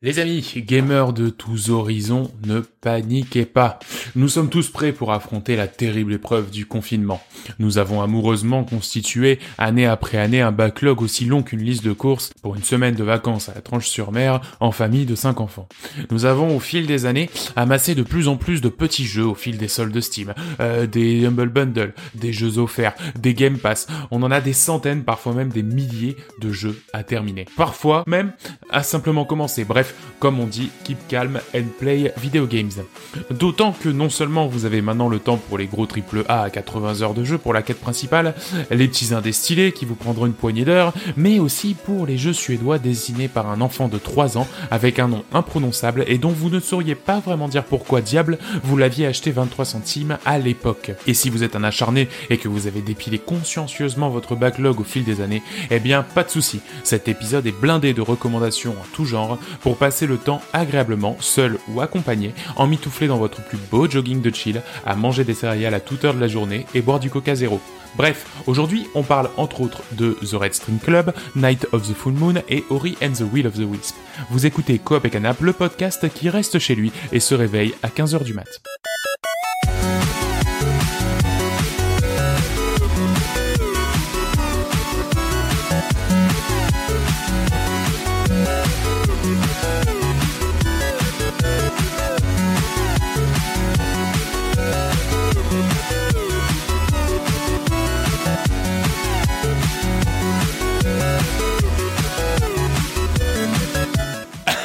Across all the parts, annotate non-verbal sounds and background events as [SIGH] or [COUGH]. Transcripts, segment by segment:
Les amis, gamers de tous horizons, ne paniquez pas. Nous sommes tous prêts pour affronter la terrible épreuve du confinement. Nous avons amoureusement constitué, année après année, un backlog aussi long qu'une liste de courses pour une semaine de vacances à la Tranche-sur-Mer en famille de 5 enfants. Nous avons, au fil des années, amassé de plus en plus de petits jeux au fil des soldes Steam, euh, des Humble Bundle, des jeux offerts, des Game Pass. On en a des centaines, parfois même des milliers de jeux à terminer. Parfois même à simplement commencer. Bref, comme on dit, keep calm and play video games. D'autant que non seulement vous avez maintenant le temps pour les gros triple A à 80 heures de jeu pour la quête principale, les petits indés stylés qui vous prendront une poignée d'heures, mais aussi pour les jeux suédois dessinés par un enfant de 3 ans avec un nom imprononçable et dont vous ne sauriez pas vraiment dire pourquoi diable vous l'aviez acheté 23 centimes à l'époque. Et si vous êtes un acharné et que vous avez dépilé consciencieusement votre backlog au fil des années, eh bien pas de souci, cet épisode est blindé de recommandations en tout genre pour passer le temps agréablement, seul ou accompagné, en mitouflé dans votre plus beau jogging de chill, à manger des céréales à toute heure de la journée et boire du coca zéro. Bref, aujourd'hui on parle entre autres de The Red String Club, Night of the Full Moon et Ori and the Will of the Wisp. Vous écoutez Coop et Canap, le podcast qui reste chez lui et se réveille à 15h du mat'.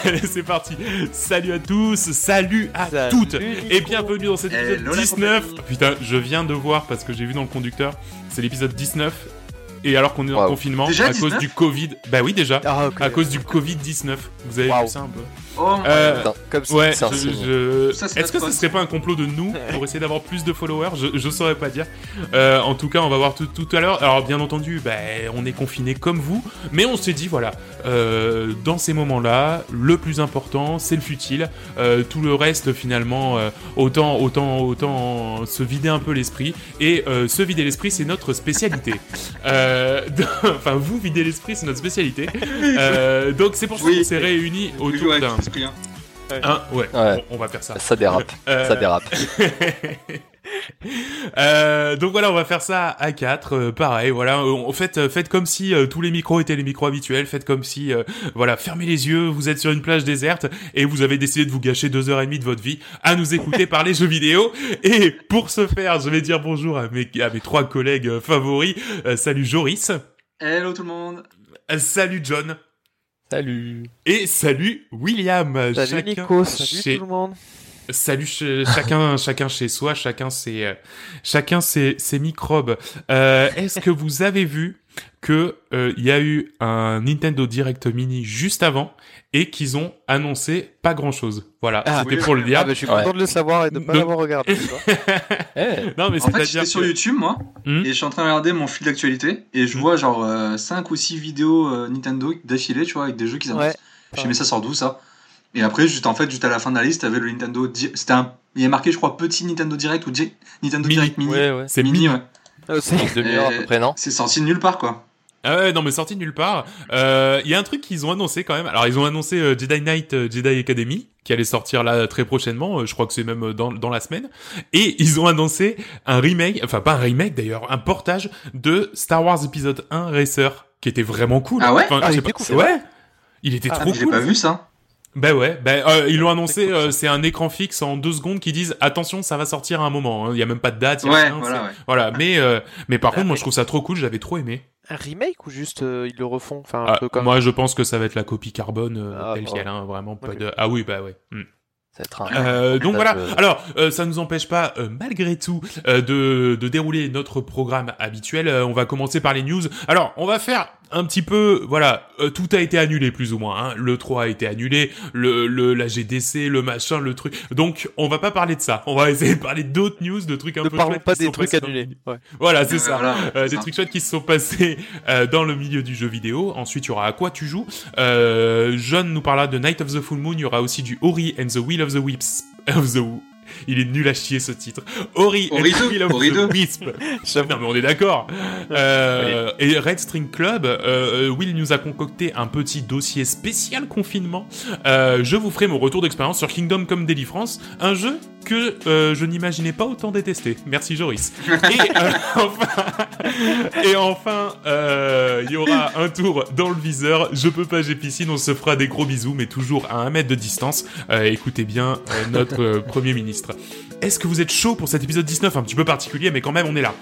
[LAUGHS] c'est parti. Salut à tous, salut à toutes et bienvenue dans cet épisode 19. Putain, je viens de voir parce que j'ai vu dans le conducteur, c'est l'épisode 19 et alors qu'on est en confinement à cause du Covid. Bah oui déjà. Ah, à cause du Covid 19. Vous avez vu ça un peu? Oh, euh, comme ouais, Est-ce que ce serait pas un complot de nous pour essayer d'avoir plus de followers? Je, je saurais pas dire. Euh, en tout cas, on va voir tout, tout à l'heure. Alors, bien entendu, bah, on est confiné comme vous, mais on s'est dit, voilà, euh, dans ces moments-là, le plus important, c'est le futile. Euh, tout le reste, finalement, euh, autant, autant, autant se vider un peu l'esprit. Et euh, se vider l'esprit, c'est notre spécialité. [LAUGHS] [LAUGHS] enfin, vous vider l'esprit, c'est notre spécialité. donc, c'est pour ça qu'on s'est réunis autour d'un Hein, ouais, On, va faire ça. Ça dérape. [LAUGHS] Euh, ça dérape. [LAUGHS] euh, donc voilà, on va faire ça à 4 euh, pareil, voilà. En fait, faites comme si tous les micros étaient les micros habituels. Faites comme si, voilà, fermez les yeux. Vous êtes sur une plage déserte et vous avez décidé de vous gâcher deux heures et demie de votre vie à nous écouter [LAUGHS] parler jeux vidéo. Et pour ce faire, je vais dire bonjour à mes, à mes trois collègues favoris. salut Joris. Hello tout le monde. salut John. Salut. Et salut William. Salut chacun Nico, salut tout le monde. Salut chacun, [LAUGHS] chacun chez soi, chacun ses, euh, chacun ses, ses microbes. Euh, Est-ce que vous avez vu que euh, il y a eu un Nintendo Direct Mini juste avant et qu'ils ont annoncé pas grand chose. Voilà, ah, c'était pour le dire. Ah, bah, je suis content de le savoir et de pas l'avoir regardé. [LAUGHS] Eh. non mais en fait, j'étais sur YouTube moi hmm et je suis en train de regarder mon fil d'actualité et je hmm vois genre 5 euh, ou 6 vidéos euh, Nintendo d'affilée, tu vois, avec des jeux qui annoncent. Ouais. Je me mais ça sort d'où ça? Et après, juste en fait, juste à la fin de la liste, t'avais le Nintendo. C'était un. Il y a marqué, je crois, petit Nintendo Direct ou Nintendo Direct Mini. Ouais, ouais. C'est mini, ouais. C'est demi-heure à peu près, non C'est sorti de nulle part, quoi. Ah ouais, non mais sorti nulle part. Il euh, y a un truc qu'ils ont annoncé quand même. Alors ils ont annoncé euh, Jedi Knight euh, Jedi Academy qui allait sortir là très prochainement. je crois que c'est même dans, dans la semaine. Et ils ont annoncé un remake, enfin pas un remake d'ailleurs, un portage de Star Wars épisode 1 Racer qui était vraiment cool. Ah ouais, ah, il était cool, ouais. Il était ah, trop cool. J'ai pas vu ça. Ben ouais, ben euh, ils l'ont annoncé, euh, c'est un écran fixe en deux secondes qui disent attention, ça va sortir à un moment. Hein. Il y a même pas de date. Y a ouais, rien, voilà, ouais. voilà. Mais euh, mais par contre, moi je trouve ça trop cool. J'avais trop aimé. Un remake ou juste ils le refont, enfin un ah, peu comme. Moi je pense que ça va être la copie carbone ah, hein, vraiment pas de. Ah oui, bah ouais. Hmm. Euh, donc voilà. Alors, euh, ça nous empêche pas, euh, malgré tout, euh, de, de dérouler notre programme habituel. on va commencer par les news. Alors, on va faire un petit peu, voilà, tout a été annulé plus ou moins. Hein. Le 3 a été annulé, le, le la GDC, le machin, le truc. Donc, on va pas parler de ça. On va essayer de parler d'autres news, de trucs un ne peu. Ne parlons pas des trucs annulés. Ouais. Voilà, c'est ça. des trucs chouettes qui se sont passés dans le milieu du jeu vidéo. Ensuite, il y aura à quoi tu joues. John nous parlera de Night of the Full Moon. Il y aura aussi du Ori and the Will of the Wisps, of the, il est nul à chier ce titre. Ori, Ori 2, Ori 2. Wisp. [LAUGHS] non mais on est d'accord. Euh, et Red String Club, euh, Will nous a concocté un petit dossier spécial confinement. Euh, je vous ferai mon retour d'expérience sur Kingdom Come Deliverance, un jeu que euh, je n'imaginais pas autant détester. Merci Joris. Et euh, [LAUGHS] enfin, euh, il y aura un tour dans le viseur. Je peux pas, j'ai piscine. On se fera des gros bisous, mais toujours à un mètre de distance. écoutez bien notre premier ministre. Est-ce que vous êtes chaud pour cet épisode 19 un petit peu particulier, mais quand même on est là.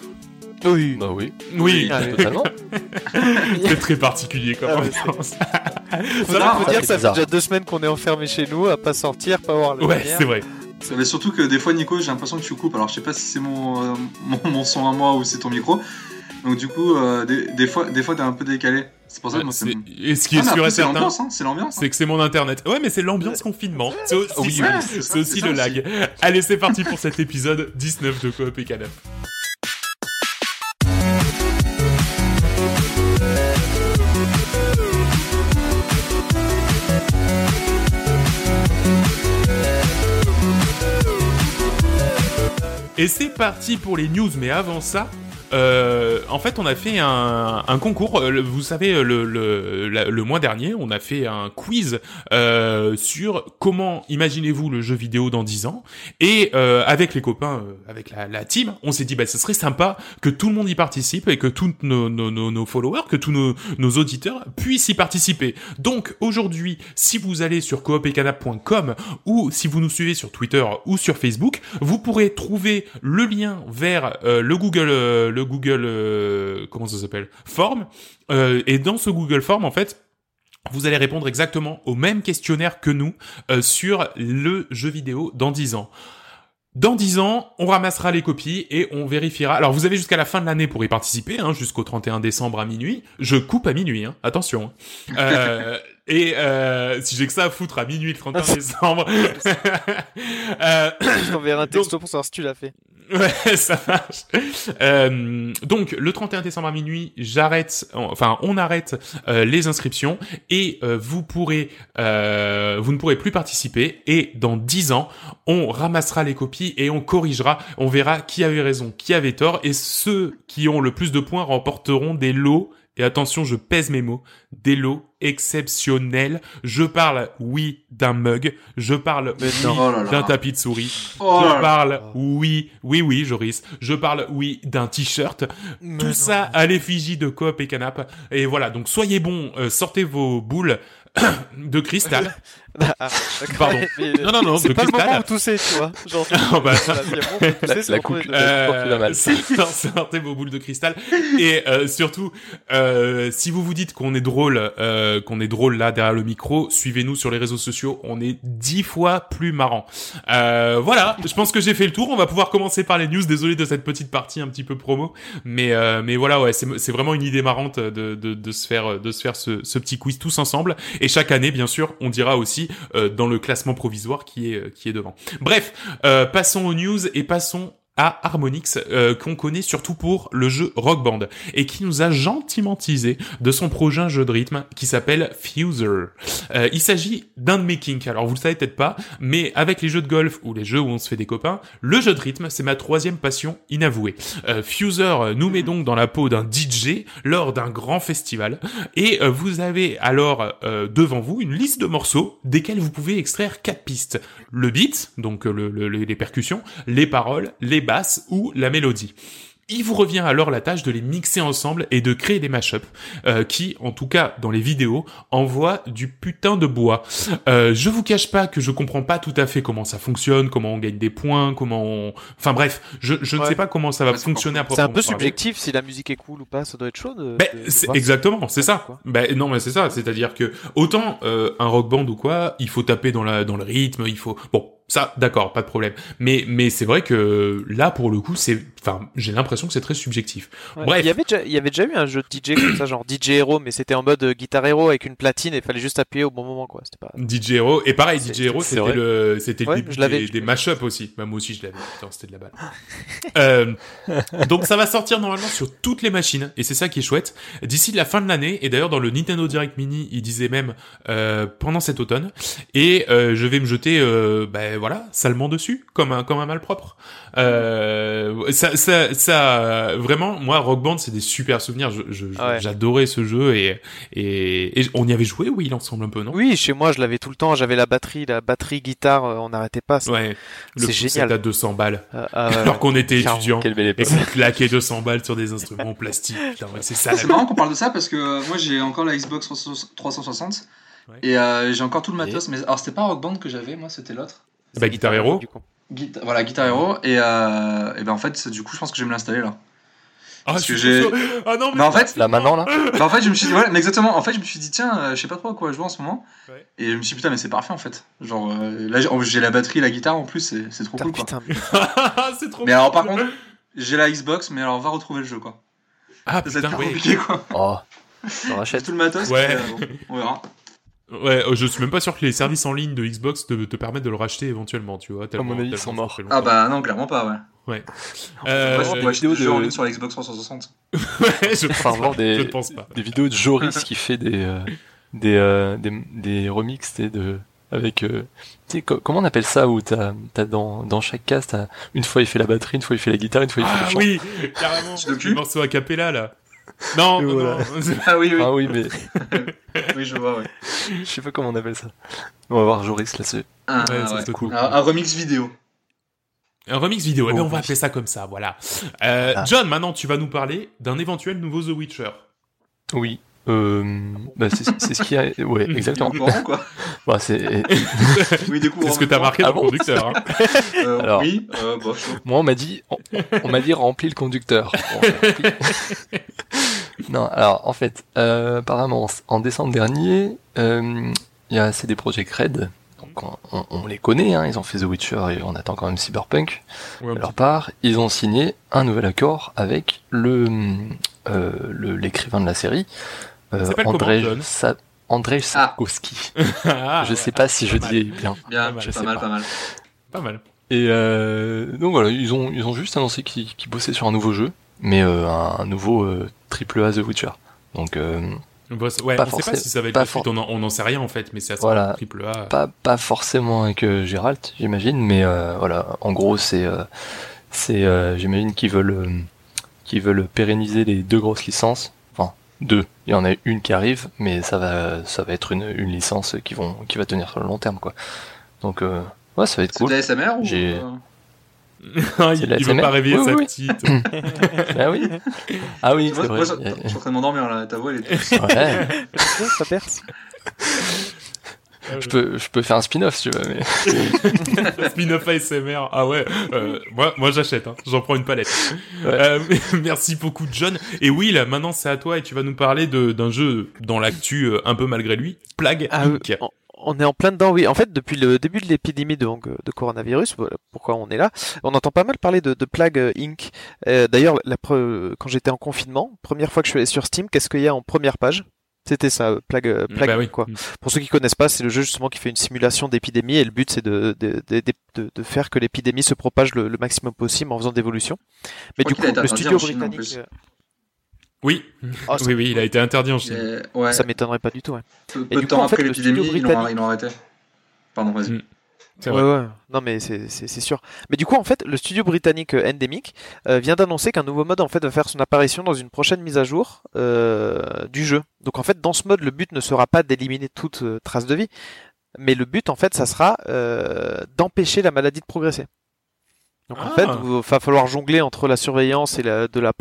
Oui. Bah oui. Oui, totalement. [LAUGHS] C'est très particulier comme ah, Ça va, dire, ça fait déjà deux semaines qu'on est enfermé chez nous, à pas sortir, pas voir le Ouais, c'est vrai. Mais surtout que des fois, Nico, j'ai l'impression que tu coupes. Alors, je sais pas si c'est mon, euh, [LAUGHS] mon, son à moi ou c'est ton micro. Donc, du coup, euh, des, fois, des fois, t'es un peu décalé. C'est pour ça que moi, c'est. Et ce qui est ah, sûr et certain. Hein, c'est l'ambiance. C'est que c'est mon internet. Ouais, mais c'est l'ambiance confinement. C'est aussi, c'est aussi le lag. Allez, c'est parti pour cet épisode 19 de Coop et Canap. Et c'est parti pour les news, mais avant ça, euh, en fait, on a fait un, un concours. Euh, vous savez, le, le, le, mois dernier, on a fait un quiz euh, sur comment imaginez-vous le jeu vidéo dans 10 ans. Et euh, avec les copains, euh, avec la, la team, on s'est dit, bah, ce serait sympa que tout le monde y participe et que tous nos, nos, nos, followers, que tous nos, nos auditeurs puissent y participer. Donc aujourd'hui, si vous allez sur coopetcanap.com ou si vous nous suivez sur Twitter ou sur Facebook, vous pourrez trouver le lien vers le Google le Google, euh, comment ça s'appelle, Form. Euh, et dans ce Google Form, en fait, vous allez répondre exactement au même questionnaire que nous euh, sur le jeu vidéo dans 10 ans. Dans 10 ans, on ramassera les copies et on vérifiera. Alors vous avez jusqu'à la fin de l'année pour y participer, hein, jusqu'au 31 décembre à minuit. Je coupe à minuit, hein, attention. Euh, et euh, si j'ai que ça à foutre à minuit le 31 décembre... [LAUGHS] euh, Je t'enverrai un texto pour savoir si tu l'as fait. [LAUGHS] Ouais, ça marche. Euh, donc, le 31 décembre à minuit, j'arrête, enfin, on arrête euh, les inscriptions et euh, vous pourrez, vous ne pourrez plus participer. Et dans 10 ans, on ramassera les copies et on corrigera. On verra qui avait raison, qui avait tort. Et ceux qui ont le plus de points remporteront des lots et attention, je pèse mes mots, des lots exceptionnels. Je parle, oui, d'un mug. Je parle, oui, oh d'un tapis de souris. Oh je parle, oui, oui, oui, Joris. Je parle, oui, d'un t-shirt. Tout ça à l'effigie de Coop et Canap. Et voilà, donc soyez bons, euh, sortez vos boules [COUGHS] de cristal. [LAUGHS] Ah, Pardon. [LAUGHS] non, non, non, c'est pas le moment où tousser, tu vois. Genre, [LAUGHS] oh, bah, la, la, coupe, euh. Sortez vos boules de cristal. Et euh, surtout, euh, si vous vous dites qu'on est drôle, euh, qu'on est drôle là derrière le micro, suivez-nous sur les réseaux sociaux. On est dix fois plus marrant. Euh, voilà, je pense que j'ai fait le tour. On va pouvoir commencer par les news. Désolé de cette petite partie un petit peu promo, mais euh, mais voilà, ouais, c'est vraiment une idée marrante de, de, de se faire de se faire ce, ce petit quiz tous ensemble. Et chaque année, bien sûr, on dira aussi euh, dans le classement provisoire qui est euh, qui est devant. Bref, euh, passons aux news et passons à Harmonix euh, qu'on connaît surtout pour le jeu Rock Band et qui nous a gentiment teasé de son prochain jeu de rythme qui s'appelle Fuser. Euh, il s'agit d'un de mes kinks, alors vous le savez peut-être pas, mais avec les jeux de golf ou les jeux où on se fait des copains, le jeu de rythme c'est ma troisième passion inavouée. Euh, Fuser nous met donc dans la peau d'un DJ lors d'un grand festival et vous avez alors devant vous une liste de morceaux desquels vous pouvez extraire quatre pistes. Le beat, donc les percussions, les paroles, les basse ou la mélodie. Il vous revient alors la tâche de les mixer ensemble et de créer des mashups euh, qui, en tout cas dans les vidéos, envoient du putain de bois. Euh, je vous cache pas que je comprends pas tout à fait comment ça fonctionne, comment on gagne des points, comment on... Enfin bref, je, je ne sais pas comment ça va fonctionner à C'est un peu subjectif si la musique est cool ou pas, ça doit être chaud de... Ben, exactement, c'est ça. Ben, non mais c'est ça, c'est-à-dire que autant euh, un rock band ou quoi, il faut taper dans, la, dans le rythme, il faut... Bon, ça, d'accord, pas de problème. Mais mais c'est vrai que là, pour le coup, c'est, enfin, j'ai l'impression que c'est très subjectif. Bref. Il y avait déjà, il y avait déjà eu un jeu de DJ comme ça, genre DJ Hero, mais c'était en mode euh, guitare Hero avec une platine et il fallait juste appuyer au bon moment, quoi. C'était pas. DJ Hero et pareil, DJ Hero, c'était le, c'était le début des, des mashups aussi. Bah, moi aussi, je l'avais. c'était de la balle. [LAUGHS] euh, donc ça va sortir normalement sur toutes les machines et c'est ça qui est chouette. D'ici la fin de l'année et d'ailleurs dans le Nintendo Direct Mini, il disait même euh, pendant cet automne et euh, je vais me jeter. Euh, bah, voilà, salement dessus, comme un comme un malpropre. Euh, ça, ça, ça, vraiment, moi, Rock Band, c'est des super souvenirs. Je, j'adorais ce jeu et, et, on y avait joué, oui, il ensemble un peu, non? Oui, chez moi, je l'avais tout le temps. J'avais la batterie, la batterie guitare, on n'arrêtait pas. Ouais, c'est génial. à 200 balles, ah, ah, alors qu'on était étudiant. Quelle belle époque. Et claquait 200 balles sur des instruments en plastique. c'est ça. C'est marrant qu'on parle de ça parce que moi, j'ai encore la Xbox 360. Et euh, j'ai encore tout le matos, mais alors c'était pas Rock Band que j'avais, moi c'était l'autre. Bah Guitar Hero. voilà, Guitar Hero. Et, euh, et ben en fait, du coup, je pense que je vais me l'installer là. Ah, Parce que j'ai. Ah non, mais, en fait. Là maintenant, là bah, En fait, je me suis dit, voilà, mais exactement. En fait, je me suis dit, tiens, euh, je sais pas trop à quoi jouer en ce moment. Et je me suis dit, putain, mais c'est parfait en fait. Genre, là, j'ai la batterie, la guitare en plus, c'est trop cool. Putain, [LAUGHS] c'est trop Mais alors, par contre, j'ai la Xbox, mais alors, on va retrouver le jeu quoi. Ah, putain, c'est compliqué quoi. Oh. On rachète. Tout le matos, ouais. on verra. Ouais, euh, je suis même pas sûr que les services en ligne de Xbox te, te permettent de le racheter éventuellement, tu vois. À mon avis, ils sont morts. Ah bah non, clairement pas, ouais. Ouais. Euh, moi, de... sur la Xbox 360. [LAUGHS] ouais, je, pense, des, je pense pas. Des vidéos de Joris qui fait des, euh, des, euh, des, des remixes de, avec euh, comment on appelle ça où t'as as dans, dans chaque cast une fois il fait la batterie une fois il fait la guitare une fois il fait ah, le chant oui carrément le morceau a cappella là [LAUGHS] non, non, [LAUGHS] Ah oui, oui. Ah oui, mais. [LAUGHS] oui, je vois, ouais. Je sais pas comment on appelle ça. On va voir Joris là-dessus. Ah, ouais, cool. un, remix vidéo. Un remix vidéo, eh ben, oh, on va appeler ça comme ça, voilà. Euh, ah. John, maintenant tu vas nous parler d'un éventuel nouveau The Witcher. Oui. Euh, bah c'est ce qui a. Ouais, [LAUGHS] exactement. quoi. [LAUGHS] bah, c'est. [LAUGHS] oui, du coup. C'est ce que t'as marqué dans le conducteur. Hein. Euh, Alors, oui. Euh, moi, on m'a dit, on, m'a dit remplis le conducteur. non, alors en fait, euh, apparemment, en décembre dernier, il y a CD Projekt Red. Donc on, on, les connaît, hein, ils ont fait The Witcher et on attend quand même Cyberpunk. de leur part, ils ont signé un nouvel accord avec le l'écrivain de la série, euh, André, Sa... André ah. Sapkowski. [LAUGHS] Ah. je sais pas si je dis bien. Bien, je pas, mal, pas mal, pas mal. Et euh, donc voilà, ils ont, ils ont juste annoncé qu'ils bossaient sur un nouveau jeu, mais euh, un, nouveau euh, triple A The Witcher. Donc euh, ouais, pas on sait pas si ça va être pas suite, on n'en sait rien en fait, mais c'est voilà, triple A. Pas, pas forcément avec Gérald, j'imagine, mais voilà, en gros c'est, c'est, j'imagine qu'ils veulent, qu'ils veulent pérenniser les deux grosses licences deux. Il y en a une qui arrive, mais ça va, ça va être une, une licence qui vont, qui va tenir sur le long terme, quoi. Donc, euh, ouais, ça va être cool. [LAUGHS] C'est de la SMR ou J'ai... Euh il, il veut pas réveiller sa petite. [LAUGHS] ah oui. Ah oui, c'est vrai. je, suis en train de m'endormir là. Ta voix elle est. [LAUGHS] Ouais. ça perce. Je peux, je peux faire un spin-off si tu veux. Mais... [LAUGHS] spin-off ASMR. Ah ouais. Euh, moi, moi j'achète. Hein. J'en prends une palette. Euh, [LAUGHS] merci beaucoup, John. Et oui, là, maintenant c'est à toi et tu vas nous parler d'un jeu dans l'actu euh, un peu malgré lui, Plague ah, Inc. On est en plein dedans, oui. En fait, depuis le début de l'épidémie de, de, coronavirus, voilà pourquoi on est là, on entend pas mal parler de, de Plague Inc. D'ailleurs, quand j'étais en confinement, première fois que je suis allé sur Steam, qu'est-ce qu'il y a en première page? C'était ça, Plague, euh, Plague bah quoi. Mm. Pour ceux qui connaissent pas, c'est le jeu justement qui fait une simulation d'épidémie et le but c'est de, de, de, de, faire que l'épidémie se propage le, maximum possible en faisant d'évolution. Mais du coup, le studio britannique. Euh, oui, oh, oui, oui, il a été interdit en Chine. Ouais. Ça m'étonnerait pas du tout. Ouais. Peu, de temps après l'épidémie, ils l'ont arrêté. Pardon, vas-y. Mm. Ouais, ouais, non mais c'est sûr. Mais du coup, en fait, le studio britannique euh, Endemic euh, vient d'annoncer qu'un nouveau mode en fait va faire son apparition dans une prochaine mise à jour euh, du jeu. Donc en fait, dans ce mode, le but ne sera pas d'éliminer toute euh, trace de vie, mais le but en fait, ça sera d'empêcher la maladie de progresser. Donc en fait, ah. il va falloir jongler entre la surveillance et la, de la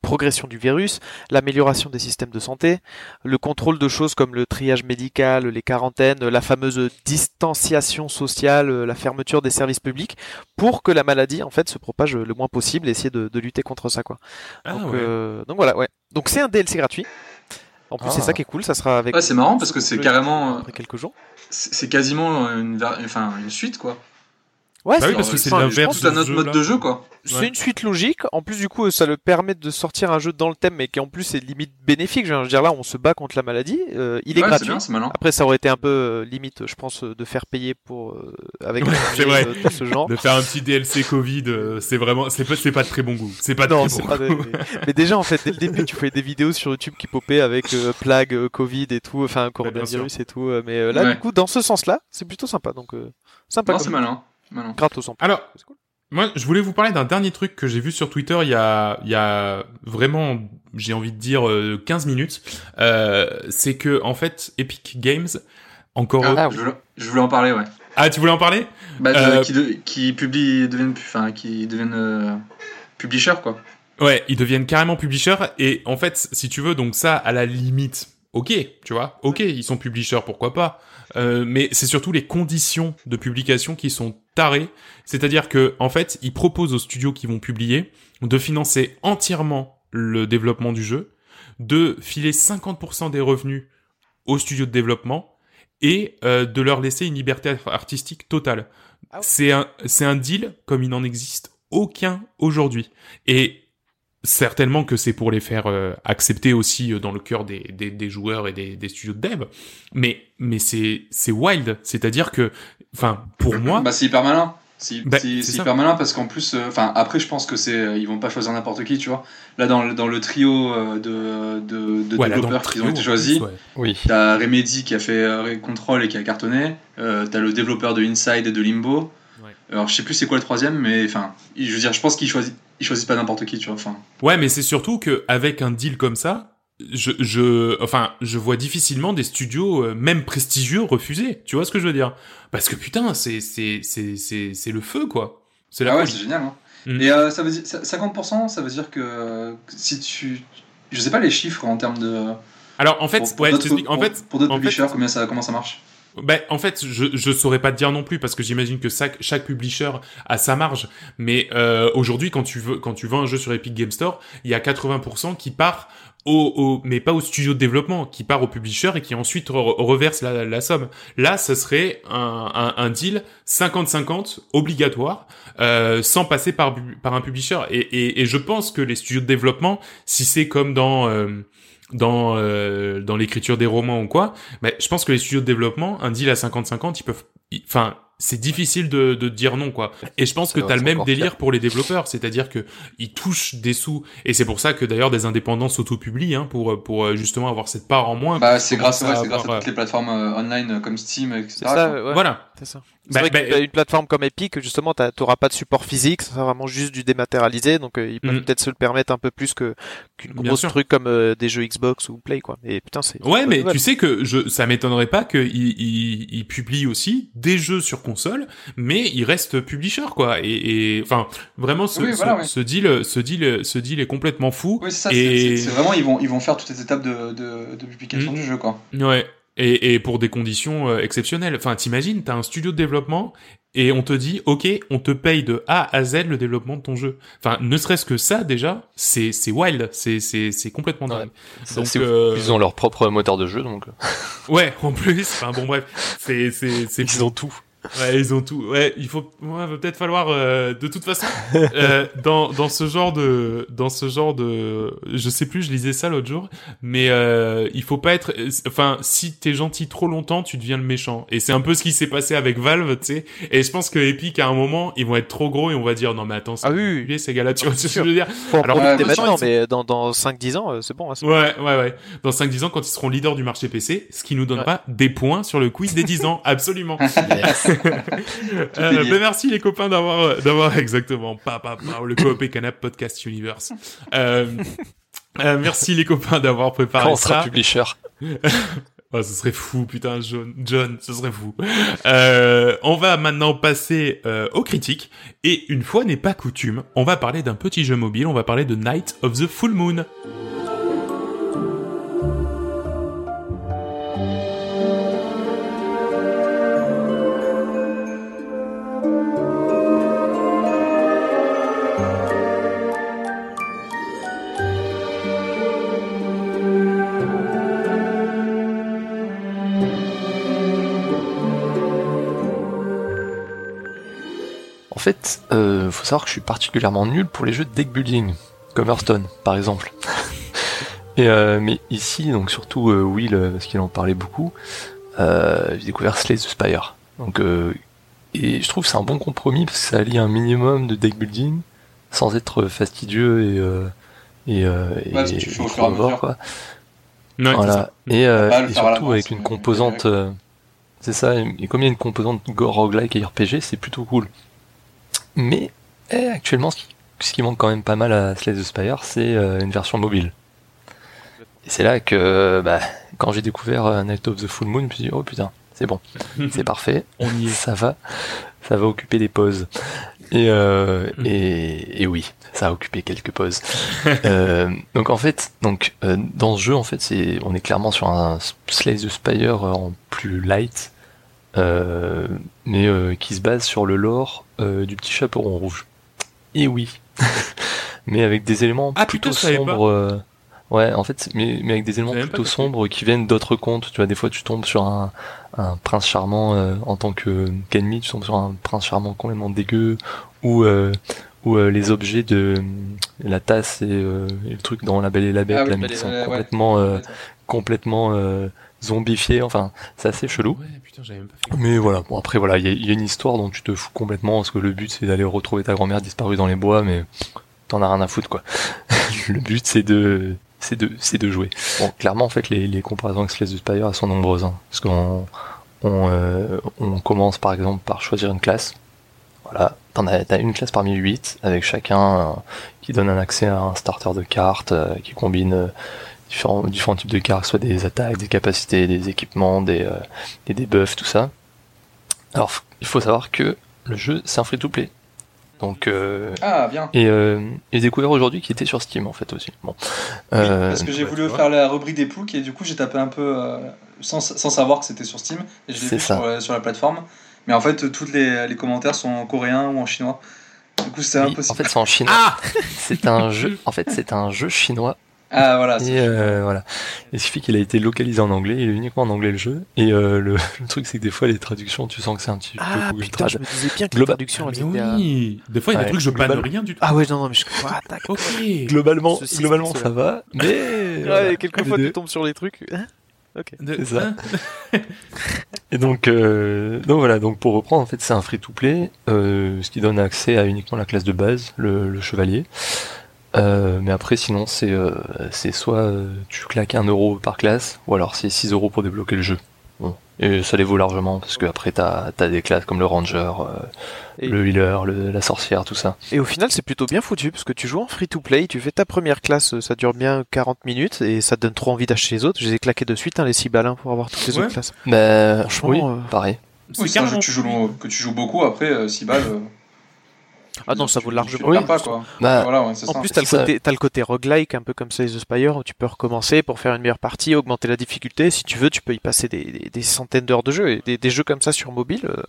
progression du virus, l'amélioration des systèmes de santé, le contrôle de choses comme le triage médical, les quarantaines, la fameuse distanciation sociale, la fermeture des services publics, pour que la maladie en fait se propage le moins possible et essayer de, de lutter contre ça quoi. Ah, donc, euh, donc voilà, ouais. Donc c'est un DLC gratuit. En plus, c'est ah. ça qui est cool, ça sera avec. Ouais, c'est marrant parce que c'est carrément. Après quelques jours. C'est quasiment une, enfin, une suite, quoi. Ouais, bah oui, parce que c'est l'inverse. C'est un autre mode de jeu, quoi. C'est une suite logique. En plus, du coup, ça le permet de sortir un jeu dans le thème, mais qui en plus est limite bénéfique. Je veux dire, là, on se bat contre la maladie. Euh, il est gratuit. Bien, malin. Après, ça aurait été un peu euh, limite, je pense, de faire payer pour euh, avec ouais, c'est vrai. de ce genre. De faire un petit DLC Covid, c'est vraiment, c'est pas, c'est pas de très bon goût. C'est pas de non, très bon goût. mais, déjà, en fait, dès le début, tu fais des vidéos sur YouTube qui popaient avec plague, Covid et tout, enfin coronavirus et tout. mais là, du coup, dans ce sens-là, c'est plutôt sympa. Donc, sympa. c'est malin. En Alors, moi, je voulais vous parler d'un dernier truc que j'ai vu sur Twitter il y a, il y a vraiment, j'ai envie de dire, 15 minutes. Euh, c'est que, en fait, Epic Games, encore... Ah, je, voulais, en parler, ouais. Ah, tu voulais en parler? Bah, euh... qui, qui publie, deviennent, enfin, qui deviennent euh, publisher, quoi. Ouais, ils deviennent carrément publishers et en fait, si tu veux, donc ça, à la limite, ok, tu vois, ok, ils sont publishers, pourquoi pas. Euh, mais c'est surtout les conditions de publication qui sont C'est-à-dire que, en fait, ils proposent aux studios qui vont publier de financer entièrement le développement du jeu, de filer 50% des revenus aux studios de développement et euh, de leur laisser une liberté artistique totale. Ah c'est un c'est un deal comme il n'en existe aucun aujourd'hui. Et certainement que c'est pour les faire euh, accepter aussi euh, dans le cœur des, des, des joueurs et des, des, studios de dev mais mais c'est c'est wild c'est-à-dire que enfin pour moi bah c'est hyper malin. C'est bah, hyper malin parce qu'en plus euh, enfin après je pense que c'est ils vont pas choisir n'importe qui tu vois. Là dans le, dans le trio de de, de développeurs qui ont été choisis oui. t'as Remedy qui a fait Control et qui a cartonné euh, t'as le développeur de Inside et de Limbo. Alors je sais plus c'est quoi le troisième mais enfin je veux dire je pense qu'ils choisissent ils choisissent pas n'importe qui, tu vois. Enfin. Ouais, mais c'est surtout que avec un deal comme ça, je, je, enfin, je vois difficilement des studios, euh, même prestigieux, refuser. Tu vois ce que je veux dire? Parce que putain, c'est, c'est, c'est, c'est, c'est le feu, quoi. C'est la ah ouais, c'est génial. Hein. Mm. Et euh, ça veut dire 50%, ça veut dire que si tu, je sais pas les chiffres en termes de. Alors en fait, pour, ouais, en fait, pour d'autres publishers, combien ça, comment ça marche? Ben, en fait, je je saurais pas te dire non plus parce que j'imagine que chaque chaque publisher a sa marge. Mais euh, aujourd'hui, quand tu veux quand tu vends un jeu sur Epic Game Store, il y a 80% qui part au, au, mais pas au studio de développement, qui part au publisher et qui ensuite reverse la, la, somme. Là, ça serait un, un, un deal 50-50 obligatoire, euh, sans passer par, par un publisher. Et, et, et, je pense que les studios de développement, si c'est comme dans euh, dans euh, dans l'écriture des romans ou quoi, mais je pense que les studios de développement, un deal à 50-50, ils peuvent, enfin, c'est difficile de, de dire non quoi. Et je pense que tu as le même délire pour les développeurs, c'est-à-dire que ils touchent des sous et c'est pour ça que d'ailleurs des indépendants s'auto-publient hein, pour pour euh, justement avoir cette part en moins. Bah c'est grâce, ouais, grâce à toutes les plateformes euh, online comme Steam etc. Ça, Voilà. C'est ça. C'est vrai bah, une plateforme comme Epic, justement, t'auras pas de support physique, ça sera vraiment juste du dématérialisé, donc euh, ils peuvent mm. peut-être se le permettre un peu plus que qu'une grosse truc comme des jeux Xbox ou Play, quoi. Et putain, c'est. Ouais, mais tu sais que je, ça m'étonnerait pas qu'ils ils, ils publient aussi des jeux sur console, mais il reste publisher quoi. Et, enfin, vraiment, ce, ce, deal, ce deal, ce deal est complètement fou. Oui, c'est C'est vraiment ils vont ils vont faire toutes les étapes de, de, publication mm. du jeu quoi. Ouais. Et, et pour des conditions euh, exceptionnelles. Enfin, t'imagines, t'as un studio de développement et on te dit, ok, on te paye de A à Z le développement de ton jeu. Enfin, ne serait-ce que ça déjà, c'est c'est wild, c'est c'est c'est complètement dingue. Donc euh... ils ont leur propre moteur de jeu, donc. ouais, en plus. Enfin bon, bref, c'est c'est c'est ils ont tout. Ouais, ils ont tout. Ouais, il faut, ouais, va peut-être falloir, euh, de toute façon, euh, [LAUGHS] dans dans ce genre de, dans ce genre de, je sais plus, je lisais ça l'autre jour, mais euh, il faut pas être, enfin, si t'es gentil trop longtemps, tu deviens le méchant. Et c'est un peu ce qui s'est passé avec Valve, tu sais. Et je pense que Epic à un moment, ils vont être trop gros et on va dire non mais attends, ah oui, ces gars-là, tu vois ce que je veux dire. Alors maintenant, mais dans dans 5-10 ans, euh, c'est bon. Hein, ouais, ouais, ouais. Dans 5-10 ans, quand ils seront leaders du marché PC, ce qui nous donne pas des points sur le quiz des 10 ans, absolument. [LAUGHS] euh, ben merci les copains d'avoir euh, d'avoir exactement pas pas pas le coop et canap podcast universe. Euh, euh, merci les copains d'avoir préparé Quand on sera publisher. [LAUGHS] Oh, ce serait fou, putain, John, John, ce serait fou. Euh, on va maintenant passer euh, aux critiques. Et une fois n'est pas coutume, on va parler d'un petit jeu mobile, on va parler de Night of the Full Moon. Fait, euh, faut savoir que je suis particulièrement nul pour les jeux de deck building, comme Hearthstone par exemple. [LAUGHS] Et, euh, mais ici, donc surtout euh, Will, euh, parce qu'il en parlait beaucoup, euh, j'ai découvert Slay the Spire. Donc, et je trouve que c'est un bon compromis parce que ça allie un minimum de deck building sans être fastidieux et et, ouais, et, et quoi. voilà. Et, et surtout avec une composante, c'est ça. Et comme il y a une composante roguelike et RPG, c'est plutôt cool. Mais eh, actuellement, ce qui, manque quand même pas mal à Slay the Spire, c'est une version mobile. Et c'est là que, bah, quand j'ai découvert Night of the Full Moon, je me suis dit, oh putain, c'est bon, [LAUGHS] c'est parfait, on y est, ça va, ça va occuper des pauses. Et, euh, mm. et, et, oui, ça a occupé quelques pauses. [LAUGHS] euh, donc en fait, donc euh, dans ce jeu, en fait, c'est, on est clairement sur un Slay the Spire en plus light, euh, mais euh, qui se base sur le lore euh, du petit chaperon rouge. Et oui, [LAUGHS] mais avec des éléments ah, plutôt sombres. Ouais, en fait, mais, mais avec des éléments plutôt sombres qui viennent d'autres contes. Tu vois, des fois, tu tombes sur un, un prince charmant euh, en tant que qu'ennemi, tu tombes sur un prince charmant complètement dégueu, ou euh, ou euh, les objets de la tasse et, le truc dans La Belle et la Bête, ah sont complètement complètement zombifiés. Enfin, c'est assez chelou. Mais voilà, bon après voilà, il y, y, a une histoire dont tu te fous complètement parce que le but c'est d'aller retrouver ta grand-mère disparue dans les bois, mais t'en as rien à foutre quoi. [LAUGHS] le but c'est de c'est de, c'est de jouer. Bon, clairement, en fait, les, les comparaisons avec Slay the Spire, elles sont nombreuses. Hein, parce qu'on on, euh, on commence par exemple par choisir une classe. Voilà, t'en as, t'as une classe parmi huit, avec chacun euh, qui donne un accès à un starter de cartes, euh, qui combine différents, différents types de cartes, soit des attaques, des capacités, des équipements, des, des debuffs, tout ça. Alors, il faut savoir que le jeu, c'est un free-to-play. Donc, euh, ah, bien. Et, euh, et découvert aujourd'hui qu'il était sur Steam en fait aussi. Bon. Euh, parce que j'ai voulu faire la rubrique des ploucs et du coup j'ai tapé un peu euh, sans, sans, savoir que c'était sur Steam et je l'ai vu sur, sur, la plateforme. Mais en fait, tous les, les, commentaires sont en coréen ou en chinois. Du coup, c'est impossible. En fait, c'est en chinois. Ah c'est un jeu. En fait, c'est un jeu chinois ah voilà. Et euh, voilà. Il suffit qu'il a été localisé en anglais, il est uniquement en anglais le jeu. Et euh, le, [LAUGHS] le, truc c'est que des fois les traductions, tu sens que c'est un petit ah, peu putain, je me disais bien que les traductions. Ah, oui. Des fois il y a des trucs je global... rien du tout. Ah ouais non non mais je [LAUGHS] crois. okay. Globalement, globalement ça va. Mais ouais, voilà. quelquefois tu tombes sur les trucs. Hein ok. C'est ça. et donc euh, donc voilà donc pour reprendre en fait c'est un free to play, euh, ce qui donne accès à uniquement la classe de base, le, le chevalier. Euh, mais après, sinon, c'est euh, c'est soit euh, tu claques un euro par classe, ou alors c'est 6 euros pour débloquer le jeu. Bon. Et ça les vaut largement, parce que après, t'as as des classes comme le ranger, le healer, la sorcière, tout ça. Et au final, c'est plutôt bien foutu, parce que tu joues en free-to-play, tu fais ta première classe, ça dure bien 40 minutes, et ça te donne trop envie d'acheter les autres. Je les ai claqués de suite, hein, les 6 balles, hein, pour avoir toutes les autres classes. Bah, oui, pareil. Oui, c'est un jeu que tu, joues, que tu joues beaucoup, après, 6 balles... Ah non, ça vaut largement oui. pas quoi. Bah, voilà, ouais, en plus, t'as le, côté, as le côté roguelike, un peu comme ça, The Spire, où tu peux recommencer pour faire une meilleure partie, augmenter la difficulté. Si tu veux, tu peux y passer des, des, centaines d'heures de jeu. Et des, jeux comme ça sur mobile, euh,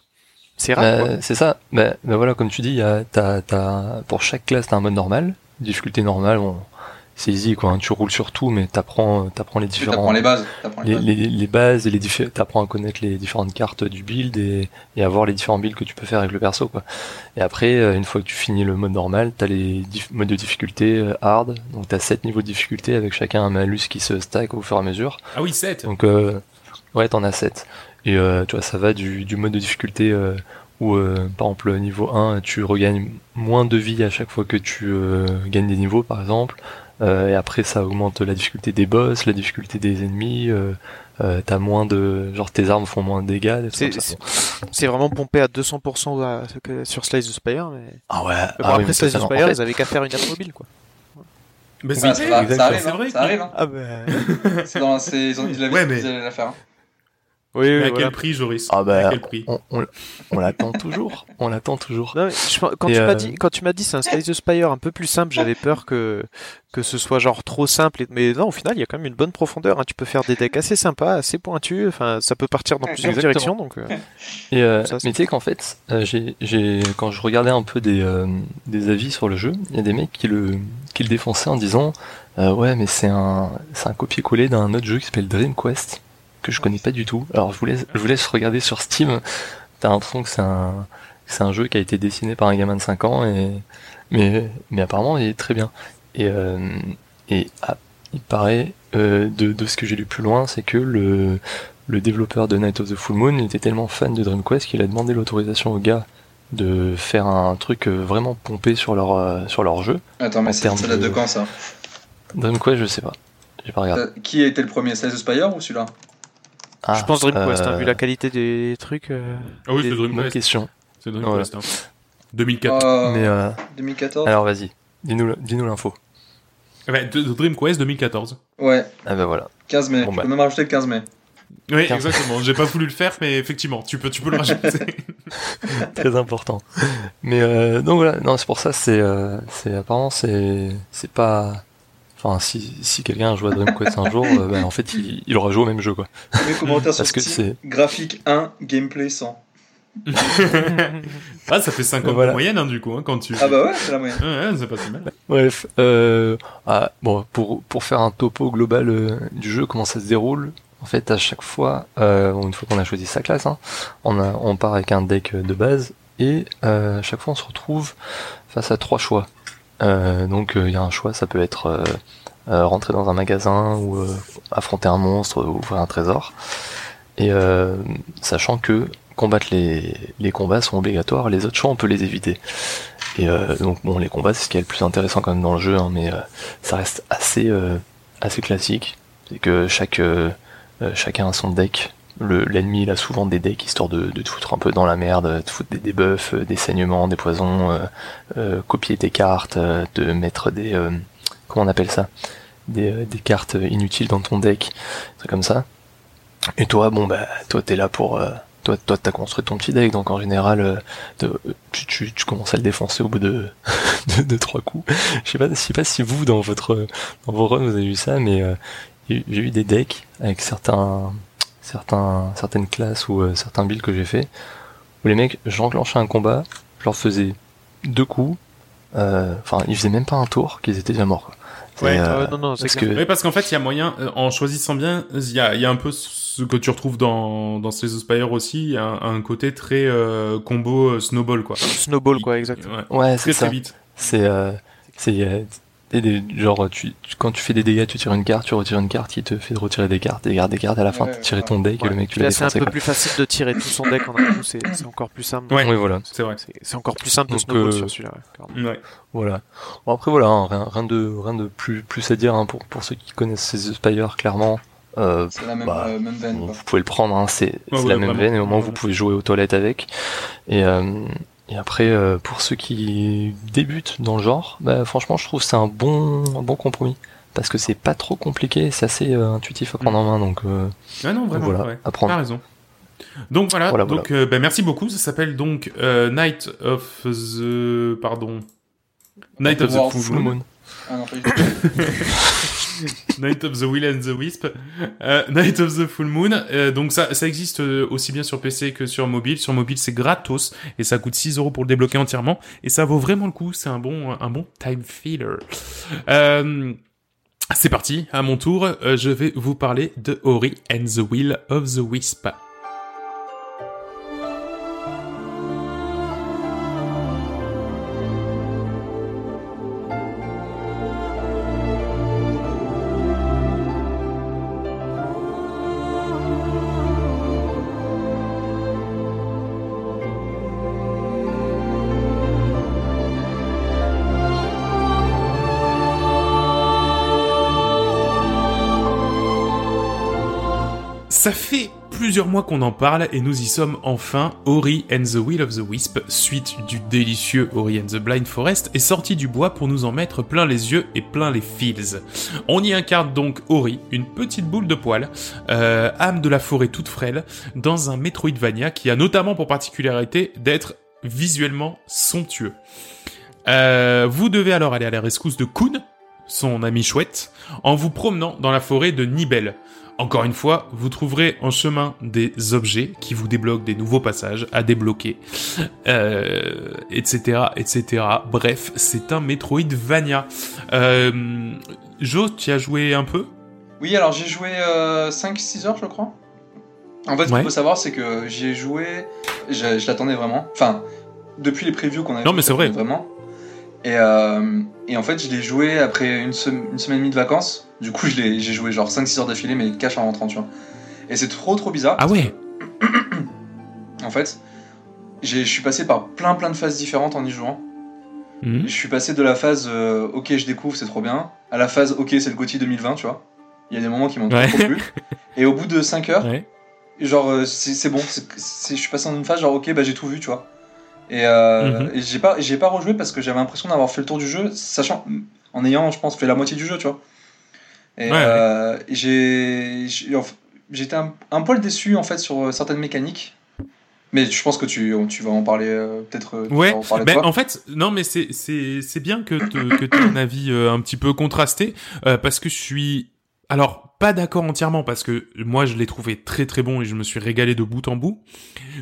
c'est rare. Bah, c'est ça. Bah, bah, voilà, comme tu dis, y a, t'as, t'as, pour chaque classe, t'as un mode normal. Difficulté normale, on, c'est easy quoi. Hein. Tu roules sur tout, mais t'apprends, t'apprends les différents. T'apprends les bases. les, les, les, bases et les t'apprends à connaître les différentes cartes du build et, et à voir les différents builds que tu peux faire avec le perso quoi. Et après, euh, une fois que tu finis le mode normal, t'as les modes de difficulté euh, hard. Donc t'as 7 niveaux de difficulté avec chacun un malus qui se stack au fur et à mesure. Ah oui, 7 Donc euh, ouais, t'en as 7. Et euh, tu vois, ça va du, du mode de difficulté euh, où par exemple niveau 1 tu regagnes moins de vie à chaque fois que tu gagnes des niveaux par exemple euh, et après, ça augmente la difficulté des boss, la difficulté des ennemis. Euh, euh, t'as moins de, genre tes armes font moins de dégâts. C'est vraiment pompé à 200% sur Slice the Spire. Mais... Ah ouais. Bon, ah après Slice the Spire, ils avaient qu'à faire une app mobile, quoi. Mais bah, ça, arrive, ça arrive, ça arrive. Hein. Ah bah... c'est dans, ils, ont, ils l'avaient ouais, mais... la faire. Hein. Oui, mais à quel prix, Joris ah bah, à quel prix On, on, l'attend toujours. On l'attend toujours. Non, quand, tu m'as dit, quand tu m'as dit c'est un Sky the Spire un peu plus simple, j'avais peur que que ce soit genre trop simple. Mais non, au final, il y a quand même une bonne profondeur. Hein. Tu peux faire des decks assez sympas, assez pointus. Enfin, ça peut partir dans plusieurs directions. Donc. Euh, Et euh, mais tu sais qu'en fait, euh, j'ai, quand je regardais un peu des des avis sur le jeu, il y a des mecs qui le qui le défonçaient en disant ouais, mais c'est un c'est un copier-coller d'un autre jeu qui s'appelle Dream Quest que je connais pas du tout. Alors je vous laisse, je vous laisse regarder sur Steam. T'as l'impression que c'est un, c'est un jeu qui a été dessiné par un gamin de 5 ans et, mais, mais apparemment il est très bien. Et, euh, et ah, il paraît, euh, de, de ce que j'ai lu plus loin, c'est que le, le développeur de Night of the Full Moon était tellement fan de Dream Quest qu'il a demandé l'autorisation au gars de faire un truc euh, vraiment pompé sur leur, sur leur jeu. Attends, mais ça date de quand ça? Dream Quest, je sais pas. J'ai pas regardé. Qui a été le premier, Slay the Spire ou celui-là? Ah, je pense Dream Quest, hein, vu la qualité des trucs. Euh, ah oui, c'est Dream Quest. question. C'est Dream Quest. Hein. 2014. Mais 2014. Alors vas-y, dis-nous dis-nous l'info. Ouais, Dream Quest 2014. Ouais. Ah bah voilà. 15 mai. On bah. même rajouter le 15 mai. Oui, exactement. J'ai pas voulu le faire, mais effectivement, tu peux, tu peux le rajouter. [LAUGHS] Très important. Mais euh, donc voilà, non, c'est pour ça, c'est, euh, c'est apparemment, c'est, c'est pas. Enfin, si, si quelqu'un a joué à Dream Quest un jour, euh, ben, en fait, il, il, aura joué au même jeu, quoi. Les commentaires [LAUGHS] Parce que c'est graphique 1, gameplay 100. [LAUGHS] ah, ça fait 50 voilà. moyenne, hein, du coup, hein, quand tu. Ah bah ouais, c'est la moyenne. Ouais, c'est pas si mal. Bref, euh, ah, bon, pour, pour faire un topo global euh, du jeu, comment ça se déroule, en fait, à chaque fois, euh, une fois qu'on a choisi sa classe, hein, on, a, on part avec un deck de base et euh, à chaque fois on se retrouve face à trois choix. Euh, donc il y a un choix, ça peut être rentrer dans un magasin ou affronter un monstre ou ouvrir un trésor. Et sachant que combattre les, les combats sont obligatoires, les autres choix on peut les éviter. Et donc bon, les combats c'est ce qui est le plus intéressant quand même dans le jeu, hein, mais ça reste assez assez classique. C'est que chaque euh, chacun a son deck. L'ennemi il a souvent des decks histoire de, te foutre un peu dans la merde, de foutre des debuffs, euh, des saignements, des poisons, euh, copier tes cartes, de mettre des comment on appelle ça, des, des, cartes inutiles dans ton deck, c'est comme ça. Et toi, bon bah toi t'es là pour toi, toi, t'as construit ton petit deck, donc en général, tu, tu, commences à le défoncer au bout de, [LAUGHS] de, de trois coups. Je sais pas, sais pas si vous, dans votre, dans vos runs, vous avez vu ça, mais j'ai eu des decks avec certains, certains, certaines classes ou euh, certains builds que j'ai fait, où les mecs, j'enclenchais un combat, je leur faisais deux coups, euh, enfin, ils faisaient même pas un tour, qu'ils étaient déjà morts. Ouais, euh, non, non, parce que... parce qu'en fait, il y a moyen, en choisissant bien, il y a, y a un peu ce que tu retrouves dans, dans Slay Spire aussi, il y a un, côté très combo snowball, quoi. Snowball, quoi, exactement. Ouais, ouais c'est ça. C'est, c'est, des, genre, tu, quand tu fais des dégâts, tu tires une carte, tu retires une carte qui te fait retirer des cartes, des cartes, des cartes, à la fin, tu tires ton deck et le mec, tu l'as C'est un peu plus facile de tirer tout son deck en un coup, c'est encore plus simple. Ouais, oui, voilà. C'est vrai. C'est encore plus simple de snowball euh, sur celui-là. Ouais. Voilà. Bon, après, voilà, hein, rien, rien, de, rien de plus, plus à dire hein, pour, pour ceux qui connaissent ces Spire, clairement. Euh, c'est la même, bah, euh, même veine. Vous pouvez le prendre, hein, c'est la même veine et au moins vous pouvez jouer aux toilettes avec. Et, euh, et après, euh, pour ceux qui débutent dans le genre, bah, franchement, je trouve que c'est un bon, bon compromis. Parce que c'est pas trop compliqué, c'est assez euh, intuitif à prendre en main. Donc, euh, ah non, vraiment, voilà, apprendre. raison. Donc voilà, donc bah, merci beaucoup. Ça s'appelle donc Night of the. Pardon. Night of the Full Moon. Ah non, [LAUGHS] [LAUGHS] Night of the Will and the Wisp, euh, Night of the Full Moon. Euh, donc ça, ça existe euh, aussi bien sur PC que sur mobile. Sur mobile, c'est gratos et ça coûte 6 euros pour le débloquer entièrement et ça vaut vraiment le coup. C'est un bon, un bon time filler. c'est parti, à mon tour, je vais vous parler de Ori and the Will of the Wisp. Ça fait plusieurs mois qu'on en parle et nous y sommes enfin. Ori and the Will of the Wisp, suite du délicieux Ori and the Blind Forest, est sorti du bois pour nous en mettre plein les yeux et plein les feels. On y incarne donc Ori, une petite boule de poil, euh, âme de la forêt toute frêle, dans un Metroidvania qui a notamment pour particularité d'être visuellement somptueux. Euh, vous devez alors aller à la rescousse de Kun, son ami chouette, en vous promenant dans la forêt de Nibel. Encore une fois, vous trouverez en chemin des objets qui vous débloquent des nouveaux passages à débloquer, euh, etc., etc. Bref, c'est un Metroidvania. Euh, jo, tu as joué un peu? Oui, alors j'ai joué 5-6 euh, heures, je crois. En fait, ce qu'il faut savoir, c'est que j'ai joué, je, l'attendais vraiment. Enfin, depuis les previews qu'on a Non, mais c'est vrai. Vraiment. Et, euh, et, en fait, je l'ai joué après une, une, semaine et demie de vacances. Du coup, j'ai joué genre 5-6 heures d'affilée, mais cash en rentrant, tu vois. Et c'est trop trop bizarre. Ah ouais En fait, je suis passé par plein plein de phases différentes en y jouant. Mhm. Je suis passé de la phase euh, ok, je découvre, c'est trop bien, à la phase ok, c'est le GOTY 2020, tu vois. Il y a des moments qui m'ont trop plu. [LAUGHS] Et au bout de 5 heures, genre, euh, c'est bon, je suis passé dans une phase genre ok, bah j'ai tout vu, tu vois. Et, euh, mhm. j'ai pas, j'ai pas rejoué parce que j'avais l'impression d'avoir fait le tour du jeu, sachant, en ayant, je pense, fait la moitié du jeu, tu vois. Et euh, j'ai, j'étais un, un, poil déçu en fait sur certaines mécaniques. Mais je pense que tu, tu vas en parler euh, peut-être. Euh, ouais, en, ben, en, fait, non, mais c'est bien que tu aies un avis euh, un petit peu contrasté, parce que je suis. Alors, pas d'accord entièrement, parce que moi, je l'ai trouvé très très bon et je me suis régalé de bout en bout.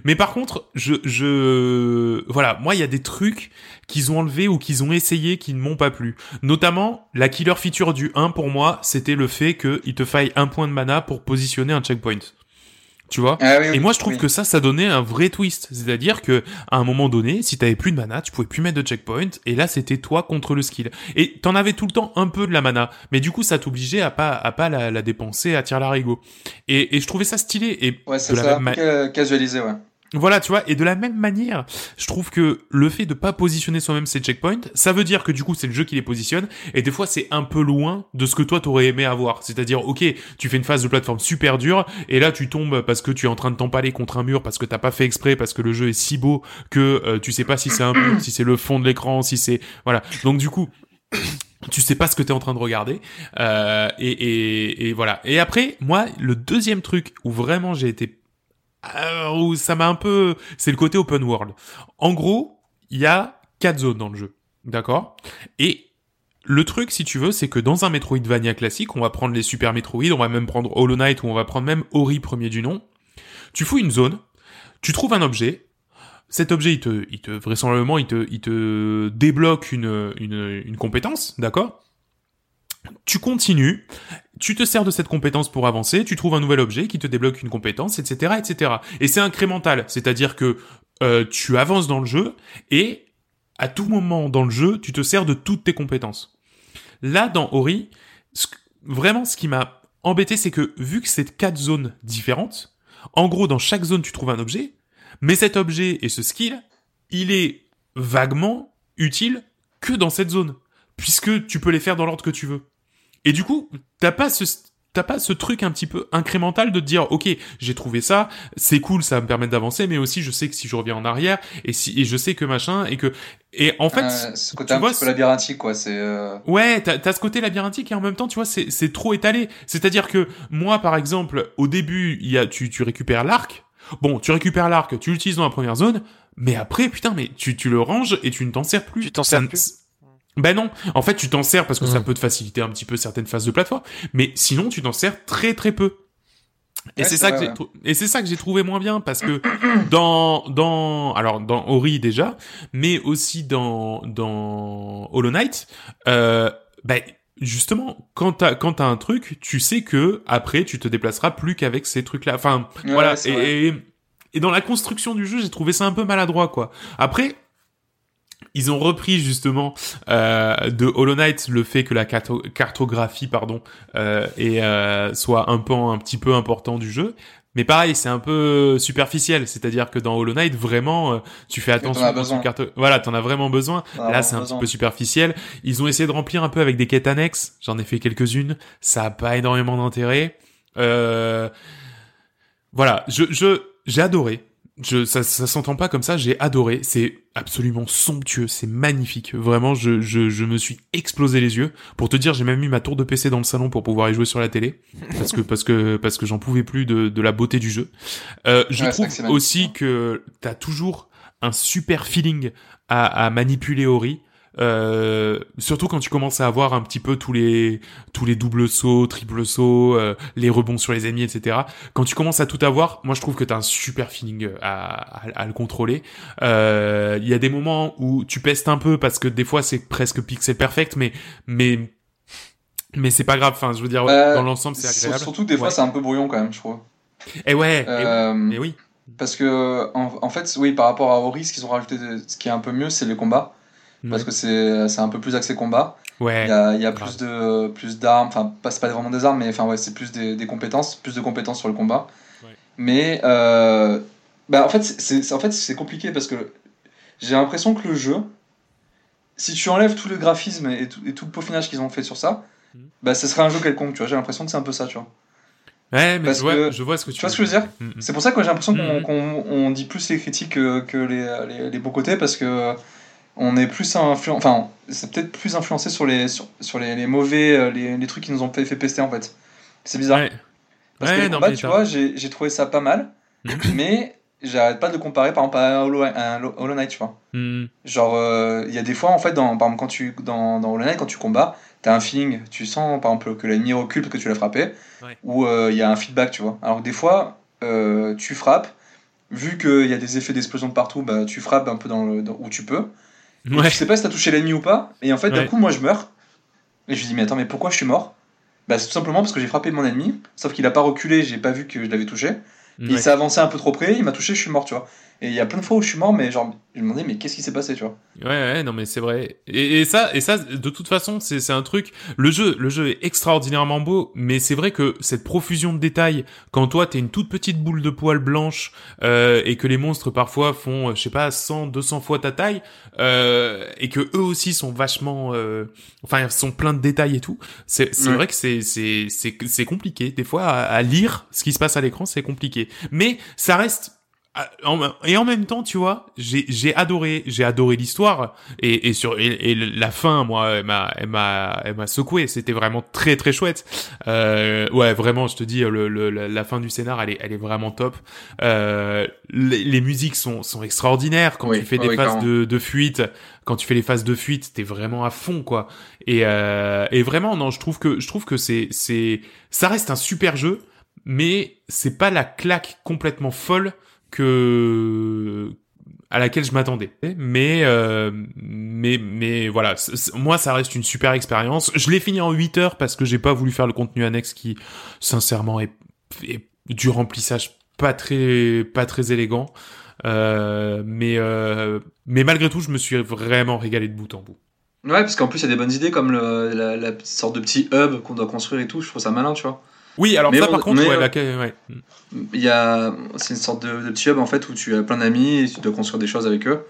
Mais par contre, je. je voilà, moi, il y a des trucs qu'ils ont enlevés ou qu'ils ont essayé qui ne m'ont pas plu. Notamment, la killer feature du 1, pour moi, c'était le fait qu'il te faille un point de mana pour positionner un checkpoint tu vois? Ah et moi, je trouve que ça, ça donnait un vrai twist. C'est-à-dire que, à un moment donné, si t'avais plus de mana, tu pouvais plus mettre de checkpoint, et là, c'était toi contre le skill. Et t'en avais tout le temps un peu de la mana, mais du coup, ça t'obligeait à pas, à pas la, dépenser à tir larigot. Et, et je trouvais ça stylé. Et ouais, c'est ça, casualisé, ouais. Voilà, tu vois, et de la même manière, je trouve que le fait de pas positionner soi-même ses checkpoints, ça veut dire que du coup c'est le jeu qui les positionne, et des fois c'est un peu loin de ce que toi t'aurais aimé avoir. C'est-à-dire, ok, tu fais une phase de plateforme super dure, et là tu tombes parce que tu es en train de t'empaler contre un mur, parce que t'as pas fait exprès, parce que le jeu est si beau que euh, tu sais pas si c'est un mur, si c'est le fond de l'écran, si c'est... Voilà. Donc du coup... [CLEARS THROAT] tu sais pas ce que t'es en train de regarder euh, et, et, et voilà et après moi le deuxième truc où vraiment j'ai été où ça m'a un peu, c'est le côté open world. En gros, il y a quatre zones dans le jeu, d'accord? Et le truc, si tu veux, c'est que dans un Metroidvania classique, on va prendre les Super Metroid, on va même prendre Hollow Knight ou on va prendre même Ori premier du nom. Tu fous une zone, tu trouves un objet, cet objet, il te, il te vraisemblablement, il te, il te débloque une, une, une compétence, d'accord? Tu continues, tu te sers de cette compétence pour avancer, tu trouves un nouvel objet qui te débloque une compétence, etc., etc. Et c'est incrémental, c'est-à-dire que euh, tu avances dans le jeu et à tout moment dans le jeu, tu te sers de toutes tes compétences. Là, dans Ori, vraiment, ce qui m'a embêté, c'est que vu que c'est quatre zones différentes, en gros, dans chaque zone, tu trouves un objet, mais cet objet et ce skill, il est vaguement utile que dans cette zone puisque tu peux les faire dans l'ordre que tu veux. Et du coup, t'as pas ce t'as pas ce truc un petit peu incrémental de te dire ok j'ai trouvé ça c'est cool ça va me permettre d'avancer mais aussi je sais que si je reviens en arrière et si et je sais que machin et que et en fait euh, ce côté un petit peu labyrinthique quoi c'est euh... ouais t'as as ce côté labyrinthique et en même temps tu vois c'est c'est trop étalé. C'est à dire que moi par exemple au début il y a tu tu récupères l'arc. Bon tu récupères l'arc tu l'utilises dans la première zone mais après putain mais tu tu le ranges et tu ne t'en sers plus. Tu t'en sers plus ben non, en fait tu t'en sers parce que ça peut te faciliter un petit peu certaines phases de plateforme, mais sinon tu t'en sers très très peu. Et c'est ça, que j'ai et c'est ça que j'ai trouvé moins bien parce que dans dans alors dans Ori déjà, mais aussi dans dans Hollow Knight, euh, ben justement quand t'as quand t'as un truc, tu sais que après tu te déplaceras plus qu'avec ces trucs là. Enfin voilà et, et, et dans la construction du jeu, j'ai trouvé ça un peu maladroit quoi. Après ils ont repris justement euh, de Hollow Knight le fait que la cartographie pardon euh, et euh, soit un pan un petit peu important du jeu. Mais pareil, c'est un peu superficiel, c'est-à-dire que dans Hollow Knight, vraiment, euh, tu fais attention à ce carte. Voilà, t'en as vraiment besoin. Là, c'est un petit peu superficiel. Ils ont essayé de remplir un peu avec des quêtes annexes. J'en ai fait quelques-unes. Ça a pas énormément d'intérêt. Euh... Voilà, je, je, j'ai adoré je, ça, ça s'entend pas comme ça, j'ai adoré, c'est absolument somptueux, c'est magnifique, vraiment, je, je, je me suis explosé les yeux. Pour te dire, j'ai même mis ma tour de PC dans le salon pour pouvoir y jouer sur la télé, [LAUGHS] parce que parce que parce que j'en pouvais plus de, de la beauté du jeu. Euh, je trouve aussi que t'as toujours un super feeling à, à manipuler Ori. Euh, surtout quand tu commences à avoir un petit peu tous les tous les doubles sauts, triples sauts, euh, les rebonds sur les ennemis, etc. Quand tu commences à tout avoir, moi je trouve que t'as un super feeling à, à, le contrôler. Euh, il y a des moments où tu pestes un peu parce que des fois c'est presque pixel perfect, mais mais mais c'est pas grave. Enfin, je veux dire dans l'ensemble c'est agréable. Surtout des fois c'est un peu brouillon quand même, je trouve. Et ouais. Et, oui. Parce que en, en, fait, oui, par rapport à Ori, ce qu'ils ont rajouté, ce qui est un peu mieux, c'est les combats parce que c'est un peu plus axé combat. Ouais. Il y a, y a plus de plus d'armes, enfin pas c'est pas vraiment des armes, mais enfin ouais c'est plus des, des, compétences, plus de compétences sur le combat. Ouais. Mais euh, bah en fait c'est en fait c'est compliqué parce que j'ai l'impression que le jeu, si tu enlèves tout le graphisme et tout, et tout le peaufinage qu'ils ont fait sur ça, mm. bah ce serait un jeu quelconque, tu vois. J'ai l'impression que c'est un peu ça, tu vois. Ouais, mais je vois, je vois, ce que tu, tu vois ce que je veux dire. Mm, mm. C'est pour ça que j'ai l'impression qu'on on dit plus les critiques que, que les, les, les, beaux côtés parce que on est plus influencé, enfin, c'est peut-être plus influencé sur les, sur, sur les, les, mauvais, euh, les, les, trucs qui nous ont fait, fait pester en fait. C'est bizarre. Ouais. Parce que non, tu vois, j'ai trouvé ça pas mal, mm. mais j'arrête pas de comparer par exemple à Hollow, Hollow Knight, tu vois. Genre, euh, il y a des fois en fait, dans, par exemple, quand tu, dans, dans Hollow Knight, quand tu combats, t'as un feeling, tu sens par exemple que l'ennemi recule parce que tu l'as frappé, ou il y a un feedback, tu vois. Alors des fois, euh, tu frappes, vu qu'il y a des effets d'explosion de partout, bah, tu frappes un peu dans le, où tu peux. Ouais. je sais pas si t'as touché l'ennemi ou pas, et en fait, d'un coup, moi je meurs, et je me dis, mais attends, mais pourquoi je suis mort? Bah, c'est tout simplement parce que j'ai frappé mon ennemi, sauf qu'il a pas reculé, j'ai pas vu que je l'avais touché. Il s'est avancé un peu trop près, il m'a touché, je suis mort, tu vois. Et il y a plein de fois où je suis mort, mais genre, je me demandais, mais qu'est-ce qui s'est passé, tu vois Ouais, ouais, non, mais c'est vrai. Et, et, ça, et ça, de toute façon, c'est un truc. Le jeu, le jeu est extraordinairement beau, mais c'est vrai que cette profusion de détails, quand toi t'es une toute petite boule de poils blanche euh, et que les monstres parfois font, je sais pas, 100, 200 fois ta taille, euh, et que eux aussi sont vachement, euh, enfin, sont plein de détails et tout. C'est vrai que c'est c'est c'est compliqué. Des fois, à, à lire ce qui se passe à l'écran, c'est compliqué. Mais ça reste et en même temps, tu vois, j'ai adoré, j'ai adoré l'histoire et, et sur et, la fin, moi, elle m'a elle m'a elle m'a secoué. C'était vraiment très très chouette. Euh, ouais, vraiment, je te dis, le, le, la fin du scénar, elle est elle est vraiment top. Euh, les, les, musiques sont sont extraordinaires quand tu fais des phases de, de fuite. Quand tu fais les phases de fuite, t'es vraiment à fond, quoi. Et euh, et vraiment, non, je trouve que je trouve que c'est c'est ça reste un super jeu, mais c'est pas la claque complètement folle que à laquelle je m'attendais. Mais euh, mais mais voilà, moi ça reste une super expérience. Je l'ai fini en 8 heures parce que j'ai pas voulu faire le contenu annexe qui sincèrement est, du remplissage pas très pas très élégant. Euh, mais euh, mais malgré tout, je me suis vraiment régalé de bout en bout. Ouais, parce qu'en plus il y a des bonnes idées comme la, la, sorte de petit hub qu'on doit construire et tout. Je trouve ça malin, tu vois. Oui, alors ça, par contre, ouais, ouais. Il y a, c'est une sorte de, petit hub en fait où tu as plein d'amis et tu dois construire des choses avec eux.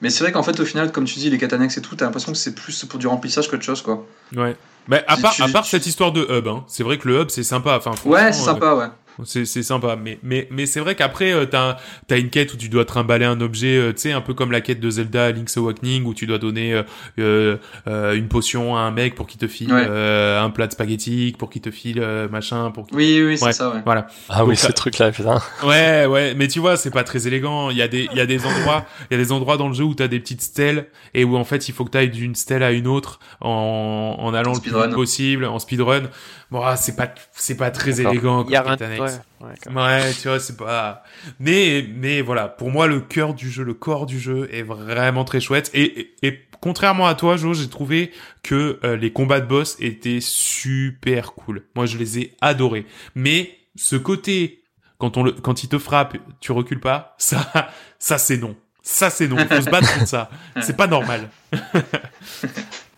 Mais c'est vrai qu'en fait, au final, comme tu dis, les annexes et tout, t'as l'impression que c'est plus pour du remplissage qu'autre chose, quoi. Ouais. Mais à part, à part cette histoire de hub, hein, c'est vrai que le hub, c'est sympa. Enfin, ouais, c'est sympa, ouais. C'est c'est sympa, mais mais mais c'est vrai qu'après euh, t'as as une quête où tu dois trimballer un objet, euh, tu sais un peu comme la quête de Zelda Link's Awakening où tu dois donner euh, euh, euh une potion à un mec pour qu'il te file un plat de spaghetti, pour qu'il te file machin, pour oui oui c'est ça ouais. Voilà. Ah oui ce truc là putain. Ouais ouais mais tu vois c'est pas très élégant. Il y a des il y a des endroits il y a des endroits dans le jeu où t'as des petites stèles et où en fait il faut que t'ailles d'une stèle à une autre en en allant le plus vite possible en speedrun. Bon, ah, c'est pas, c'est pas très élégant. Il y a rien ouais, ouais, ouais, tu vois, c'est pas. Mais, mais voilà, pour moi, le cœur du jeu, le corps du jeu est vraiment très chouette. Et, et, contrairement à toi, Jo, j'ai trouvé que euh, les combats de boss étaient super cool. Moi, je les ai adorés. Mais ce côté, quand on le, quand il te frappe, tu recules pas, [LAUGHS] ça, ça c'est non. Ça c'est non. Il faut se battre contre ça. [LAUGHS] C'est pas normal. [LAUGHS]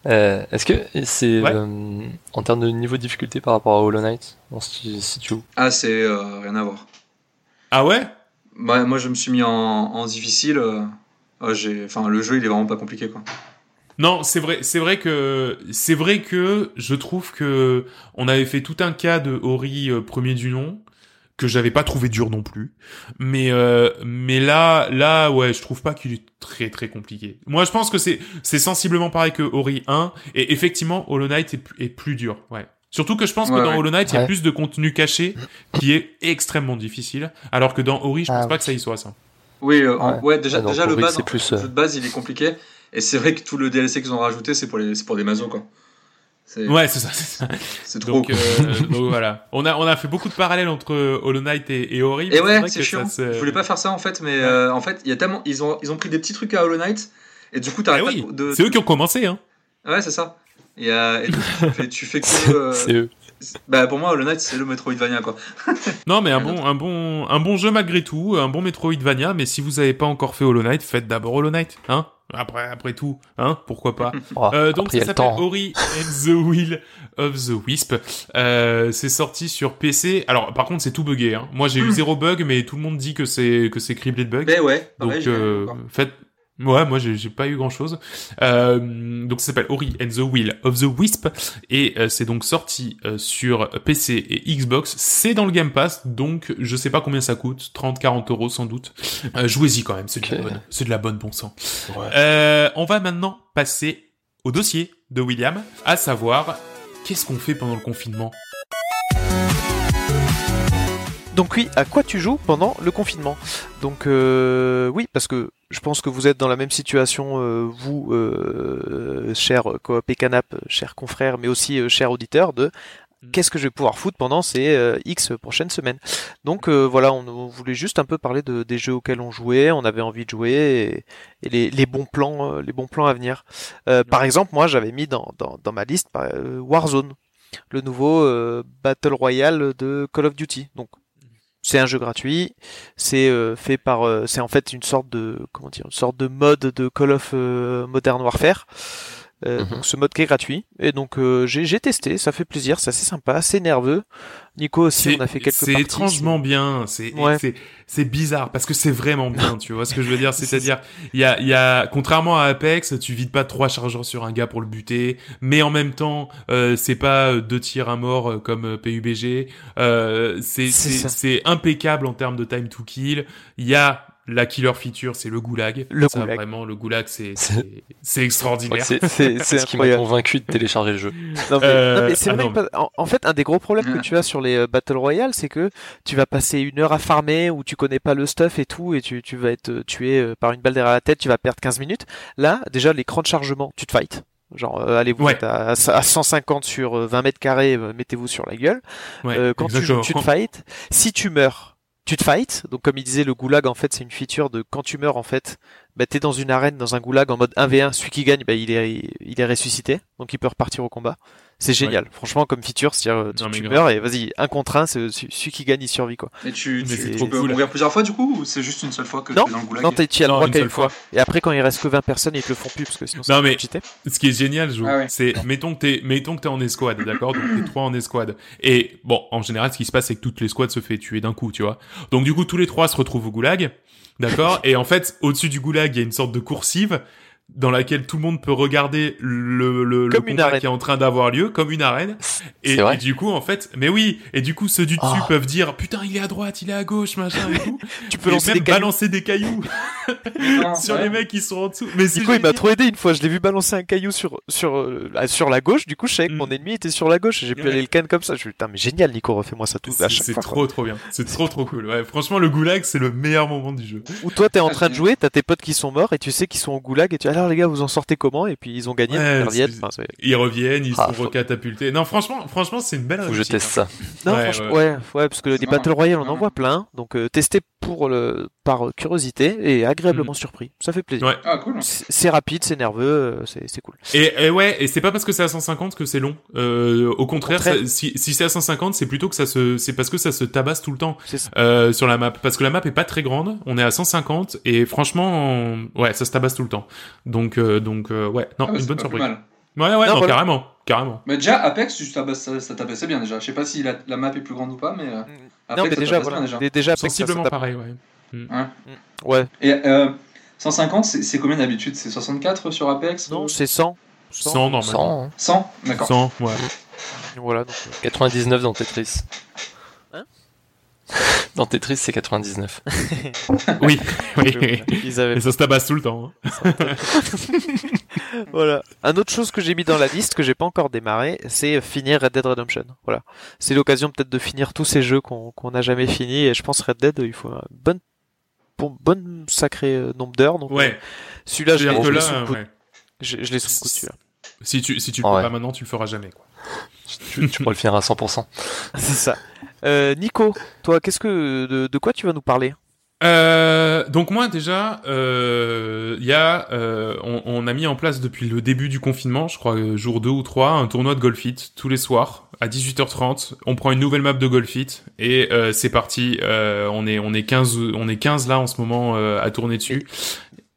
Euh, est-ce que c'est euh, en termes de niveau de difficulté par rapport à Hollow Knight On se situe où Ah, c'est euh, rien à voir. Ah ouais? Bah, Moi, je me suis mis en, en difficile. j'ai, enfin, le jeu, il est vraiment pas compliqué, quoi. Non, c'est vrai, c'est vrai que c'est vrai que je trouve que on avait fait tout un cas de Ori premier du nom que j'avais pas trouvé dur non plus. Mais euh, mais là là ouais, je trouve pas qu'il est très très compliqué. Moi je pense que c'est c'est sensiblement pareil que Ori 1 et effectivement Hollow Knight est, plus dur. Ouais. Surtout que je pense que dans Hollow Knight, il y a plus de contenu caché qui est extrêmement difficile, alors que dans Ori, je pense ah, pas que ça y soit ça. Oui, euh, ouais. déjà, ah, déjà le, base, plus, euh, de base, il est compliqué. Et c'est vrai que tout le DLC qu'ils ont rajouté, c'est pour les, c'est pour des mazos, quoi. Ouais, c'est ça, c'est ça. C'est trop. Donc, euh, donc, voilà. On a, on a fait beaucoup de parallèles entre Hollow Knight et, et Ori. Et ouais, c'est chiant. Je voulais pas faire ça en fait, mais euh, en fait, il y a tellement, ils ont, ils ont pris des petits trucs à Hollow Knight et du coup, t'arrêtes eh de. C'est eux qui ont commencé, hein. Ouais, c'est ça. Et, euh, et tu, fais, tu fais que. [LAUGHS] C'est eux. Bah pour moi Hollow Knight c'est le Metroidvania quoi. [LAUGHS] non mais un bon un bon un bon jeu malgré tout, un bon Metroidvania mais si vous avez pas encore fait Hollow Knight, faites d'abord Hollow Knight, hein après, après tout, hein, pourquoi pas. [LAUGHS] Oh, euh, donc ça s'appelle Ori and the Will of the Wisp. Euh, c'est sorti sur PC. Alors par contre c'est tout buggé. Hein. Moi j'ai eu hmm. zéro bug, mais tout le monde dit que c'est que c'est criblé de bugs. Mais ben ouais. Donc euh, faites Ouais, moi j'ai pas eu grand chose. Euh, donc ça s'appelle Ori and the Will of the Wisp et euh, c'est donc sorti euh, sur PC et Xbox. C'est dans le Game Pass, donc je sais pas combien ça coûte, 30-40 euros sans doute. Jouez-y quand même, c'est de, la bonne, de la bonne bon sang. on va maintenant passer au dossier de William, à savoir qu'est-ce qu'on fait pendant le confinement? Donc oui, à quoi tu joues pendant le confinement? Donc oui, parce que je pense que vous êtes dans la même situation, euh, vous, euh, cher coop et canap, chers confrères, mais aussi euh, chers auditeurs, de mm. qu'est-ce que je vais pouvoir foutre pendant ces euh, X prochaines semaines. Donc voilà, on, voulait juste un peu parler de, des jeux auxquels on jouait, on avait envie de jouer et, les, les, bons plans, les bons plans à venir. par exemple, moi, j'avais mis dans, dans, dans, ma liste Warzone, le nouveau Battle Royale de Call of Duty. Donc c'est un jeu gratuit, c'est euh, fait par, euh, c'est en fait une sorte de, comment dire, une sorte de mode de Call of euh, Modern Warfare. Mhm. donc ce mode qui est gratuit. Et donc j'ai testé, ça fait plaisir, c'est assez sympa, c'est nerveux. Nico aussi, on a fait quelques C'est étrangement bien, c'est bizarre parce que c'est vraiment bien, [LAUGHS] tu vois ce que je veux dire, c'est-à-dire il y a il y a contrairement à Apex, tu vides pas trois chargeurs sur un gars pour le buter, mais en même temps euh, c'est pas deux tirs à mort comme PUBG, euh, c'est c'est impeccable en termes de time to kill, il y a la killer feature, c'est le goulag. Le ça, goulag. Vraiment, le goulag, c'est [LAUGHS] c'est extraordinaire. [LAUGHS] C'est ce qui m'a convaincu de télécharger le jeu. Non, mais, euh, c'est ah en, fait, un des gros problèmes que tu as sur les euh, Battle Royale, c'est que tu vas passer une heure à farmer où tu connais pas le stuff et tout, et tu, tu vas être euh, tué par une balle derrière la tête, tu vas perdre 15 minutes. Là, déjà, l'écran de chargement, tu te fights. Genre, allez, vous êtes à, à, 150 sur 20 mètres carrés, mettez-vous sur la gueule. quand tu joues, tu te fights. Si tu meurs, tu te fight. Donc comme il disait, le goulag en fait c'est une feature de quand tu meurs en fait, bah t'es dans une arène, dans un goulag en mode 1v1, celui qui gagne, bah il est il est ressuscité, donc il peut repartir au combat. C'est génial, franchement comme feature, c'est-à-dire tu, tu meurs et vas-y un contre un, c'est celui qui gagne il survit quoi. Et tu, tu, peux mourir plusieurs fois du coup ou c'est juste une seule fois que non, tu es dans le goulag Non, tu as le droit qu'à une fois. Et après quand il reste que 20 personnes ils te le font plus parce que sinon Non mais ce qui est génial, je ah c'est mettons que t'es mettons que t'es en escouade, d'accord? Donc t'es trois en escouade. Et bon, en général ce qui se passe c'est que toutes les squads se fait tuer d'un coup, tu vois? Donc du coup tous les trois se retrouvent au goulag. D'accord? Et en fait, au-dessus du goulag, il y a une sorte de coursive dans laquelle tout le monde peut regarder le, le, le combat qui est en train d'avoir lieu comme une arène. Et, et, du coup, en fait, mais oui, et du coup, ceux du dessus oh. peuvent dire putain, il est à droite, il est à gauche, machin et tout. [LAUGHS] tu peux lancer même des balancer des cailloux [LAUGHS] sur les mecs qui sont en dessous. Mais Nico, il m'a trop aidé une fois. Je l'ai vu balancer un caillou sur sur euh, sur la gauche. Du coup, je savais que mon mm. ennemi était sur la gauche. J'ai pu aller le can comme ça. Je putain, mais génial, Nico, refais-moi ça tout. C'est trop trop bien. C'est trop trop cool. Ouais, franchement, le goulag, c'est le meilleur moment du jeu. Où toi, t'es en train de jouer, t'as tes potes qui sont morts et tu sais qu'ils sont au goulag et tu alors les gars, vous en sortez comment? Et puis ils ont gagné. ils, reviennent, ils reviennent, ils ah, sont recatapultés. Non, franchement, franchement, c'est une belle. Faut que je teste hein. ça. [LAUGHS] Non, ouais, ouais. ouais, parce que les Battle Royale, on en voit plein. Donc euh, tester pour le par curiosité et agréablement mm. surpris. Ça fait plaisir. Ouais. Ah, cool. C'est rapide, c'est nerveux, euh, c'est cool. Et, et, ouais, et c'est pas parce que c'est à 150 que c'est long. Euh, au contraire, si, si c'est à 150, c'est plutôt que ça se, c'est parce que ça se tabasse tout le temps euh, sur la map. Parce que la map est pas très grande. On est à 150 et franchement, ouais, ça se tabasse tout le temps. Donc, euh, donc, euh, ouais, non, ah une bonne surprise. Ouais, ouais, non, carrément, carrément. Mais déjà, Apex, ça, ça, ça tabassait bien déjà. Je sais pas si la, la, map est plus grande ou pas, mais. Euh, Apex, non, mais déjà, voilà, déjà. déjà Sensiblement pareil, ouais. Mm. Ouais. Mm. ouais. Et euh, 150, c'est combien d'habitude C'est 64 sur Apex Non, c'est 100. 100, 100 normalement. 100, 100 D'accord. 100, ouais. Voilà, donc, 99 dans Tetris. [LAUGHS] Dans Tetris, c'est 99. [LAUGHS] oui, oui, oui. Et ça se tabasse tout le temps. Hein. [LAUGHS] voilà. Un autre chose que j'ai mis dans la liste, que j'ai pas encore démarré, c'est finir Red Dead Redemption. Voilà. C'est l'occasion peut-être de finir tous ces jeux qu'on n'a jamais fini. Et je pense Red Dead, il faut un bon, bon, bon sacré euh, nombre d'heures. Donc, ouais. Euh, celui-là, je l'ai sous le coup. Je, l'ai sous le coup, celui-là. Si tu, si tu le fais pas maintenant, tu le feras jamais, quoi. tu, tu pourras le finir à 100%. c'est ça. Euh, Nico, toi, qu'est-ce que de, de, quoi tu vas nous parler? Euh, donc moi déjà, euh, il y a, euh, on, on, a mis en place depuis le début du confinement, je crois jour 2 ou 3, un tournoi de Golfit tous les soirs à 18h30. On prend une nouvelle map de Golfit et euh, c'est parti. Euh, on est on est 15 on est 15 là en ce moment à tourner dessus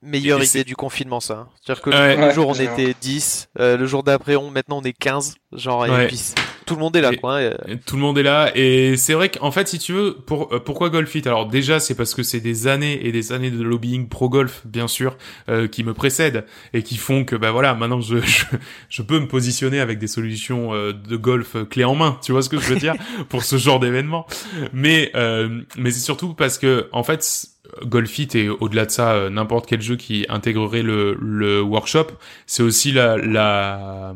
meilleure idée du confinement ça. Hein. C'est-à-dire que le jour on était 10, euh, le jour d'après on maintenant on est 15, genre et puis tout le monde est là, quoi. Hein, tout le monde est là, et c'est vrai qu'en fait, si tu veux, pour euh, pourquoi Golfit Alors déjà, c'est parce que c'est des années et des années de lobbying pro golf, bien sûr, euh, qui me précèdent et qui font que, bah voilà, maintenant je [LAUGHS] je, je peux me positionner avec des solutions euh, de golf clé en main. Tu vois ce que je veux dire? [LAUGHS] Pour ce genre d'événement. Mais mais c'est surtout parce que en fait Golfit et au-delà de ça, euh, n'importe quel jeu qui intégrerait le, le workshop, c'est aussi la, la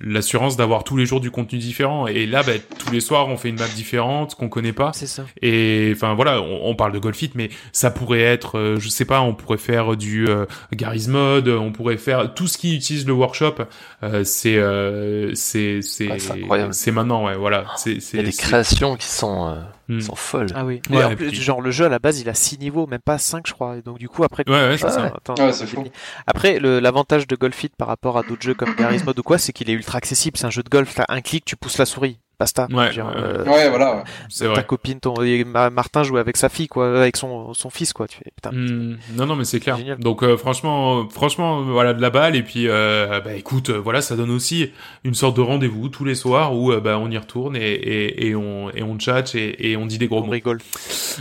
l'assurance d'avoir tous les jours du contenu différent. Et là, bah, tous les soirs, on fait une map différente qu'on connaît pas. C'est ça. Et enfin voilà, on, parle de Golfit, mais ça pourrait être, euh, je sais pas, on pourrait faire du euh, Garry's Mode, on pourrait faire tout ce qui utilise le workshop. Euh, c'est c'est c'est c'est maintenant, ouais, voilà. C'est il y a des créations qui sont Hmm. Sont folles. Ah oui. genre le jeu à la base, il a 6 niveaux, même pas 5 je crois. Et donc du coup après. Ouais, ouais, c'est ça. Après, l'avantage de Golfit par rapport à d'autres jeux comme Garry's Mode ou quoi, c'est qu'il est ultra accessible. C'est un jeu de golf. T'as un clic, tu pousses la souris. Ouais, euh, ouais, voilà. C'est vrai. Ta copine, ton Martin jouait avec sa fille, quoi, avec son, son fils, quoi. Tu fais, putain. Hmm. non, non, mais c'est clair. Donc euh, franchement, franchement, voilà de la balle. Et puis, euh, bah écoute, voilà, ça donne aussi une sorte de rendez-vous tous les soirs où bah on y retourne et, et, et on et on chatte et, et on dit des gros on mots. rigole.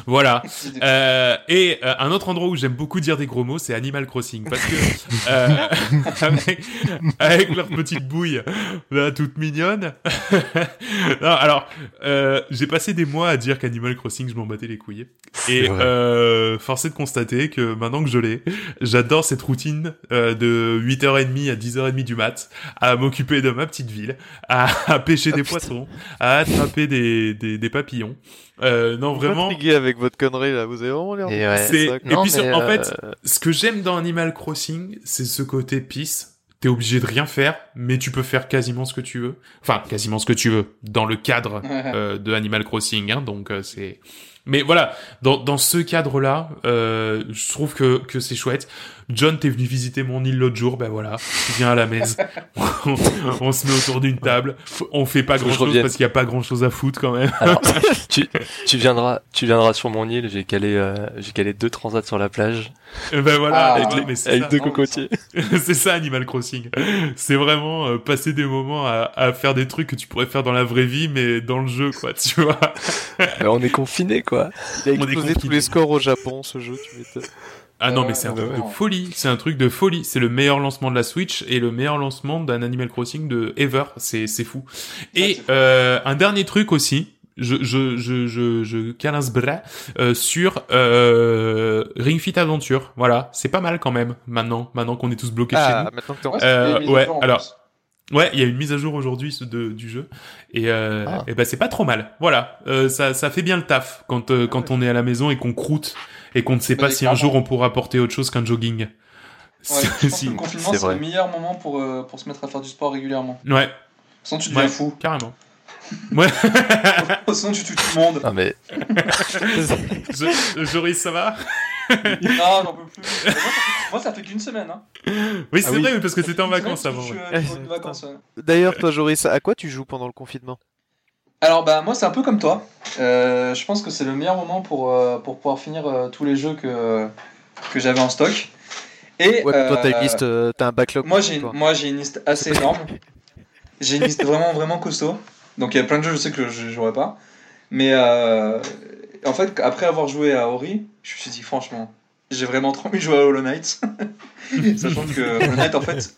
Voilà. [LAUGHS] et un autre endroit où j'aime beaucoup dire des gros mots, c'est Animal Crossing parce que [LAUGHS] avec, avec leur petite bouille là toute mignonne. [LAUGHS] [LAUGHS] non, alors, euh, j'ai passé des mois à dire qu'Animal Crossing, je m'en battais les couilles. Et euh, force est de constater que maintenant que je l'ai, j'adore cette routine euh, de 8h30 à 10h30 du mat, à m'occuper de ma petite ville, à, à pêcher des poissons, à attraper des, des, des papillons. Euh, non, vous vraiment. avec votre connerie là, vous avez vraiment l'air. Et, ouais, et puis, en fait, euh, ce que j'aime dans Animal Crossing, c'est ce côté peace t'es obligé de rien faire, mais tu peux faire quasiment ce que tu veux. Enfin, quasiment ce que tu veux dans le cadre [LAUGHS] euh, de Animal Crossing. Hein, donc euh, c'est. Mais voilà, dans, dans ce cadre-là, euh, je trouve que, que c'est chouette. John, t'es venu visiter mon île l'autre jour, ben voilà, tu viens à la messe, [LAUGHS] on, se met autour d'une table, on fait pas grand chose parce qu'il y a pas grand chose à foutre quand même. Alors, [LAUGHS] tu, tu viendras, tu viendras sur mon île, j'ai calé, euh, j'ai calé deux transats sur la plage. Ben voilà, ah, avec, deux cocotiers. [LAUGHS] c'est ça Animal Crossing. C'est vraiment euh, passer des moments à, à, faire des trucs que tu pourrais faire dans la vraie vie, mais dans le jeu, quoi, tu vois. on est confiné, quoi. Il a explosé tous les scores au Japon, ce jeu, tu m'étonnes. Ah non, mais c'est un truc de folie. C'est un truc de folie. C'est le meilleur lancement de la Switch et le meilleur lancement d'un Animal Crossing de ever. C'est c'est fou. Et euh, un dernier truc aussi. Je je je je, je cale bras euh, sur euh, Ring Fit Adventure. Voilà, c'est pas mal quand même maintenant. Maintenant qu'on est tous bloqués chez ah, nous. Maintenant que euh, ouais. Alors. Ouais, il y a une mise à jour aujourd'hui du jeu et, euh, ah. et ben c'est pas trop mal. Voilà, euh, ça ça fait bien le taf quand euh, quand on est à la maison et qu'on croûte et qu'on ne sait pas si un jour on pourra porter autre chose qu'un jogging. Ouais, [LAUGHS] je pense que le confinement, c'est le meilleur moment pour, euh, pour se mettre à faire du sport régulièrement. Ouais. Sinon, tu deviens fou. Carrément. [LAUGHS] Ouais. Sinon, tu tues tout le monde. Ah, mais. [LAUGHS] Joris, ça va? Non, [LAUGHS] j'en peux plus. Moi, ça fait qu'une semaine. Hein. Oui, c'est ah vrai, parce que c'était en vacances avant. D'ailleurs, toi, Joris, à quoi tu joues pendant le confinement? Alors bah moi c'est un peu comme toi. Euh, je pense que c'est le meilleur moment pour, euh, pour pouvoir finir euh, tous les jeux que, que j'avais en stock. Et ouais, toi t'as une liste, t'as un backlog. Moi j'ai moi j'ai une liste assez énorme. j'ai une liste vraiment vraiment costaud. Donc il y a plein de jeux je sais que je jouerai pas. Mais en fait après avoir joué à Ori, je me suis dit franchement j'ai vraiment trop envie de jouer à Hollow Knight. [LAUGHS] Sachant que Hollow Knight en fait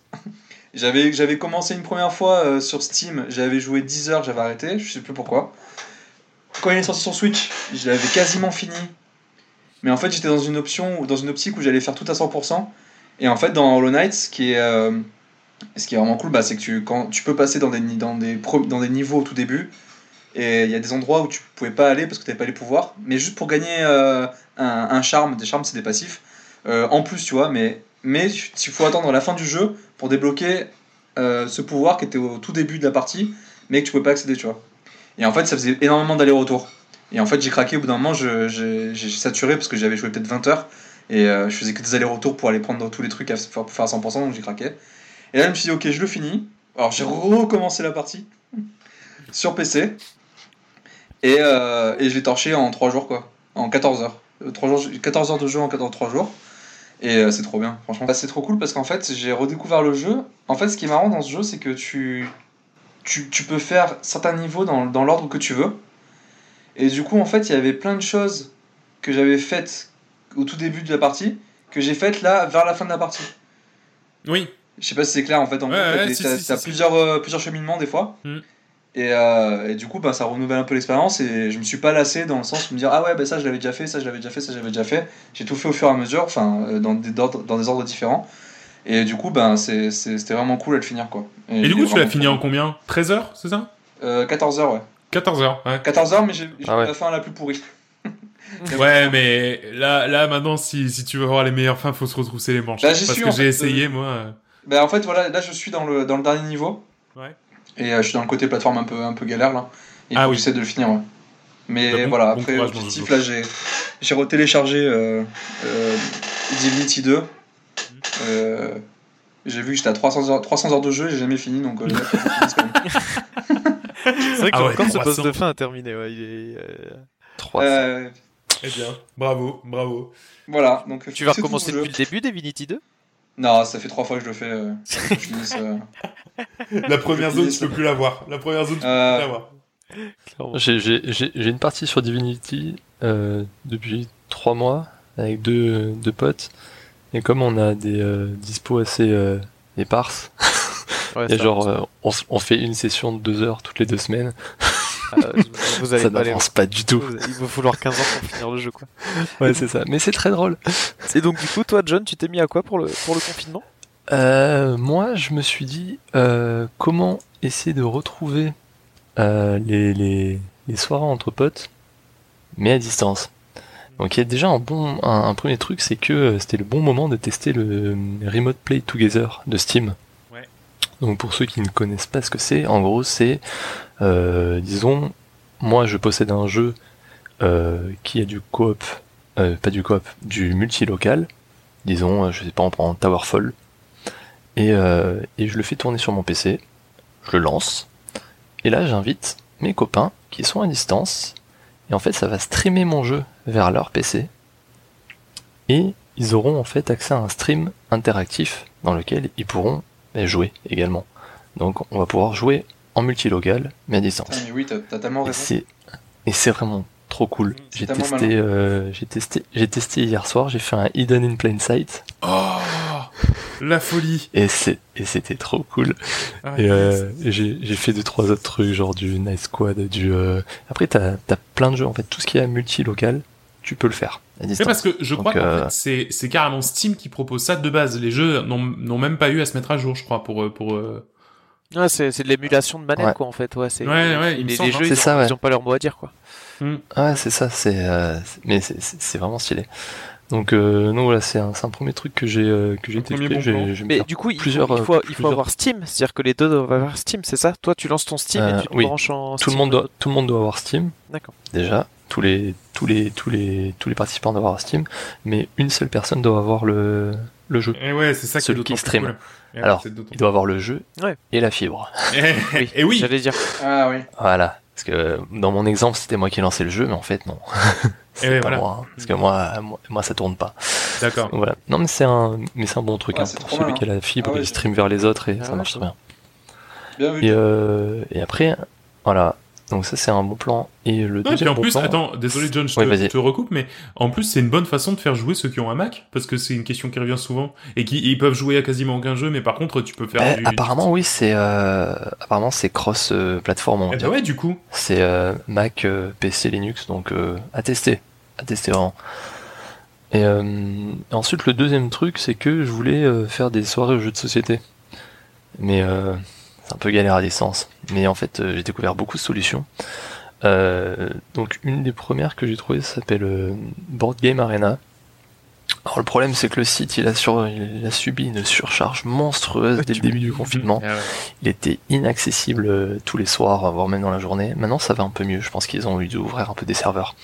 j'avais, j'avais commencé une première fois euh, sur Steam, j'avais joué 10 heures, j'avais arrêté, je sais plus pourquoi. Quand il est sorti sur Switch, je l'avais quasiment fini. Mais en fait, j'étais dans une option, dans une optique où j'allais faire tout à 100%. Et en fait, dans Hollow Knight, ce qui est, euh, ce qui est vraiment cool, bah, c'est que tu, quand, tu peux passer dans des, dans, des dans des niveaux au tout début. Et il y a des endroits où tu pouvais pas aller parce que tu n'avais pas les pouvoirs. Mais juste pour gagner euh, un, charme, des charmes, c'est des passifs. en plus, tu vois, mais mais il faut attendre la fin du jeu pour débloquer euh, ce pouvoir qui était au tout début de la partie, mais que tu pouvais pas accéder, tu vois. Et en fait, ça faisait énormément d'aller-retour. Et en fait, j'ai craqué au bout d'un moment, j'ai saturé parce que j'avais joué peut-être 20 heures et euh, je faisais que des allers-retours pour aller prendre tous les trucs à faire, à 100%, donc j'ai craqué. Et là, je me suis dit, ok, je le finis. Alors, j'ai recommencé la partie sur PC et, euh, et je l'ai torché en 3 jours, quoi, en 14 heures. 3 jours 14 heures de jeu en 3 jours. Et euh, c'est trop bien, franchement. Bah, c'est trop cool parce qu'en fait, j'ai redécouvert le jeu. En fait, ce qui est marrant dans ce jeu, c'est que tu. tu, tu, peux faire certains niveaux dans, dans l'ordre que tu veux. Et du coup, en fait, il y avait plein de choses que j'avais faites au tout début de la partie que j'ai faites là vers la fin de la partie. Oui. Je sais pas si c'est clair en fait. En fait, t'as plusieurs, euh, plusieurs cheminements des fois. Mm. Et, euh, et, du coup, bah, ça renouvelle un peu l'expérience et je me suis pas lassé dans le sens de me dire ah ouais, bah, ça je l'avais déjà fait, ça je l'avais déjà fait, ça j'avais déjà fait. J'ai tout fait au fur et à mesure, enfin euh, dans, des, dans, des ordres différents. Et du coup, ben, c'était vraiment cool à le finir quoi. Et, du coup, tu l'as fini en combien? 13 heures, c'est ça? 14 heures, ouais. 14 heures, ouais. 14 heures, mais j'ai ah la fin la plus pourrie. [LAUGHS] ouais, mais là, là maintenant, si, si tu veux voir les meilleures fins, faut se retrousser les manches. Bah, parce que j'ai essayé, moi. Bah, en fait, voilà, là, je suis dans le, dans le dernier niveau. Ouais. Et euh, je suis dans le côté plateforme un peu, un peu galère, là. Et ah, oui. j'essaie de le finir, ouais. Mais bah, voilà, après, objectif, là, j'ai, j'ai retéléchargé euh, euh, Divinity 2. Mhm. Euh, j'ai vu que j'étais à 300 heures, 300 heures de jeu et j'ai jamais fini, donc [LAUGHS] C'est vrai que ah encore ce boss de fin à terminer, ouais, il est... 300. Euh... Eh bien, bravo, bravo. Voilà, donc tu vas recommencer depuis le début Divinity 2 Non, ça fait trois fois que je le fais. Euh, euh. La première zone, tu peux plus la voir. La première zone, tu peux plus la voir. J'ai une partie sur Divinity euh, depuis trois mois avec deux, deux potes. Et comme on a des euh, dispos assez euh, éparses, [LAUGHS] et genre on, on, fait une session de deux heures toutes les deux semaines. Euh, vous allez [LAUGHS] ça n'avance pas du tout. Il va falloir 15 ans pour finir le jeu, quoi. [LAUGHS] Ouais, c'est ça. Mais c'est très drôle. Et donc, du coup, toi, John, tu t'es mis à quoi pour le, pour le confinement? Euh, Moi, je me suis dit, euh, comment essayer de retrouver euh, les, les, les soirées entre potes, mais à distance. Donc il y a déjà un bon un, premier truc, c'est que c'était le bon moment de tester le Remote Play Together de Steam. Donc pour ceux qui ne connaissent pas ce que c'est, en gros c'est euh, disons, moi je possède un jeu euh, qui a du coop, euh, pas du coop, du multilocal. Disons, je sais pas, on prend Towerfall. Et, et je le fais tourner sur mon PC. Je le lance. Et là, j'invite mes copains qui sont à distance. Et en fait, ça va streamer mon jeu vers leur PC. Et ils auront en fait accès à un stream interactif dans lequel ils pourront jouer également. Donc on va pouvoir jouer en multilocal, mais à distance. oui, t'as tellement raison. Et c'est vraiment trop cool. J'ai testé, euh, j'ai testé, j'ai testé hier soir. J'ai fait un hidden in plain sight. Oh, la folie. Et c'est, et c'était trop cool. Ah, et euh, j'ai, j'ai fait deux trois autres trucs, genre du nice squad, du. Euh... Après, t'as, t'as plein de jeux. En fait, tout ce qui est multilocal, tu peux le faire. C'est parce que je crois que euh, c'est, c'est carrément Steam qui propose ça de base. Les jeux n'ont, même pas eu à se mettre à jour, je crois, pour pour. Ouais, c'est, c'est de l'émulation de manette, quoi, en fait. Ouais, c'est, ouais, ouais, les, les jeux, ils, ça, ils, ont pas leur mot à dire, quoi. Mm. Ouais, c'est ça, c'est, euh, mais c'est, c'est vraiment stylé. Donc, euh, non, voilà, c'est un, c'est un premier truc que j'ai, euh, que j'ai testé. Bon mais du coup, il faut, il faut, il faut avoir Steam, c'est-à-dire que les deux doivent avoir Steam, c'est ça? Toi, tu lances ton Steam et tu te oui. branches en. Tout le monde doit, tout le monde doit avoir Steam. D'accord. Déjà, tous les, tous les, tous les, tous les participants doivent avoir Steam, mais une seule personne doit avoir le, le jeu. Et ouais, c'est ça Celui qui stream. Alors, il doit avoir le jeu et la fibre. [LAUGHS] [LAUGHS] Et, oui, j'allais dire. Ah oui. Voilà. Parce que dans mon exemple, c'était moi qui lançais le jeu, mais en fait, non. [LAUGHS] c'est pas moi. Hein. parce que moi, moi, ça tourne pas. D'accord. Voilà. Non, mais c'est un, mais c'est un bon truc. hein, pour celui qui a la fibre, ah il stream vers les autres et ah ça marche très bien. bien vu. Et, euh, et après, voilà. Donc ça c'est un bon plan. Et le deuxième en plus, attends, désolé John, je te, recoupe, mais en plus c'est une bonne façon de faire jouer ceux qui ont un Mac, parce que c'est une question qui revient souvent, et qui ils peuvent jouer à quasiment aucun jeu, mais par contre tu peux faire. Bah, du, apparemment oui, c'est euh, apparemment c'est cross euh, plateforme. Eh bah ouais, du coup. C'est euh, Mac, PC, Linux, donc à tester, à tester vraiment. Et ensuite le deuxième truc, c'est que je voulais faire des soirées aux jeux de société, mais un peu galère à distance. Mais en fait, euh, j'ai découvert beaucoup de solutions. Euh, donc une des premières que j'ai trouvées s'appelle euh, Board Game Arena. Alors le problème c'est que le site il a, sur, il a subi une surcharge monstrueuse dès le début du confinement. Ah il était inaccessible tous les soirs, voire même dans la journée. Maintenant ça va un peu mieux, je pense qu'ils ont eu d'ouvrir un peu des serveurs.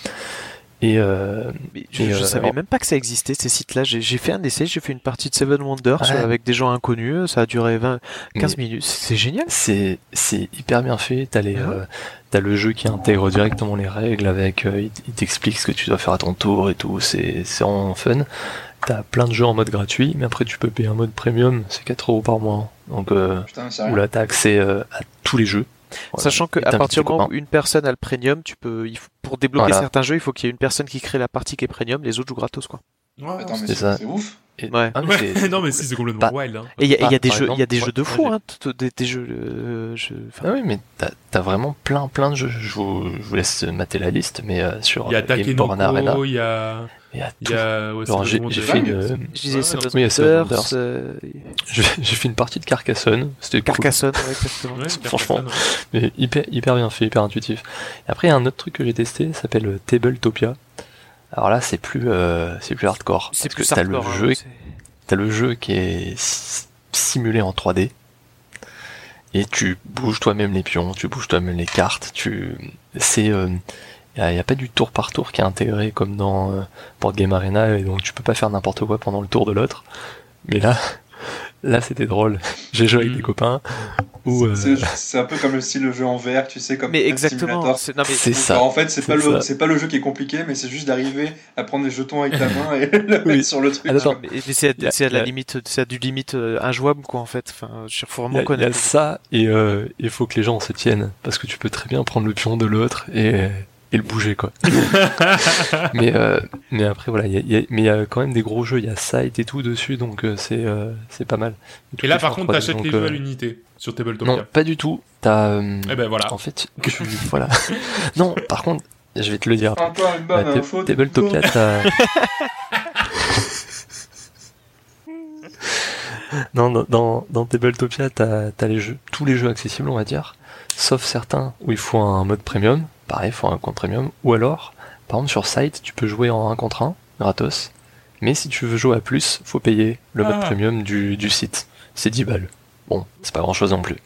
Et, euh, je, et je savais même pas que ça existait ces sites-là. J'ai fait un essai, j'ai fait une partie de Seven Wonders avec des gens inconnus. Ça a duré 20, 15 minutes. C'est génial. C'est c'est hyper bien fait. T'as les euh, t'as le jeu qui intègre directement les règles avec euh, il t'explique ce que tu dois faire à ton tour et tout. C'est c'est vraiment fun. T'as plein de jeux en mode gratuit, mais après tu peux payer un mode premium. C'est 4 euros par mois. Donc, euh, où là, t'as accès à tous les jeux. Sachant qu'à partir du moment où une personne a le premium, tu peux, pour débloquer certains jeux, il faut qu'il y ait une personne qui crée la partie qui est premium, les autres jouent gratos, quoi. Ouais, c'est ouf. Ouais. Ah, [LAUGHS] non mais si c'est complètement wild. Hein. Et il y, a des jeux, il y a des jeux de fou, hein, des, jeux. Euh, ah oui, mais t'as as vraiment plein plein de jeux. Je vous, je vous laisse mater la liste, mais euh, sur il y a Takenoko, il y a il y a, il y a ouais, j'ai fait une. Je disais oui, euh... J'ai fait une partie de Carcassonne. C'était Carcassonne, cool. ouais, exactement. Ouais, [LAUGHS] Franchement, mais hyper hyper bien fait, hyper intuitif. Et après, il y a un autre truc que j'ai testé, ça s'appelle Tabletopia. Alors là, c'est plus, euh, c'est plus hardcore. C'est plus que t'as le jeu, hein, t'as le jeu qui est simulé en 3D. Et tu bouges toi-même les pions, tu bouges toi-même les cartes. Tu, c'est, il euh, y, a, pas du tour par tour qui est intégré comme dans euh, Board Game Arena, et donc tu peux pas faire n'importe quoi pendant le tour de l'autre. Mais là, [LAUGHS] là c'était drôle. J'ai joué avec des mm. copains. Euh, c'est un peu comme le style de jeu en VR, tu sais, comme mais exactement. C'est ça. en fait, c'est pas le c'est pas le jeu qui est compliqué, mais c'est juste d'arriver à prendre les jetons avec ta [LAUGHS] main et le mettre sur le truc. Ah, mais, c'est à, la limite, c'est du limite euh, injouable quoi en fait. Enfin, faut vraiment connaître. Il y a ça et euh, il faut que les gens se tiennent parce que tu peux très bien prendre le pion de l'autre et et le bouger quoi. [LAUGHS] mais euh, mais après voilà, y a, mais il y a quand même des gros jeux, il y a Sight et tout dessus, donc euh, c'est euh, c'est pas mal. Et, là par contre, t'achètes les jeux à l'unité sur Tabletopia. Non, pas du tout. T'as. eh ben voilà. En fait, voilà. [LAUGHS] non, par contre, je vais te le dire. Bonne info. Tabletopia, t'as. non, dans, dans, dans Tabletopia, t'as as les jeux, tous les jeux accessibles, on va dire, sauf certains où il faut un mode premium pareil, il faut un compte premium. Ou alors, par exemple sur site, tu peux jouer en 1 contre 1, gratos. Mais si tu veux jouer à plus, faut payer le mode ah. premium du, du site. C'est 10 balles. Bon, c'est pas grand chose non plus.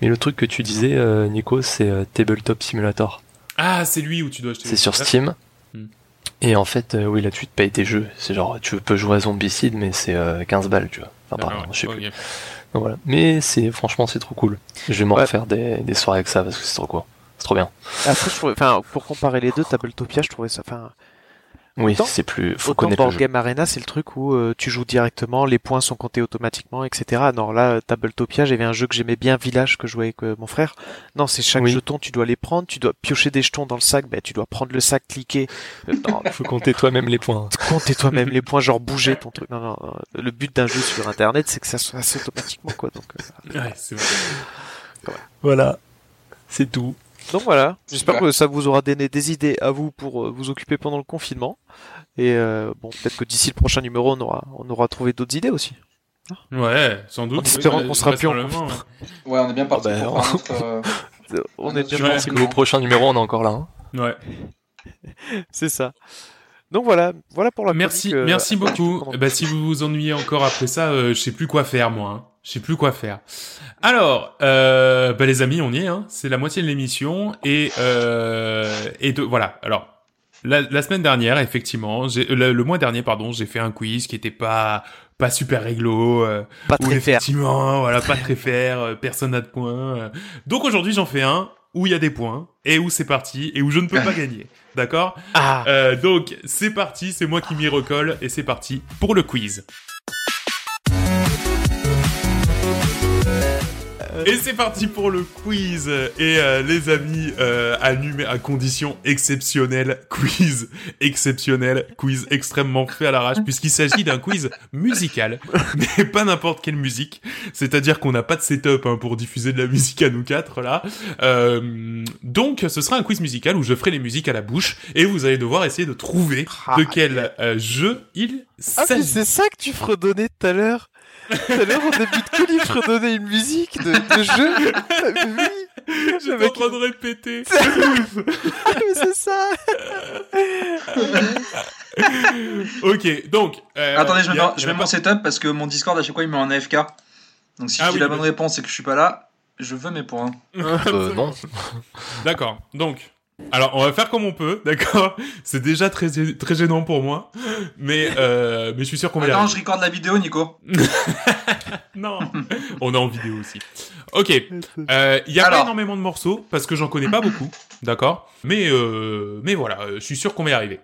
Mais le truc que tu disais, euh, Nico, c'est euh, Tabletop Simulator. Ah, c'est lui où tu dois acheter. C'est sur Steam. Hmm. Et en fait, euh, oui, là, tu te payes tes jeux. C'est genre, tu peux jouer à Zombicide, mais c'est 15 balles, tu vois. Enfin, pardon, je sais plus. Donc, voilà. Mais c'est, franchement, c'est trop cool. Je vais m'en refaire des, des soirées avec ça parce que c'est trop cool. Trop bien. Après, je pour comparer les deux, Tabletopia, je trouvais ça, enfin, oui, c'est plus. Faut autant connaître Board Game Arena, c'est le truc où euh, tu joues directement, les points sont comptés automatiquement, etc. Non, là, Tabletopia, j'avais un jeu que j'aimais bien, Village, que je jouais avec euh, mon frère. Non, c'est chaque jeton, tu dois les prendre, tu dois piocher des jetons dans le sac, ben tu dois prendre le sac, cliquer. Euh, non, [LAUGHS] faut compter toi-même les points. [LAUGHS] Compter toi-même les points, genre bouger ton truc. Non, non, le but d'un jeu sur Internet, c'est que ça se fasse automatiquement, quoi. Donc. ouais, c'est vrai. Voilà, c'est tout. Donc voilà, j'espère que ça vous aura donné des idées à vous pour euh, vous occuper pendant le confinement. Et euh, bon, peut-être que d'ici le prochain numéro, on aura, on aura trouvé d'autres idées aussi. Ouais, sans doute. En espérant qu'on sera plus en ouais. ouais, on est bien parti. Bah, [LAUGHS] euh, on, est bien parti. Au prochain numéro, on est encore là. Hein. Ouais. [LAUGHS] C'est ça. Donc voilà, voilà pour la Merci, merci beaucoup. Bah, si vous vous ennuyez encore après ça, je sais plus quoi faire moi. Je sais plus quoi faire. Alors, euh, bah les amis, on y est. Hein. C'est la moitié de l'émission et euh, et de voilà. Alors, la, la semaine dernière, effectivement, le, le, mois dernier, pardon, j'ai fait un quiz qui était pas pas super réglo, euh, pas très effectivement, voilà, pas très fair, euh, personne n'a de points. Euh. Donc aujourd'hui, j'en fais un où il y a des points et où c'est parti et où je ne peux pas [LAUGHS] gagner. D'accord? Ah. euh, Donc c'est parti, c'est moi qui m'y recolle et c'est parti pour le quiz. Et c'est parti pour le quiz. Et euh, les amis, euh, à, à condition exceptionnelle, quiz exceptionnel, quiz extrêmement fait à l'arrache, puisqu'il s'agit d'un quiz musical, mais pas n'importe quelle musique. C'est-à-dire qu'on n'a pas de setup hein, pour diffuser de la musique à nous quatre là. Euh, donc, ce sera un quiz musical où je ferai les musiques à la bouche et vous allez devoir essayer de trouver de ah, quel euh, jeu il ah, s'agit. Ah, c'est ça que tu fredonnais tout à l'heure? Tout à l'heure, au début de Colline, je redonnais une musique de, de jeu. Oui. J'étais en train de répéter. c'est ça. ok, donc. Euh, Attendez, je, mets, je mets mon setup parce que mon Discord à chaque fois il met en AFK. Donc si ah je dis la bonne réponse et que je suis pas là, je veux mes points. euh, non. D'accord. Donc, alors, on va faire comme on peut, [LAUGHS] d'accord? C'est déjà très, très gênant pour moi, mais, euh, mais je suis sûr qu'on va y Attends, je recorde la vidéo, Nico. [LAUGHS] non, on est en vidéo aussi. Ok, euh, il y a pas énormément de morceaux, parce que j'en connais pas beaucoup, d'accord? Mais euh, mais voilà, je suis sûr qu'on va y arriver.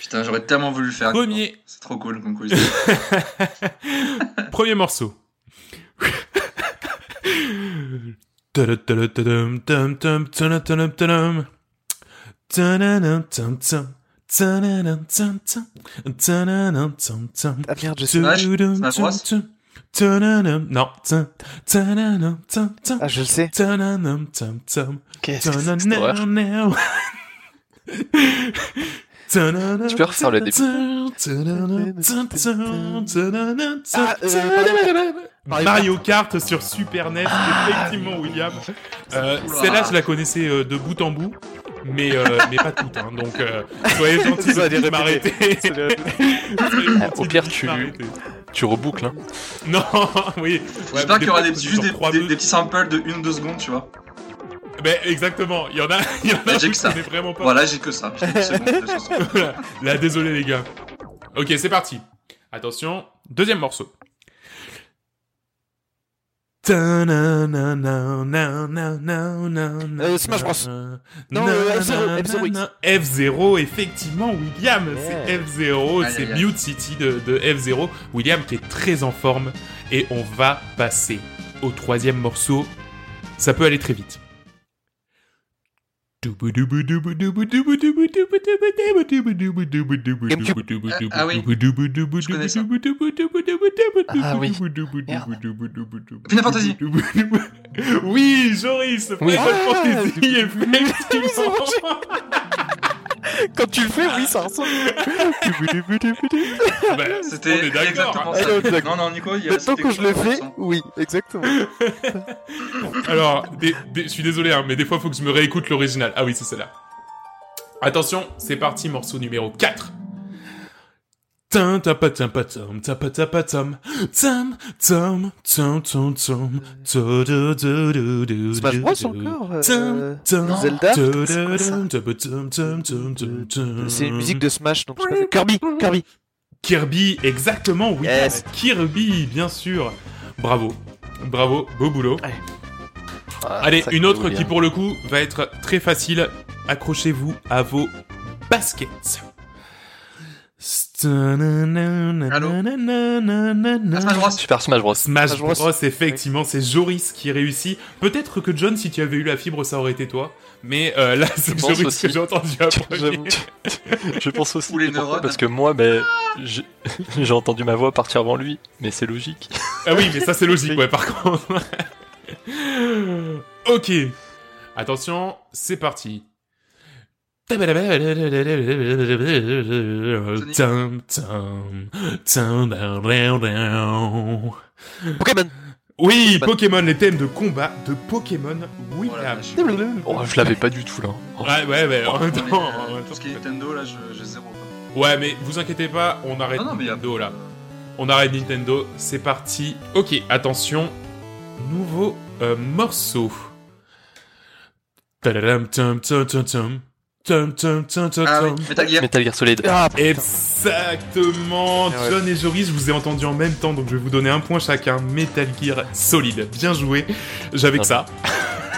Putain, j'aurais tellement voulu le faire. Premier... C'est trop cool comme quiz. [LAUGHS] Premier morceau. Merde, je sais. Non. Ah, je le sais. Tu peux refaire le début ah, Mario Kart sur Super NES, ah, effectivement, William. Euh, Celle-là, je la connaissais euh, de bout en bout, mais, euh, mais pas toute. Hein, donc, euh, soyez [LAUGHS] gentils de m'arrêter. [LAUGHS] Au pire, tu, tu reboucles. Hein. Non, [LAUGHS] oui. J'espère qu'il y aura des, juste des, des, petits samples de 1-2 secondes, tu vois. Ben exactement, il y en a, il y en a j'ai que ça. vraiment pas. Voilà, j'ai que ça. Là, désolé les gars. Ok, c'est parti. Attention, deuxième morceau. Euh, Smash Bros. Non, F0, F0, F0, effectivement, William, c'est F0, c'est Mute City de, de F0. William qui est très en forme. Et on va passer au troisième morceau. Ça peut aller très vite. Ah oui. Ah oui. Final Fantasy. Oui, Joris. Final Fantasy, effectivement. [LAUGHS] Quand tu le fais, oui, ça ressemble. [LAUGHS] bah, C'était exactement ça. non, non, Nico, il y a Tant que je le fais, oui, exactement. [LAUGHS] Alors, je suis désolé, hein, mais des fois, il faut que je me réécoute l'original. Ah oui, c'est celle-là. Attention, c'est parti, morceau numéro 4. Smash Bros encore euh... Zelda C'est une musique de Smash donc je Kirby Kirby. Kirby exactement oui Kirby bien sûr. Bravo bravo beau boulot. Ah, Allez une autre qui pour le coup va être très facile. Accrochez-vous à vos baskets Super Smash Bros. Smash Bros. effectivement, c'est Joris qui réussit. Peut-être que John, si tu avais eu la fibre, ça aurait été toi. Mais euh, là, c'est Joris que j'ai entendu Je pense aussi. les parce que moi, ben, [LAUGHS] j'ai entendu ma voix partir avant lui. Mais c'est logique. Ah oui, mais ça c'est logique, ouais, par contre. [LAUGHS] ok. Attention, c'est parti. Pokémon. Oui, Pokémon, les thèmes de combat de Pokémon William. Oh, je l'avais pas du tout là. Ouais, ouais, mais en même temps. Tout ce qui est Nintendo, là, j'ai zéro. Ouais, mais vous inquiétez pas, on arrête Nintendo là. On arrête Nintendo, c'est parti. Ok, attention, nouveau euh, morceau. Ah Metal Gear. Metal Gear Solid. Ah, Exactement. John et Joris, je vous ai entendu en même temps, donc je vais vous donner un point chacun. Metal Gear Solid. Bien joué. J'avais que ça.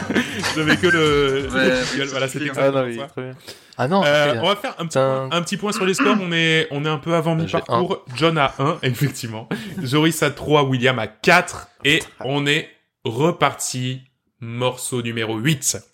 [LAUGHS] J'avais que le. voilà, c'était ah, non, Ah non. Euh, on va faire un petit, un petit, point sur les scores. On est, on est un peu avant mi-parcours. John a 1, [LAUGHS] effectivement. Joris a 3, William a 4. Et on est reparti. Morceau numéro 8.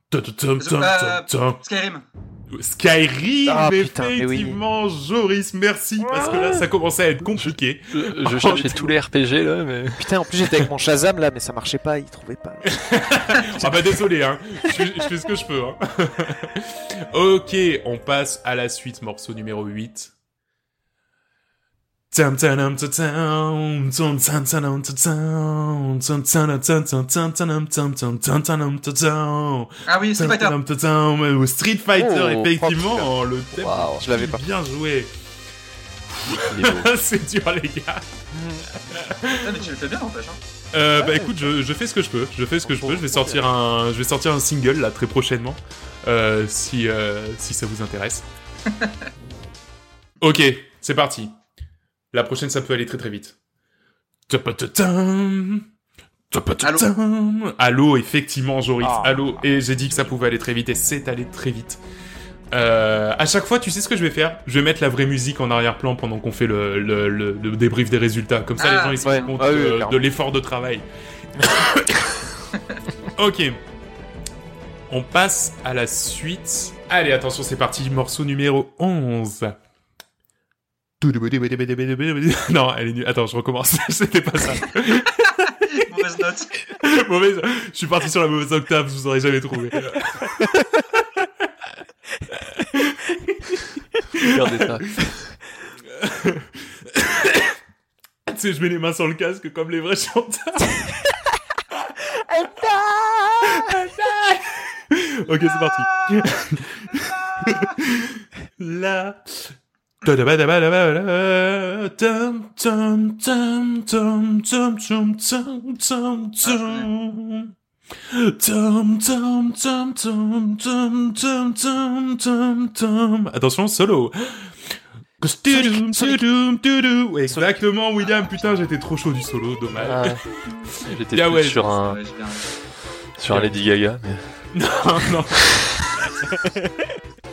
Skyrim. Skyrim, ah, effectivement, Joris, merci, parce que là, ça commençait à être compliqué. Je, cherchais [LAUGHS] tous les RPG, là, mais... Putain, en plus, j'étais avec mon Shazam, là, mais ça marchait pas, il trouvait pas. [LAUGHS] ah bah, désolé, hein. Je, fais ce que je peux, hein. [LAUGHS] ok, on passe à la suite, morceau numéro 8. Ah oui, Street Fighter. Street Fighter, effectivement, le thème. je l'avais pas. Bien joué. C'est dur, les gars. mais tu le fais bien, en fait. Hein. Euh, bah écoute, je, je, fais ce que je peux. Je fais ce que je peux. Je vais sortir un, je vais sortir un single là très prochainement, euh, si euh, si ça vous intéresse. ok, c'est parti. La prochaine, ça peut aller très très vite. Allô, Allô effectivement, Joris. Ah. Allô. Et j'ai dit que ça pouvait aller très vite et c'est allé très vite. Euh, à chaque fois, tu sais ce que je vais faire? Je vais mettre la vraie musique en arrière-plan pendant qu'on fait le, le, le, débrief des résultats. Comme ça, les ah, gens ils se rendent compte ah de l'effort de travail. [COUGHS] ok. On passe à la suite. Allez, attention, c'est parti. Morceau numéro 11. [LAUGHS] Non, elle est nulle. Attends, je recommence. [LAUGHS] C'était pas ça. [LAUGHS] mauvaise note. mauvaise... Je suis parti sur la mauvaise octave, vous aurez jamais trouvé. Regardez ça. tu sais, je mets les mains sur le casque comme les vrais chanteurs. ok, c'est parti. La Attention, solo. Exactement, William. Putain, j'étais trop chaud du solo, dommage. j'étais ouais, sur un sur un Lady Gaga. [LAUGHS] Non, non. [LAUGHS]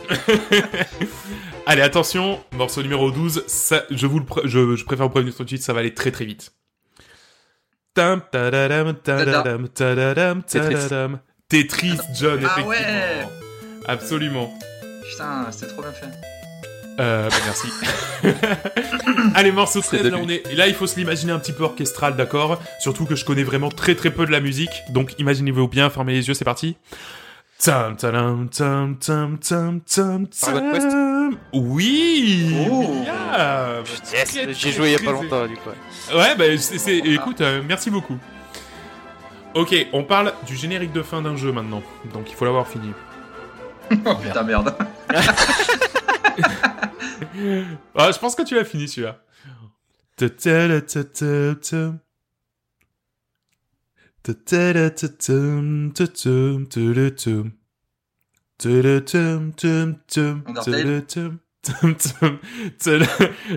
[LAUGHS] Allez, attention, morceau numéro 12, ça, je, vous le je, je préfère vous prévenir tout de suite, ça va aller très très vite. Tetris, John, ah effectivement. Ouais Absolument. Putain, c'était trop bien fait. Euh, bah merci. [LAUGHS] Allez, morceau 13, là on est. là, il faut se l'imaginer un petit peu orchestral, d'accord? Surtout que je connais vraiment très très peu de la musique, donc imaginez-vous bien, fermez les yeux, c'est parti. Tam, tam, tam, tam, tam, tam, tam. Oui oh. Yes J'ai joué il y a pas longtemps, du coup. Ouais, bah, c'est, écoute, euh, merci beaucoup. Ok, on parle du générique de fin d'un jeu maintenant, donc il faut l'avoir fini. oh putain, merde. [LAUGHS] ah, je pense que tu l'as fini celui-là.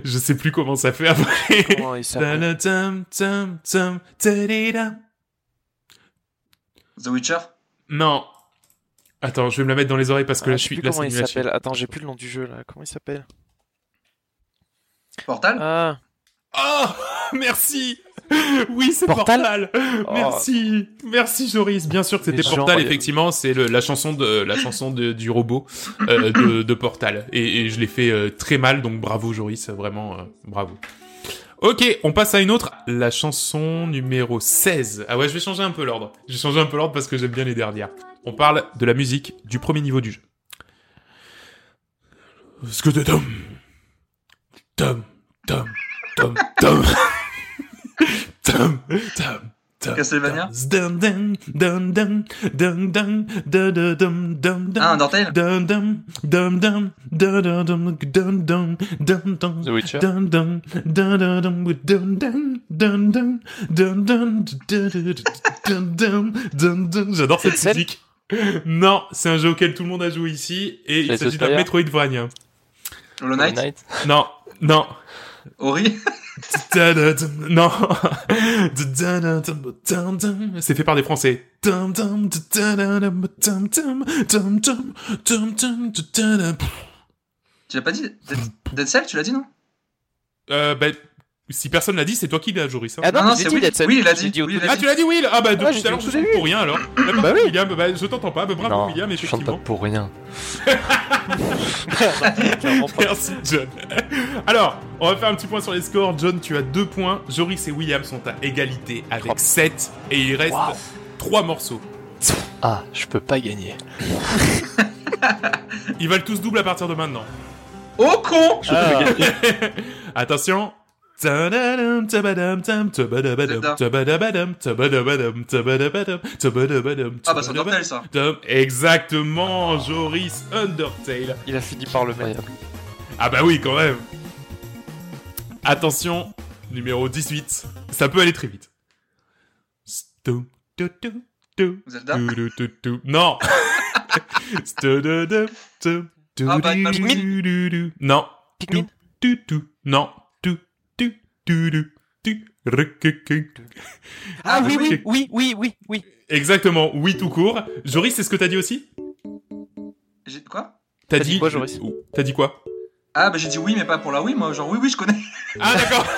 Je sais plus comment ça fait après. The Witcher Non. Attends, je vais me la mettre dans les oreilles parce que là je suis. s'appelle Attends, j'ai plus le nom du jeu là. Comment il s'appelle Portal Ah. Oh Merci [LAUGHS] oui, c'est Portal. Oh. Merci, merci Joris. Bien sûr que c'était Portal. Effectivement, c'est la chanson de la chanson de, du robot euh, de, de, Portal. Et, et je l'ai fait euh, très mal, donc bravo Joris, vraiment euh, bravo. Ok, on passe à une autre, la chanson numéro 16. Ah ouais, je vais changer un peu l'ordre. Je vais changer un peu l'ordre parce que j'aime bien les dernières. On parle de la musique du premier niveau du jeu. Ce que tom, tom, tom, [LAUGHS] tom, tom. Castlevania Ah, The Witcher J'adore cette musique. Non, c'est un jeu auquel tout le monde a joué ici et il s'agit d'un Metroidvania. Hollow Knight Non, non. Ori non. C'est fait par des Français. Tu l'as pas dit Dead Cell, tu l'as dit non? Euh, ben, si personne l'a dit, c'est toi qui l'as, Joris. Ah non, non c'est Will. Oui, il l'a dit. Ah, tu l'as dit, Will Ah bah depuis tout à l'heure, je chante pour rien alors. Bah oui. William, bah, je t'entends pas. Bah, bravo, William, effectivement. Je chante pas pour rien. [LAUGHS] Merci, John. Alors, on va faire un petit point sur les scores. John, tu as 2 points. Joris et William sont à égalité avec 7. Et il reste 3 morceaux. Ah, je peux pas gagner. Ils valent tous double à partir de maintenant. Oh con [LAUGHS] Attention, ah bah c'est Undertale ça Exactement, Joris Undertale. Il a fini par le mettre. Ah bah oui quand même. Attention, numéro 18. Ça peut aller très vite. Zelda Non Non. Pikmin Non. Ah oui, oui, oui, oui, oui, oui. Exactement, oui tout court. Joris, c'est ce que t'as dit aussi? Quoi? T'as dit, quoi, Joris? T'as dit quoi? Ah bah j'ai dit oui, mais pas pour la oui, moi genre oui, oui, je connais. Ah d'accord [LAUGHS]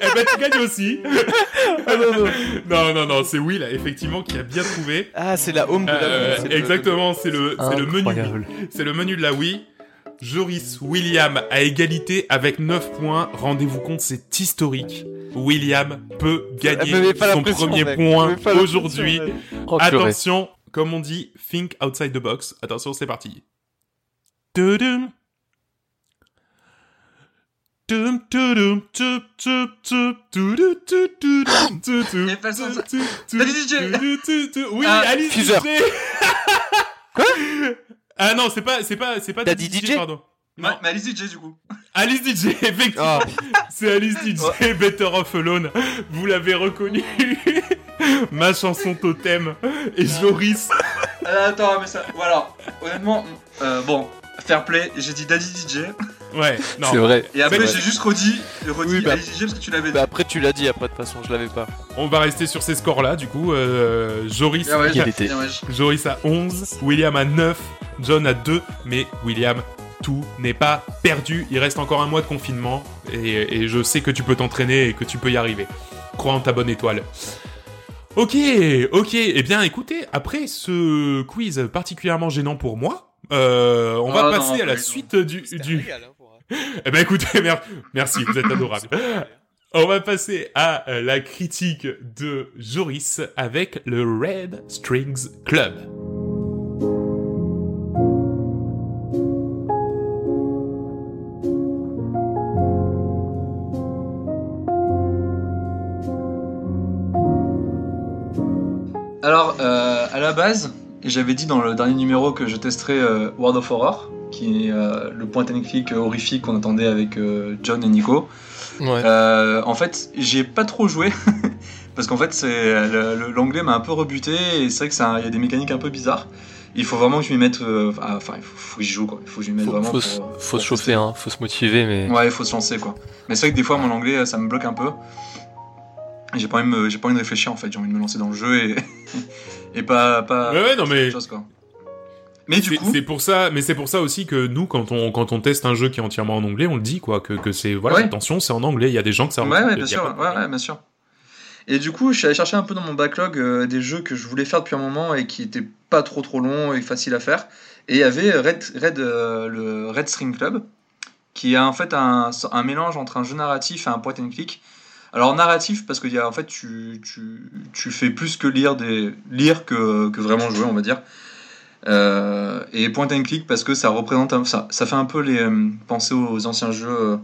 Eh ben tu gagnes aussi ah, non, non, non, c'est Will, effectivement, qui a bien trouvé. Ah, c'est la home de la euh, Exactement, c'est le, c'est le menu. C'est le menu de la Wii. Joris William à égalité avec 9 points. Rendez-vous compte, c'est historique. William peut gagner son premier point aujourd'hui. Attention, comme on dit, think outside the box. Attention, c'est parti. Oui, Alice DJ. Quoi? Ah non, c'est pas, c'est pas, c'est pas Daddy DJ, pardon. Non, mais Alice DJ du coup. [LAUGHS] Alice DJ, effectivement. C'est Alice DJ, Better Off Alone. Vous l'avez reconnu. [LAUGHS] Ma chanson totem. Et Joris. attends, mais ça. Voilà. Honnêtement, euh, bon, fair play. J'ai dit Daddy DJ. Ouais, non. C'est vrai. Et après, j'ai juste redit, redit bah, parce que tu l'avais bah, dit. après, tu l'as dit, après, de toute façon, je l'avais pas. On va rester sur ces scores-là, du coup. Euh, Joris, ah Joris à 11, William à 9, John à 2, mais William, tout n'est pas perdu. Il reste encore un mois de confinement, et, je sais que tu peux t'entraîner et que tu peux y arriver. Crois en ta bonne étoile. Ok, ok. Eh bien, écoutez, après ce quiz particulièrement gênant pour moi, euh, on va ah, passer à la suite du... du... Hein, eh ben écoutez, [LAUGHS] merci, vous êtes adorable. On va passer à euh, la critique de Joris avec le Red Strings Club. Alors, euh, à la base, j'avais dit dans le dernier numéro que je testerais euh, World of Horror qui est euh, le point technique horrifique qu'on attendait avec euh, John et Nico. Euh, en fait, j'ai pas trop joué [LAUGHS] parce qu'en fait, l'anglais m'a un peu rebuté et c'est vrai que ça, il y a des mécaniques un peu bizarres. Il faut vraiment que je m'y mette. enfin, il faut, que j'y joue quoi. Il faut que je m'y mette vraiment. Faut, faut se chauffer, hein. Faut se motiver, mais. Ouais, il faut se lancer quoi. Mais c'est vrai que des fois, mon anglais, ça me bloque un peu. J'ai pas envie j'ai pas envie de réfléchir en fait. J'ai envie de me lancer dans le jeu et [LAUGHS] et pas pas. Ouais, ouais non mais. Chose, quoi. Mais du coup, c'est pour ça, mais c'est pour ça aussi que nous, quand on quand on teste un jeu qui est entièrement en anglais, on le dit quoi, que, que c'est voilà, attention, c'est en anglais. Il y a des gens que ça. Ouais, ouais bien sûr, ouais, ouais, bien sûr. Et du coup, je suis allé chercher un peu dans mon backlog euh, des jeux que je voulais faire depuis un moment et qui étaient pas trop trop longs et faciles à faire. Et il y avait Red, Red euh, le Red String Club, qui est en fait un, un, mélange entre un jeu narratif et un point and click. Alors narratif parce que y a, en fait tu, tu, tu, fais plus que lire des lire que, que vraiment jouer on va dire. Euh, et point and click parce que ça représente ça, fait un peu les euh, penser aux anciens jeux euh,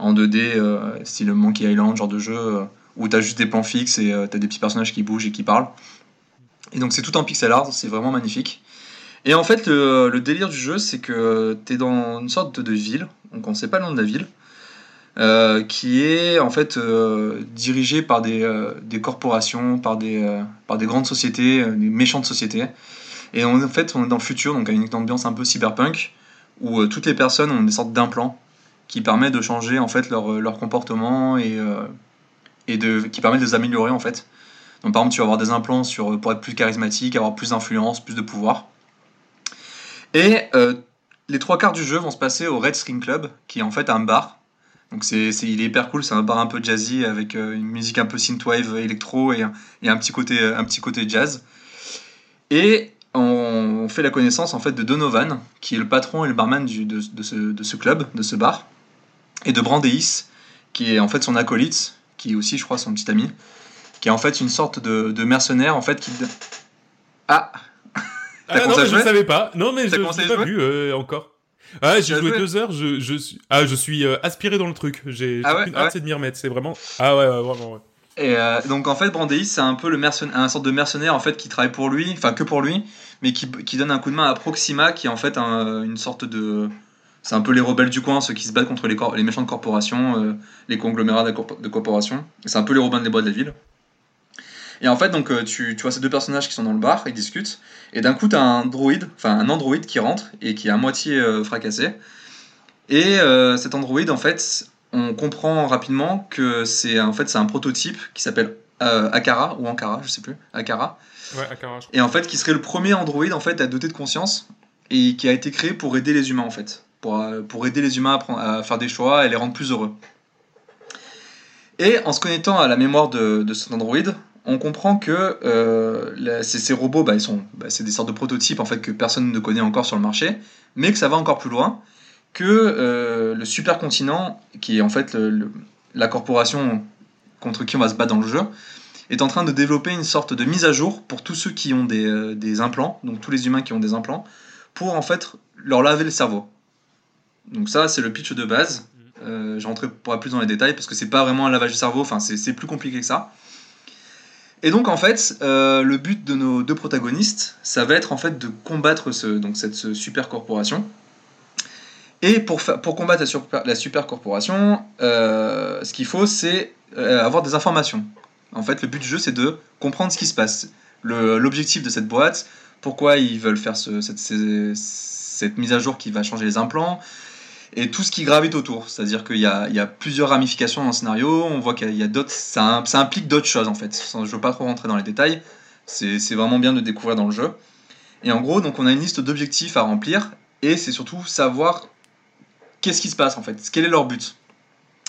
en 2D style Monkey Island genre de jeu où t'as juste des plans fixes et t'as des petits personnages qui bougent et qui parlent. Et donc c'est tout en pixel art c'est vraiment magnifique. Et en fait le, délire du jeu c'est que t'es dans une sorte de ville donc on sait pas le nom de la ville qui est en fait dirigée par des, corporations, par des grandes sociétés, des méchantes sociétés, et en fait, on est dans le futur, donc avec une ambiance un peu cyberpunk, où euh, toutes les personnes ont des sortes d'implants qui permettent de changer en fait leur, leur comportement et, euh, et de, qui permettent de les améliorer en fait. Donc par exemple, tu vas avoir des implants sur, pour être plus charismatique, avoir plus d'influence, plus de pouvoir. Et euh, les trois quarts du jeu vont se passer au Red String Club, qui est en fait un bar. Donc c'est, il est hyper cool, c'est un bar un peu jazzy avec une musique un peu synthwave, électro et, et un, petit côté, un petit côté jazz. Et on fait la connaissance en fait de Donovan, qui est le patron et le barman du, de, ce, club, de ce bar, et de Brandeis, qui est en fait son acolyte, qui est aussi, je crois, son petit ami, qui est en fait une sorte de, mercenaire en fait qui. Ah. [LAUGHS] ah non, mais je savais pas. Non, mais je n'ai pas vu euh, encore. Ah, j'ai joué deux heures. Je, je suis, ah, je suis euh, aspiré dans le truc. J'ai ah ouais, hâte, c'est de m'y remettre. C'est vraiment. Ah ouais, ouais vraiment. Ouais. Et euh, donc en fait, Brandeis, c'est un peu le un sorte de mercenaire en fait qui travaille pour lui, enfin que pour lui, mais qui, donne un coup de main à Proxima, qui est en fait une sorte de, c'est un peu les rebelles du coin, ceux qui se battent contre les, les méchantes corporations, euh, les conglomérats de, corporations. C'est un peu les Robins des Bois de la ville. Et en fait, donc euh, tu, tu, vois ces deux personnages qui sont dans le bar, ils discutent, et d'un coup, tu as un droïde, enfin un androïde qui rentre et qui est à moitié fracassé. Et cet androïde, en fait, on comprend rapidement que c'est en fait c'est un prototype qui s'appelle euh, Akara ou Ankara, je sais plus, Akara. Ouais, Akara. Et en fait, qui serait le premier Android en fait à doter de conscience et qui a été créé pour aider les humains en fait, pour, euh, pour aider les humains à, à, faire des choix et les rendre plus heureux. Et en se connectant à la mémoire de, de cet Android, on comprend que euh, ces, robots, bah, ils sont, bah, c'est des sortes de prototypes en fait que personne ne connaît encore sur le marché, mais que ça va encore plus loin, que euh, le supercontinent, qui est en fait la corporation contre qui on va se battre dans le jeu, est en train de développer une sorte de mise à jour pour tous ceux qui ont des, euh, des implants, donc tous les humains qui ont des implants, pour en fait leur laver le cerveau. Donc ça, c'est le pitch de base. Euh, je rentrerai pas plus dans les détails parce que c'est pas vraiment un lavage de cerveau, enfin c'est plus compliqué que ça. Et donc en fait, euh, le but de nos deux protagonistes, ça va être en fait de combattre ce, donc cette super corporation. Et pour, pour combattre la super, corporation, euh, ce qu'il faut, c'est euh, avoir des informations. En fait, le but du jeu, c'est de comprendre ce qui se passe. L'objectif de cette boîte, pourquoi ils veulent faire ce, cette, cette, mise à jour qui va changer les implants, et tout ce qui gravite autour. C'est-à-dire qu'il y, y a, plusieurs ramifications dans le scénario, on voit qu'il y a, d'autres, ça, ça, implique d'autres choses en fait. Je ne veux pas trop rentrer dans les détails, c'est, vraiment bien de découvrir dans le jeu. Et en gros, donc on a une liste d'objectifs à remplir, et c'est surtout savoir qu'est-ce qui se passe en fait, quel est leur but?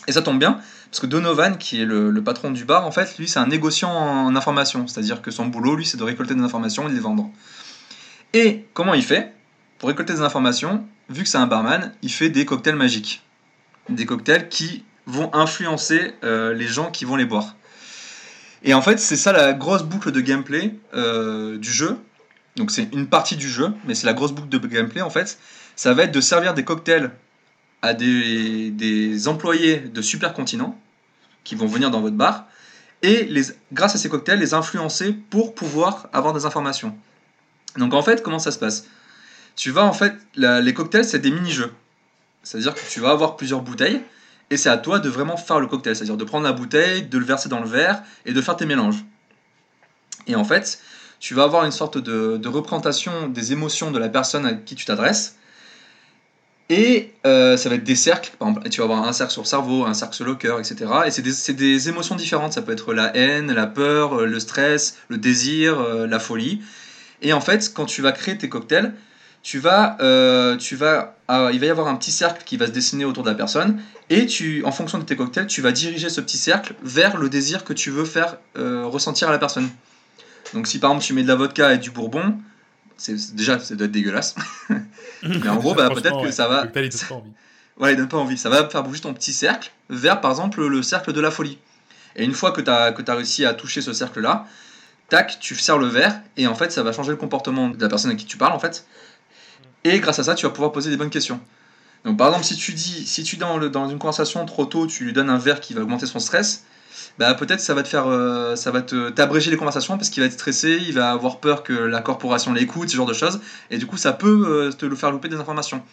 Et ça tombe bien, parce que Donovan, qui est le, patron du bar, en fait, lui, c'est un négociant en information. C'est-à-dire que son boulot, lui, c'est de récolter des informations et de les vendre. Et comment il fait Pour récolter des informations, vu que c'est un barman, il fait des cocktails magiques. Des cocktails qui vont influencer euh, les gens qui vont les boire. Et en fait, c'est ça la grosse boucle de gameplay euh, du jeu. Donc c'est une partie du jeu, mais c'est la grosse boucle de gameplay en fait. Ça va être de servir des cocktails à des, employés de supercontinent qui vont venir dans votre bar et les, grâce à ces cocktails les influencer pour pouvoir avoir des informations. Donc en fait, comment ça se passe? Tu vas en fait, les cocktails, c'est des mini-jeux. C'est-à-dire que tu vas avoir plusieurs bouteilles et c'est à toi de vraiment faire le cocktail. C'est-à-dire de prendre la bouteille, de le verser dans le verre et de faire tes mélanges. Et en fait, tu vas avoir une sorte de, représentation des émotions de la personne à qui tu t'adresses. Et euh, ça va être des cercles, par exemple, tu vas avoir un cercle sur le cerveau, un cercle sur le cœur, etc. Et c'est des, émotions différentes, ça peut être la haine, la peur, le stress, le désir, euh, la folie. Et en fait, quand tu vas créer tes cocktails, tu vas, euh, tu vas, ah, il va y avoir un petit cercle qui va se dessiner autour de la personne, et tu, en fonction de tes cocktails, tu vas diriger ce petit cercle vers le désir que tu veux faire euh, ressentir à la personne. Donc si par exemple tu mets de la vodka et du bourbon, c'est déjà ça doit être dégueulasse. [LAUGHS] Mais en [LAUGHS] gros, bah, peut-être que ça va. Il envie. Ouais, il donne pas envie. Ça va faire bouger ton petit cercle vers par exemple le cercle de la folie. Et une fois que tu as, que as réussi à toucher ce cercle-là, tac, tu sers le verre et en fait ça va changer le comportement de la personne à qui tu parles en fait. Et grâce à ça, tu vas pouvoir poser des bonnes questions. Donc par exemple, si tu dis, si tu dans, le, dans une conversation trop tôt, tu lui donnes un verre qui va augmenter son stress, bah peut-être ça va te faire, euh, ça va te t'abréger les conversations parce qu'il va être stressé, il va avoir peur que la corporation l'écoute, ce genre de choses, et du coup ça peut euh, te le faire louper des informations.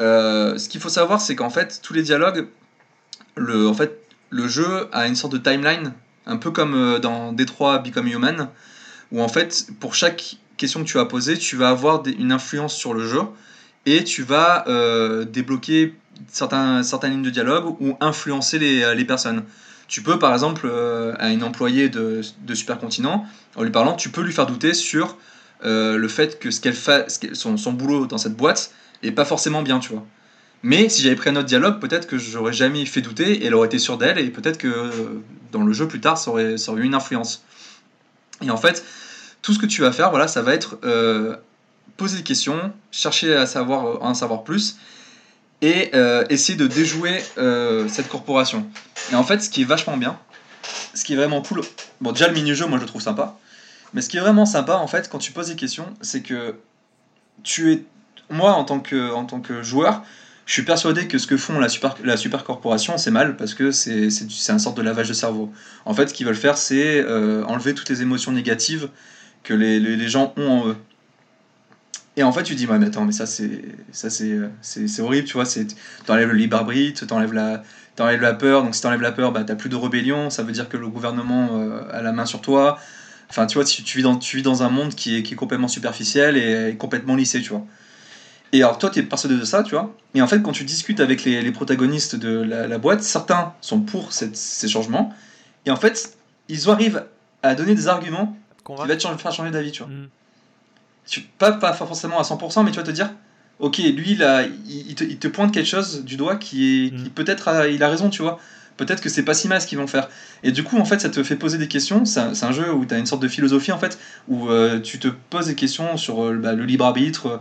Euh, ce qu'il faut savoir, c'est qu'en fait tous les dialogues, le, en fait, le jeu a une sorte de timeline, un peu comme dans Detroit Become Human, où en fait pour chaque question que tu vas poser, tu vas avoir une influence sur le jeu et tu vas débloquer certaines lignes de dialogue ou influencer les, les personnes. Tu peux, par exemple, euh, à une employée de, Supercontinent, en lui parlant, tu peux lui faire douter sur euh, le fait que ce qu'elle fait, son, boulot dans cette boîte est pas forcément bien, tu vois. Mais si j'avais pris un autre dialogue, peut-être que j'aurais jamais fait douter et elle aurait été sûre d'elle et peut-être que dans le jeu plus tard, ça aurait, eu une influence. Et en fait, tout ce que tu vas faire, voilà, ça va être euh, poser des questions, chercher à, savoir, euh, en savoir plus et euh, essayer de déjouer cette corporation. Et en fait, ce qui est vachement bien, ce qui est vraiment cool, bon, déjà le mini-jeu, moi je le trouve sympa, mais ce qui est vraiment sympa, en fait, quand tu poses des questions, c'est que tu es. Moi, en tant que, en tant que joueur, je suis persuadé que ce que font la super, la super corporation, c'est mal parce que c'est un sorte de lavage de cerveau. En fait, ce qu'ils veulent faire, c'est enlever toutes les émotions négatives que les, les, gens ont en eux. Et en fait, tu dis, ouais, mais attends, mais ça, c'est, ça, c'est, c'est, horrible, tu vois. C'est, t'enlèves le libre arbitre, t'enlèves la, t'enlèves la peur. Donc, si t'enlèves la peur, bah, t'as plus de rébellion. Ça veut dire que le gouvernement euh, a la main sur toi. Enfin, tu vois, tu, tu, vis dans, tu vis dans un monde qui est, qui est complètement superficiel et, complètement lissé, tu vois. Et alors, toi, tu es persuadé de ça, tu vois. Et en fait, quand tu discutes avec les, protagonistes de la, boîte, certains sont pour ces changements. Et en fait, ils arrivent à donner des arguments qui vont te faire changer d'avis, tu vois. Mm. Pas, pas forcément à 100%, mais tu vas te dire, ok, lui, là, il, te, pointe quelque chose du doigt qui, est, mm. peut-être, il a raison, tu vois. Peut-être que c'est pas si mal ce qu'ils vont faire. Et du coup, en fait, ça te fait poser des questions. C'est un, jeu où tu as une sorte de philosophie, en fait, où euh, tu te poses des questions sur euh, bah, le libre arbitre,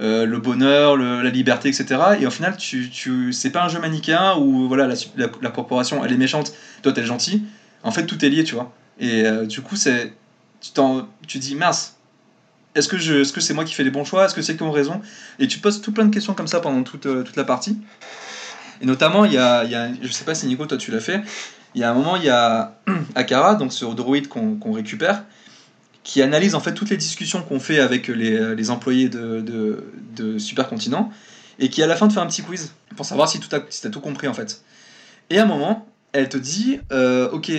euh, le bonheur, la liberté, etc. Et au final, tu, tu, c'est pas un jeu manichéen où voilà, la, corporation, elle est méchante, toi, t'es gentil. En fait, tout est lié, tu vois. Et du coup, c'est, tu, tu dis, mince, est-ce que, je, est-ce que c'est moi qui fais les bons choix? Est-ce que c'est qui ont raison? Et tu poses tout plein de questions comme ça pendant toute, toute la partie. Et notamment, il y a, il y a, je sais pas si Nico, toi tu l'as fait, il y a un moment, il y a [CLEARS THROAT] Akara, donc ce droïde qu'on récupère, qui analyse en fait toutes les discussions qu'on fait avec les, les employés de, de, de, Supercontinent, et qui à la fin te fait un petit quiz pour savoir si tu as, si as tout compris en fait. Et à un moment, elle te dit, euh, ok,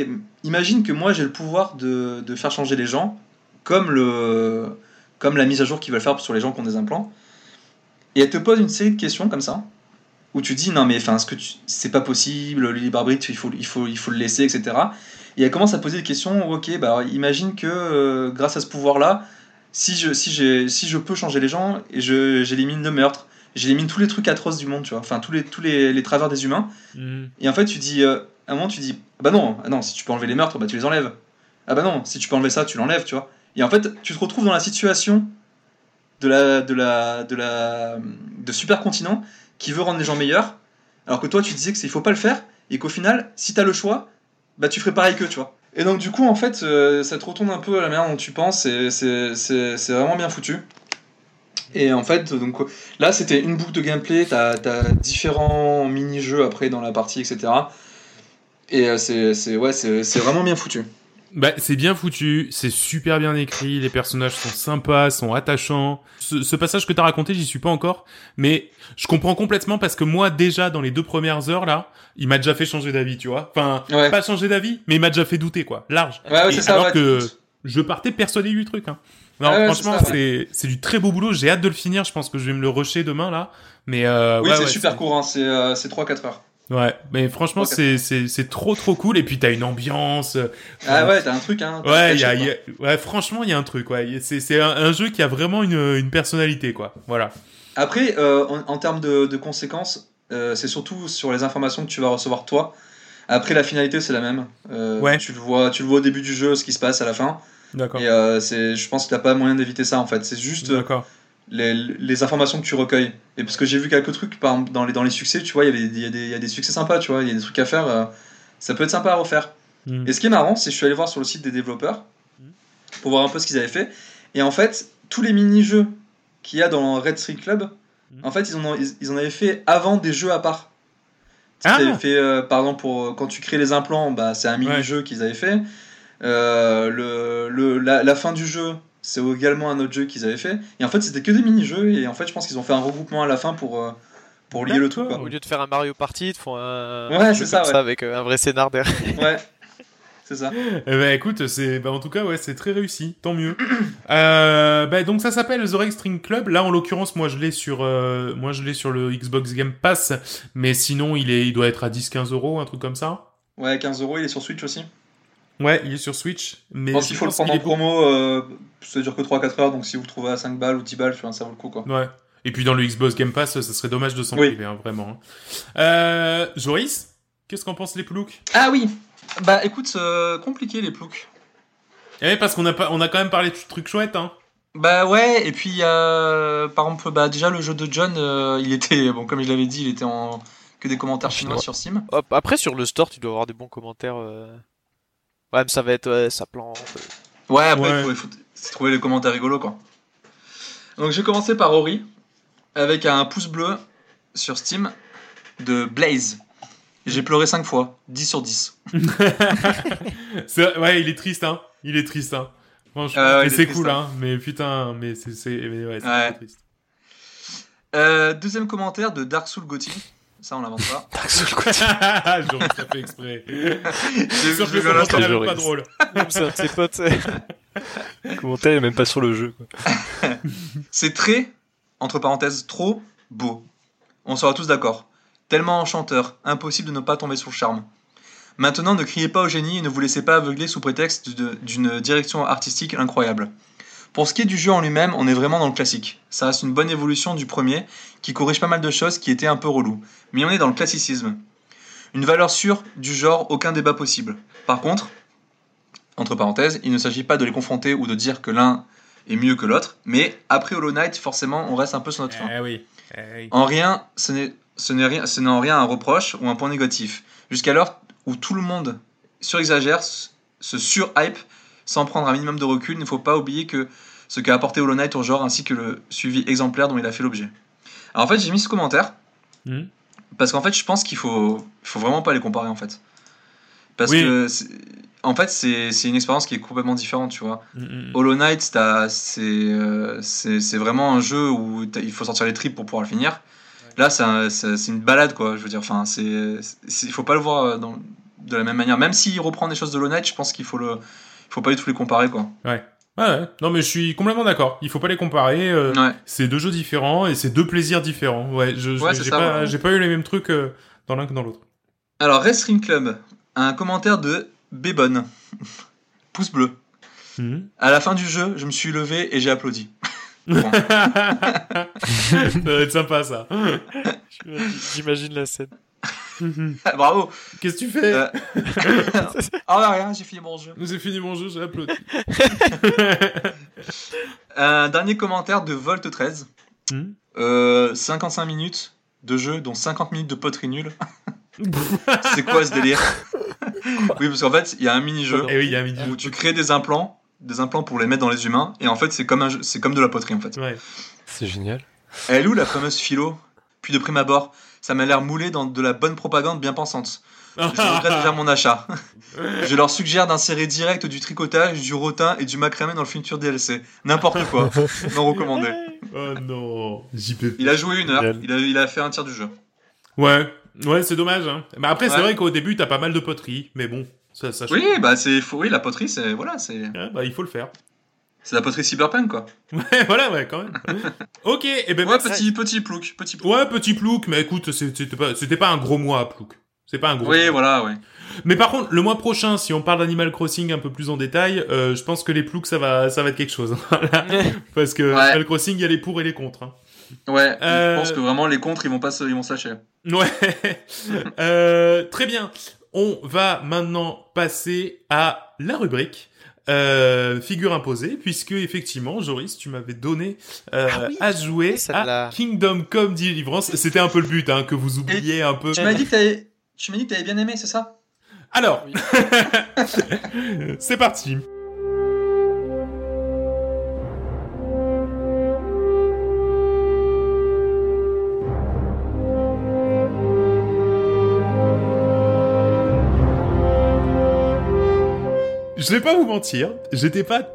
imagine que moi j'ai le pouvoir de, de, faire changer les gens, comme, le, comme la mise à jour qu'ils veulent faire sur les gens qui ont des implants. Et elle te pose une série de questions comme ça, où tu dis non mais enfin ce que c'est pas possible le libre arbitre il faut il faut il faut le laisser etc et elle commence à poser des questions ok bah imagine que euh, grâce à ce pouvoir là si je si j'ai si je peux changer les gens et je j'élimine le meurtre. J'élimine tous les trucs atroces du monde tu vois. Enfin tous les tous les, les travers des humains. Mm. et en fait tu dis euh, à un moment tu dis bah non ah non si tu peux enlever les meurtres bah tu les enlèves. Ah bah non si tu peux enlever ça tu l'enlèves tu vois et en fait tu te retrouves dans la situation de la de la de la de qui veut rendre les gens meilleurs, alors que toi tu disais que il faut pas le faire, et qu'au final, si tu as le choix, bah tu ferais pareil que tu vois. Et donc du coup, en fait, euh, ça te retourne un peu à la manière dont tu penses, et c'est vraiment bien foutu. Et en fait, donc là, c'était une boucle de gameplay, tu as, différents mini-jeux après dans la partie, etc. Et euh, c'est ouais, vraiment bien foutu. Bah, c'est bien foutu, c'est super bien écrit, les personnages sont sympas, sont attachants. Ce, passage que t'as raconté, j'y suis pas encore, mais je comprends complètement parce que moi, déjà, dans les deux premières heures, là, il m'a déjà fait changer d'avis, tu vois. Enfin, pas changer d'avis, mais il m'a déjà fait douter, quoi. Large. Ouais, c'est ça, alors que je partais persuadé du truc, hein. Non, franchement, c'est c'est du très beau boulot. J'ai hâte de le finir. Je pense que je vais me le rusher demain, là. Mais, euh, Oui, c'est super court, hein. C'est, euh, c'est 3-4 heures. Ouais, mais franchement, c'est, trop trop cool. Et puis t'as une ambiance. Euh, ah ouais, t'as un truc, hein. Ouais, y a, ouais, franchement, il y a un truc. Ouais, c'est, c'est un, jeu qui a vraiment une, une personnalité, quoi. Voilà. Après, euh, en, termes de, de conséquences, euh, c'est surtout sur les informations que tu vas recevoir toi. Après, la finalité, c'est la même. ouais. Tu le vois, tu le vois au début du jeu, ce qui se passe à la fin. D'accord. Et c'est, je pense n'y a pas moyen d'éviter ça en fait. C'est juste. D'accord les, les, informations que tu recueilles. Et parce que j'ai vu quelques trucs, par dans les, dans les succès, tu vois, il y, y, y, a des succès sympas, tu vois, il y a des trucs à faire, euh, ça peut être sympa à refaire. Mm. Et ce qui est marrant, c'est que je suis allé voir sur le site des développeurs pour voir un peu ce qu'ils avaient fait. Et en fait, tous les mini-jeux qu'il y a dans Red Street Club, mm. en fait, ils en, ont, ils, en avaient fait avant des jeux à part. Ah. Ils avaient fait, euh, par exemple, pour, quand tu crées les implants, bah, c'est un mini-jeu qu'ils avaient fait. Euh, le, le, la, la, fin du jeu, c'est également un autre jeu qu'ils avaient fait. Et en fait, c'était que des mini-jeux. Et en fait, je pense qu'ils ont fait un regroupement à la fin pour, euh, pour lier le tout. Au lieu de faire un Mario Party, ils font un, ouais, jeu ça, ça, avec euh, un vrai scénar derrière. [LAUGHS] Ouais. C'est ça. Eh ben écoute, c'est bah, en tout cas ouais, c'est très réussi, tant mieux. [CLEARS THROAT] euh, bah, donc ça s'appelle The String Club. Là en l'occurrence, moi je l'ai sur euh, moi je l'ai sur le Xbox Game Pass, mais sinon il est il doit être à 10 15 euros, un truc comme ça. Ouais, 15 euros, il est sur Switch aussi. Ouais, il est sur Switch. Mais pense qu'il faut le prendre en promo, euh, ça dure que 3-4 heures, donc si vous le trouvez à 5 balles ou 10 balles, ça vaut le coup. Quoi. Ouais. Et puis dans le Xbox Game Pass, ça serait dommage de s'en priver, hein, vraiment. Hein. Euh, Joris, qu'est-ce qu'en pense les ploucs? Ah oui Bah écoute, euh, compliqué les ploucs. Eh parce qu'on a, pas, on a quand même parlé de trucs chouettes, hein. Bah ouais, et puis euh, par exemple, bah déjà le jeu de John, euh, il était, bon comme je l'avais dit, il était en que des commentaires chinois sur Steam. Après sur le store, tu dois avoir des bons commentaires. Ouais, mais ça va être. ça plante. Ouais, après, il faut, trouver les commentaires rigolos, quoi. Donc, je vais commencer par Ori, avec un pouce bleu sur Steam de Blaze. J'ai pleuré 5 fois, 10 sur 10. [LAUGHS] ouais, il est triste, hein. Il est triste, hein. Franchement, c'est cool, hein. Mais putain, mais c'est ouais, ouais. triste. Euh, deuxième commentaire de Dark Soul Gotti. Ça, on l'invente pas. [LAUGHS] [LAUGHS] J'aurais pas fait exprès. [LAUGHS] J'ai sûr que le commentaire n'est pas drôle. C'est un de ses potes. Le commentaire est même pas sur le jeu. C'est très entre parenthèses, trop beau. On sera tous d'accord. Tellement enchanteur, impossible de ne pas tomber sous le charme. Maintenant, ne criez pas au génie et ne vous laissez pas aveugler sous prétexte d'une direction artistique incroyable. Pour ce qui est du jeu en lui-même, on est vraiment dans le classique. Ça reste une bonne évolution du premier, qui corrige pas mal de choses qui étaient un peu relou. Mais on est dans le classicisme. Une valeur sûre du genre, aucun débat possible. Par contre, entre parenthèses, il ne s'agit pas de les confronter ou de dire que l'un est mieux que l'autre, mais après Hollow Knight, forcément, on reste un peu sur notre fin. Eh eh en rien, ce n'est, ce n'est rien, ce n'est en rien un reproche ou un point négatif. Jusqu'alors où tout le monde surexagère, se surhype, sans prendre un minimum de recul, il ne faut pas oublier que ce qu'a apporté Hollow Knight au genre ainsi que le suivi exemplaire dont il a fait l'objet. Alors en fait, j'ai mis ce commentaire hmm. parce qu'en fait, je pense qu'il faut, faut vraiment pas les comparer en fait. Parce que en fait, c'est une expérience qui est complètement différente, tu vois. Mm, mm, mm. Hollow Knight, euh, c'est vraiment un jeu où il faut sortir les tripes pour pouvoir le finir. Là, c'est une balade, quoi. Je veux dire, enfin, c'est il faut pas le voir euh, dans, de la même manière. Même s'il reprend des choses de Hollow Knight, je pense qu'il faut le, faut pas du tout les comparer, quoi. Ouais. Ouais, non mais je suis complètement d'accord. Il faut pas les comparer. Euh, c'est deux jeux différents et c'est deux plaisirs différents. Ouais, je j'ai pas, pas, eu les mêmes trucs dans l'un que dans l'autre. Alors Wrestling Club, un commentaire de Bébonne. [LAUGHS] Pouce bleu. Mhm. À la fin du jeu, je me suis levé et j'ai applaudi. [LAUGHS] ça va être sympa ça. [LAUGHS] J'imagine la scène. [LAUGHS] Bravo. Qu'est-ce que tu fais euh... [LAUGHS] Ah rien, j'ai fini mon jeu. J'ai fini mon jeu, j'ai applaudi. Un [LAUGHS] dernier commentaire de Volt 13. 55 mhm. minutes de jeu, dont 50 minutes de poterie nulle. c'est quoi ce délire? Oui, parce qu'en fait, il y a un mini-jeu eh où tu crées des implants, des implants pour les mettre dans les humains, et en fait, c'est comme, c'est comme de la poterie en fait. C'est génial. Elle est où la fameuse philo? Puis de prime abord, ça m'a l'air moulé dans de la bonne propagande bien pensante. Je regrette déjà mon achat. [LAUGHS] Je leur suggère d'insérer direct du tricotage, du rotin et du macramé dans le futur DLC. N'importe quoi. [LAUGHS] non recommandé. Oh non. Il a joué une heure. Il a, il a fait un tiers du jeu. Ouais. Ouais, c'est dommage. Hein. Mais après, c'est vrai qu'au début, t'as pas mal de poterie, mais bon, ça, ça Oui, bah c'est oui, la poterie, c'est voilà, c'est. bah il faut le faire. C'est la poterie cyberpunk, quoi. [LAUGHS] Ouais, voilà, ouais, quand même. [LAUGHS] ok, et eh ben. Ouais, petit, petit plouc, petit plouc. Ouais, petit plouc, mais écoute, c'était pas, c'était pas un gros mois à plouc. C'est pas un gros. Oui, voilà, ouais. Mais par contre, le mois prochain, si on parle d'Animal Crossing un peu plus en détail, euh, je pense que les ploucs, ça va, ça va être quelque chose. [LAUGHS] Parce que Animal Crossing, il y a les pour et les contre. Hein. Ouais, je pense euh, que vraiment les contres, ils vont pas se, ils vont se Ouais. euh, très bien. On va maintenant passer à la rubrique. Euh, figure imposée, puisque effectivement, Joris, tu m'avais donné euh, ah à jouer à Kingdom Come Deliverance. C'était un peu le but, hein, que vous oubliez un peu. Tu m'as dit que t'avais, tu m'as dit que t'avais bien aimé, c'est ça? Alors, [LAUGHS] c'est parti. Je vais pas vous mentir, j'étais pas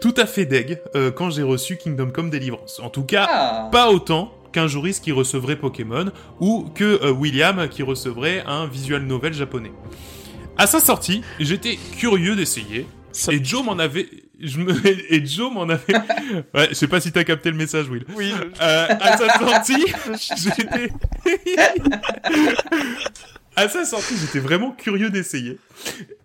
tout à fait deg euh, quand j'ai reçu Kingdom Come Deliverance. En tout cas, ah. pas autant qu'un juriste qui recevrait Pokémon ou que euh, William qui recevrait un visual novel japonais. À sa sortie, j'étais curieux d'essayer et Joe m'en avait je me [LAUGHS] et Joe m'en avait [LAUGHS] ouais je sais pas si t'as capté le message Will oui euh, à sa sortie [LAUGHS] j'étais à sa sortie, j'étais vraiment curieux d'essayer.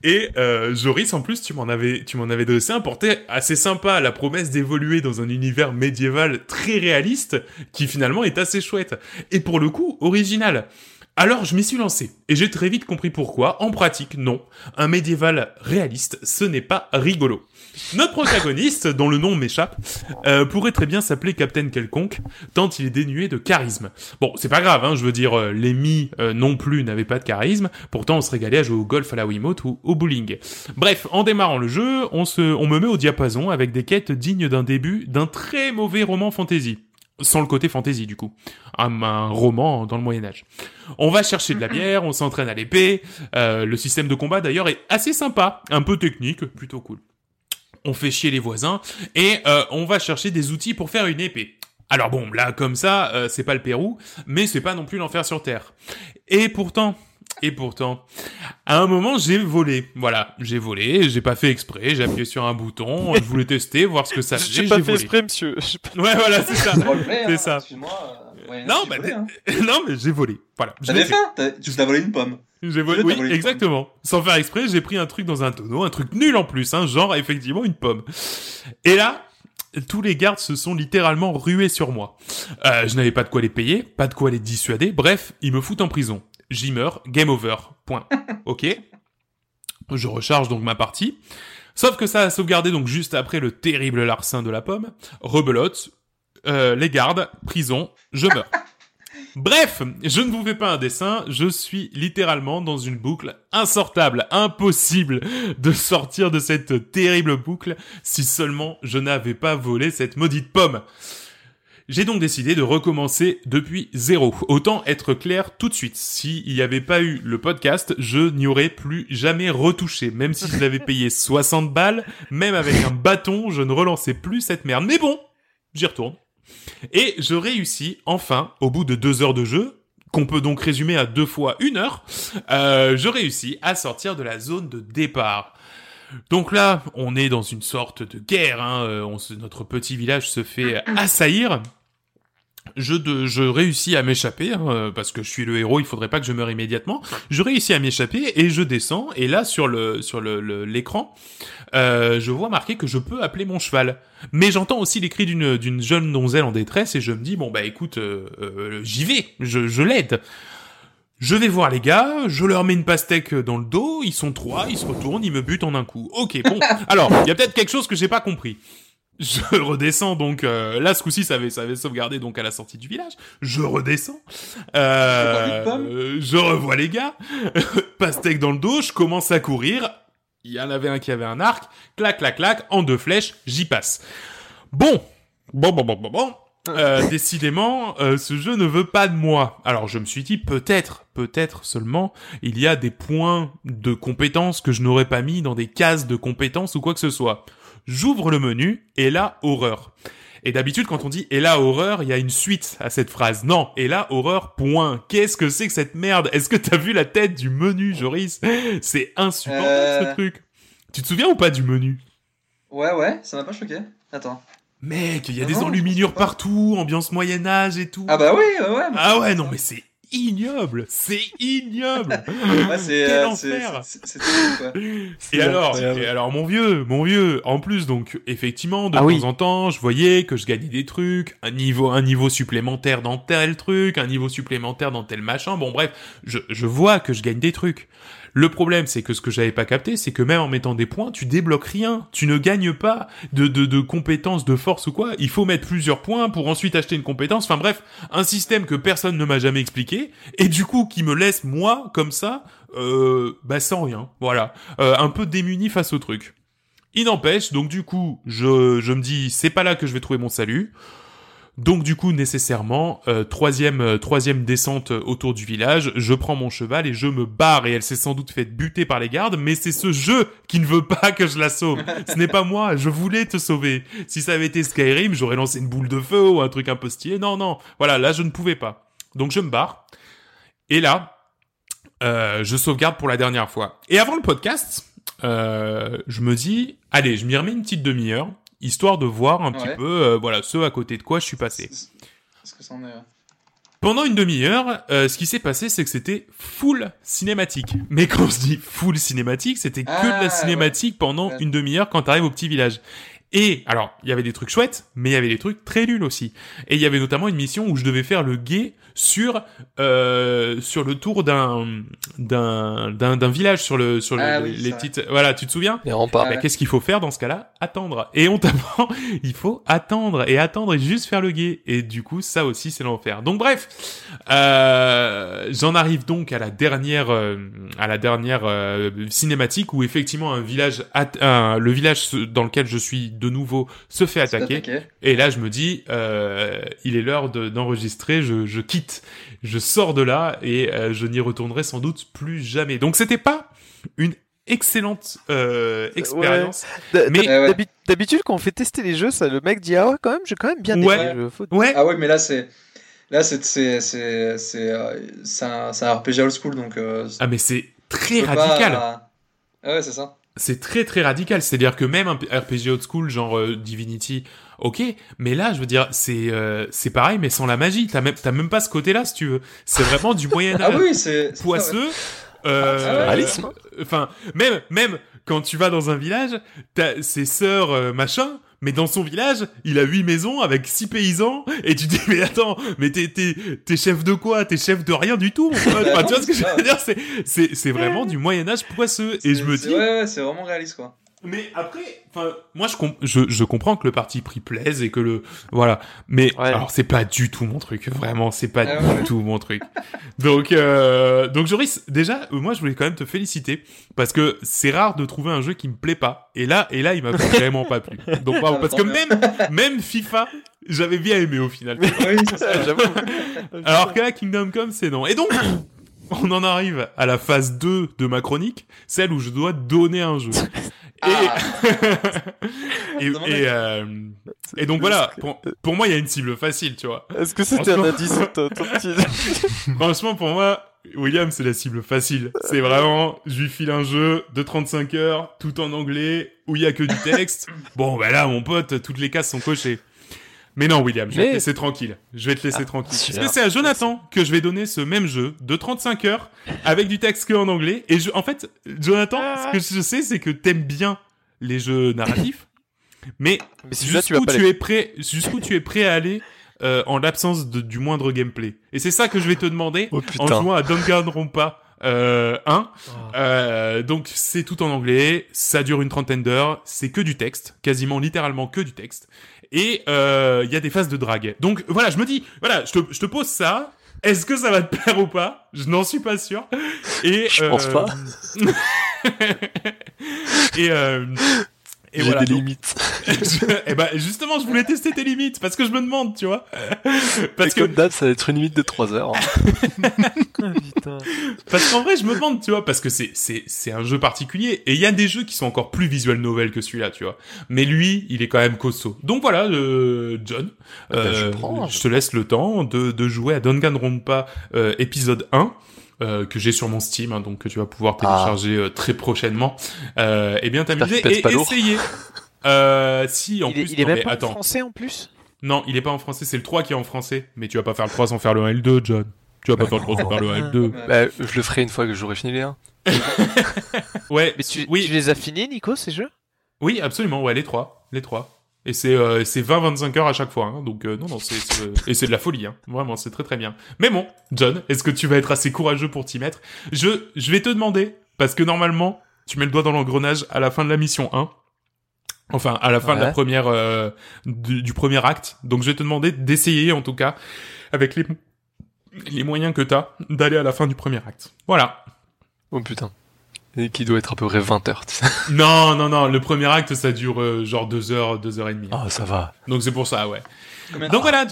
Et euh, Joris, en plus, tu m'en avais, tu m'en avais dressé un portrait assez sympa, la promesse d'évoluer dans un univers médiéval très réaliste, qui finalement est assez chouette. Et pour le coup, original. Alors je m'y suis lancé, et j'ai très vite compris pourquoi, en pratique, non. Un médiéval réaliste, ce n'est pas rigolo. Notre protagoniste, [LAUGHS] dont le nom m'échappe, euh, pourrait très bien s'appeler Captain Quelconque, tant il est dénué de charisme. Bon, c'est pas grave, hein, je veux dire, euh, euh, non plus n'avaient pas de charisme, pourtant on se régalait à jouer au golf à la Wiimote ou au bowling. Bref, en démarrant le jeu, on, se, on me met au diapason avec des quêtes dignes d'un début d'un très mauvais roman fantasy sans le côté fantasy du coup, un, roman dans le Moyen Âge. On va chercher de la bière, on s'entraîne à l'épée, euh, le système de combat d'ailleurs est assez sympa, un peu technique, plutôt cool. On fait chier les voisins et euh, on va chercher des outils pour faire une épée. Alors bon, là comme ça, euh, c'est pas le Pérou, mais c'est pas non plus l'enfer sur terre. Et pourtant, Et pourtant, à un moment, j'ai volé. Voilà, j'ai volé, j'ai pas fait exprès, j'ai appuyé sur un bouton, je voulais tester, voir ce que ça [LAUGHS] faisait. J'ai pas fait exprès, monsieur. Ouais, voilà, c'est ça. c'est hein, ça. Euh, non, mais hein. non, mais j'ai volé. Voilà. T'avais faim Tu t'as volé une pomme. J'ai volé, oui, exactement. Sans faire exprès, j'ai pris un truc dans un tonneau, un truc nul en plus, hein, genre effectivement une pomme. Et là, tous les gardes se sont littéralement rués sur moi. Euh, je n'avais pas de quoi les payer, pas de quoi les dissuader, bref, ils me foutent en prison. J'y meurs, game over, point. [LAUGHS] ok Je recharge donc ma partie. Sauf que ça a sauvegardé donc juste après le terrible larcin de la pomme. Rebelote, euh, les gardes, prison, je meurs. [LAUGHS] Bref, je ne vous fais pas un dessin, je suis littéralement dans une boucle insortable, impossible de sortir de cette terrible boucle si seulement je n'avais pas volé cette maudite pomme. J'ai donc décidé de recommencer depuis zéro. Autant être clair tout de suite. S'il n'y avait pas eu le podcast, je n'y aurais plus jamais retouché. Même si je l'avais payé [LAUGHS] 60 balles, même avec un bâton, je ne relançais plus cette merde. Mais bon, j'y retourne. Et je réussis enfin, au bout de deux heures de jeu, qu'on peut donc résumer à deux fois une heure, euh, je réussis à sortir de la zone de départ. Donc là, on est dans une sorte de guerre. Hein, euh, notre petit village se fait assaillir je, de, je réussis à m'échapper hein, euh, parce que je suis le héros. Il faudrait pas que je meure immédiatement. Je réussis à m'échapper et je descends. Et là sur le sur le l'écran, euh, je vois marqué que je peux appeler mon cheval. Mais j'entends aussi les cris d'une d'une jeune donzelle en détresse et je me dis bon bah écoute, euh, euh, j'y vais, je, je l'aide. Je vais voir les gars, je leur mets une pastèque dans le dos, ils sont trois, ils se retournent, ils me butent en un coup. Ok, bon. [LAUGHS] Alors, il y a peut-être quelque chose que j'ai pas compris. Je redescends donc euh, là ce coup-ci ça avait ça avait sauvegardé donc à la sortie du village. Je redescends. Euh, je revois les gars. [LAUGHS] Pastèque dans le dos, je commence à courir. Il y en avait un qui avait un arc. Clac clac clac en deux flèches, j'y passe. Bon. Bon bon bon bon bon. Euh, [LAUGHS] décidément, euh, ce jeu ne veut pas de moi. Alors je me suis dit peut-être, peut-être seulement, il y a des points de compétences que je n'aurais pas mis dans des cases de compétences ou quoi que ce soit. J'ouvre le menu et là, horreur. Et d'habitude, quand on dit et là horreur, il y a une suite à cette phrase. Non, et là horreur, point. Qu'est-ce que c'est que cette merde? Est-ce que t'as vu la tête du menu, Joris? C'est insupportable ce euh. truc. Tu te souviens ou pas du menu? Ouais, ouais, ça m'a pas choqué. Attends. Mec, il y a ah des enluminures partout, ambiance Moyen Âge et tout. Ah bah oui, ouais. ouais ah ouais, non mais c'est ignoble, c'est ignoble. Quel euh, enfer. Et alors, et alors mon vieux, mon vieux, en plus donc effectivement de ah temps en temps, je voyais que je gagnais des trucs, un niveau un niveau supplémentaire dans tel truc, un niveau supplémentaire dans tel machin. Bon bref, je je vois que je gagne des trucs. Le problème, c'est que ce que j'avais pas capté, c'est que même en mettant des points, tu débloques rien. Tu ne gagnes pas de, compétences, de force ou quoi. Il faut mettre plusieurs points pour ensuite acheter une compétence. Enfin bref, un système que personne ne m'a jamais expliqué et du coup qui me laisse moi comme ça, euh, bah sans rien. Voilà, euh, un peu démuni face au truc. Il n'empêche, donc du coup, je, je me dis, c'est pas là que je vais trouver mon salut. Donc du coup, nécessairement, euh, troisième, euh, troisième descente autour du village, je prends mon cheval et je me barre. Et elle s'est sans doute fait buter par les gardes, mais c'est ce jeu qui ne veut pas que je la sauve. ce n'est pas moi, je voulais te sauver. Si ça avait été Skyrim, j'aurais lancé une boule de feu ou un truc un peu stylé. Non, non, voilà, là je ne pouvais pas. Donc je me barre. Et là, euh, je sauvegarde pour la dernière fois. Et avant le podcast, je me dis, allez, je m'y remets une petite demi-heure histoire de voir un petit peu, euh, voilà, ce à côté de quoi je suis passé. Pendant une demi-heure, euh, ce qui s'est passé, c'est que c'était full cinématique. Mais quand je dis full cinématique, c'était que de la ah, cinématique pendant une demi-heure quand t'arrives au petit village. Et alors, il y avait des trucs chouettes, mais il y avait des trucs très nuls aussi. Et il y avait notamment une mission où je devais faire le guet sur euh, sur le tour d'un d'un d'un village sur le sur ah les petites voilà tu te souviens? Et on part. qu'est-ce qu'il faut faire dans ce cas-là? Attendre. Et on t'apprend [LAUGHS] il faut attendre. Et attendre et juste faire le guet. Et du coup ça aussi c'est l'enfer. Donc bref euh, j'en arrive donc à la dernière euh, à la dernière euh, cinématique où effectivement un village le village dans lequel je suis de nouveau se fait attaquer et là je me dis euh, il est l'heure d'enregistrer je, je quitte je sors de là et euh, je n'y retournerai sans doute plus jamais. Donc c'était pas une excellente euh, expérience. Mais d'habitude quand on fait tester les jeux, ça le mec dit ah ouais quand même j'ai quand même bien ouais. Ouais. Ah ouais mais là c'est Là, c'est c'est c'est c'est un, un RPG old school donc. ah mais c'est très radical. Ah ouais, c'est ça. C'est très très radical, c'est-à-dire que même un RPG old school genre Divinity, ok, mais là je veux dire c'est c'est pareil mais sans la magie, t'as même t'as même pas ce côté-là si tu veux. C'est vraiment du Moyen Âge [LAUGHS] ah oui, c'est poisseux. Euh, Réalisme. Enfin, même, même quand tu vas dans un village, t'as ses sœurs euh, machin, mais dans son village, il a huit maisons avec six paysans, et tu te dis, mais attends, mais t'es, t'es, t'es chef de quoi? T'es chef de rien du tout, tu vois ce que je veux dire? C'est, c'est, c'est vraiment du Moyen-Âge poisseux. Et je me dis. Ouais, c'est vraiment réaliste, quoi. Mais après, enfin, moi je, je, je comprends que le parti pris plaise et que le voilà, mais alors c'est pas du tout mon truc, vraiment, c'est pas ah du tout mon truc. Donc euh, donc Joris, déjà, moi je voulais quand même te féliciter parce que c'est rare de trouver un jeu qui me plaît pas et là et là il m'a vraiment pas plu. Donc [LAUGHS] parce que même même FIFA, j'avais bien aimé au final. Oui, ça, [LAUGHS] j'avoue. Alors que là Kingdom Come c'est non. Et donc on en arrive à la phase 2 de ma chronique, celle où je dois donner un jeu. Ah. [LAUGHS] Et, et, euh, et, donc voilà, pour, pour moi, il y a une cible facile, tu vois. Est-ce que c'était un indice ton, [LAUGHS] Franchement, pour moi, William, c'est la cible facile. C'est vraiment, je lui file un jeu de 35 heures, tout en anglais, où il y a que du texte. Bon, bah là, mon pote, toutes les cases sont cochées. Mais non, William, je vais te laisser tranquille. Je vais te laisser ah, tranquille. Parce que c'est à Jonathan que je vais donner ce même jeu de 35 heures avec du texte que en anglais. Et je, en fait, Jonathan, ce que je sais, c'est que t'aimes bien les jeux narratifs. [COUGHS] mais, jusqu'où tu, es prêt, jusqu'où tu es prêt à aller euh, en l'absence du moindre gameplay? Et c'est ça que je vais te demander oh, en jouant à Danganronpa euh, 1. Euh, donc c'est tout en anglais, ça dure une trentaine d'heures, c'est que du texte, quasiment littéralement que du texte et euh, il y a des phases de drague. Donc voilà, je me dis, voilà, je te, je te pose ça. Est-ce que ça va te [LAUGHS] plaire ou pas? Je n'en suis pas sûr. Et je pense pas. [LAUGHS] et euh, et J'ai des limites. [LAUGHS] et eh ben justement, je voulais tester tes limites parce que je me demande, tu vois. [LAUGHS] Parce que date, ça va être une limite de 3 heures. [LAUGHS] Ah, parce qu'en vrai, je me demande, tu vois, parce que c'est c'est c'est un jeu particulier et il y a des jeux qui sont encore plus visual novel que celui-là, tu vois. Mais lui, il est quand même costaud. Donc voilà, euh, John, ah bah, euh, je, te laisse le temps de de jouer à Danganronpa euh, épisode 1. Euh, que j'ai sur mon Steam, hein, donc que tu vas pouvoir ah. télécharger euh, très prochainement. Euh, et bien t'amuser et essayer. Euh, si en il plus, est, il est même pas en français en plus? Non, il est pas en français. C'est le 3 qui est en français, mais tu vas pas faire le 3 sans faire le 1 et le 2, John. Tu vas pas faire le 3 sans faire le 1 et le 2. Bah, je le ferai une fois que j'aurai fini les 1. [LAUGHS] ouais, mais tu, oui. tu les as finis, Nico, ces jeux? Oui, absolument. Ouais, les 3, les 3. Et c'est euh, 20-25 heures à chaque fois. Hein. Donc euh, non, non, c'est et c'est de la folie. Hein. Vraiment, c'est très très bien. Mais bon, John, est-ce que tu vas être assez courageux pour t'y mettre? Je je vais te demander parce que normalement, tu mets le doigt dans l'engrenage à la fin de la mission 1. Enfin, à la fin de la première euh, du, premier acte. Donc je vais te demander d'essayer en tout cas avec les les moyens que t'as d'aller à la fin du premier acte. Voilà. Oh putain. Et qui doit être à peu près 20 heures. [LAUGHS] non, non, non. Le premier acte, ça dure euh, genre 2 heures, 2 heures et demie. Ah, ça va. Donc c'est pour ça, ouais. Donc voilà,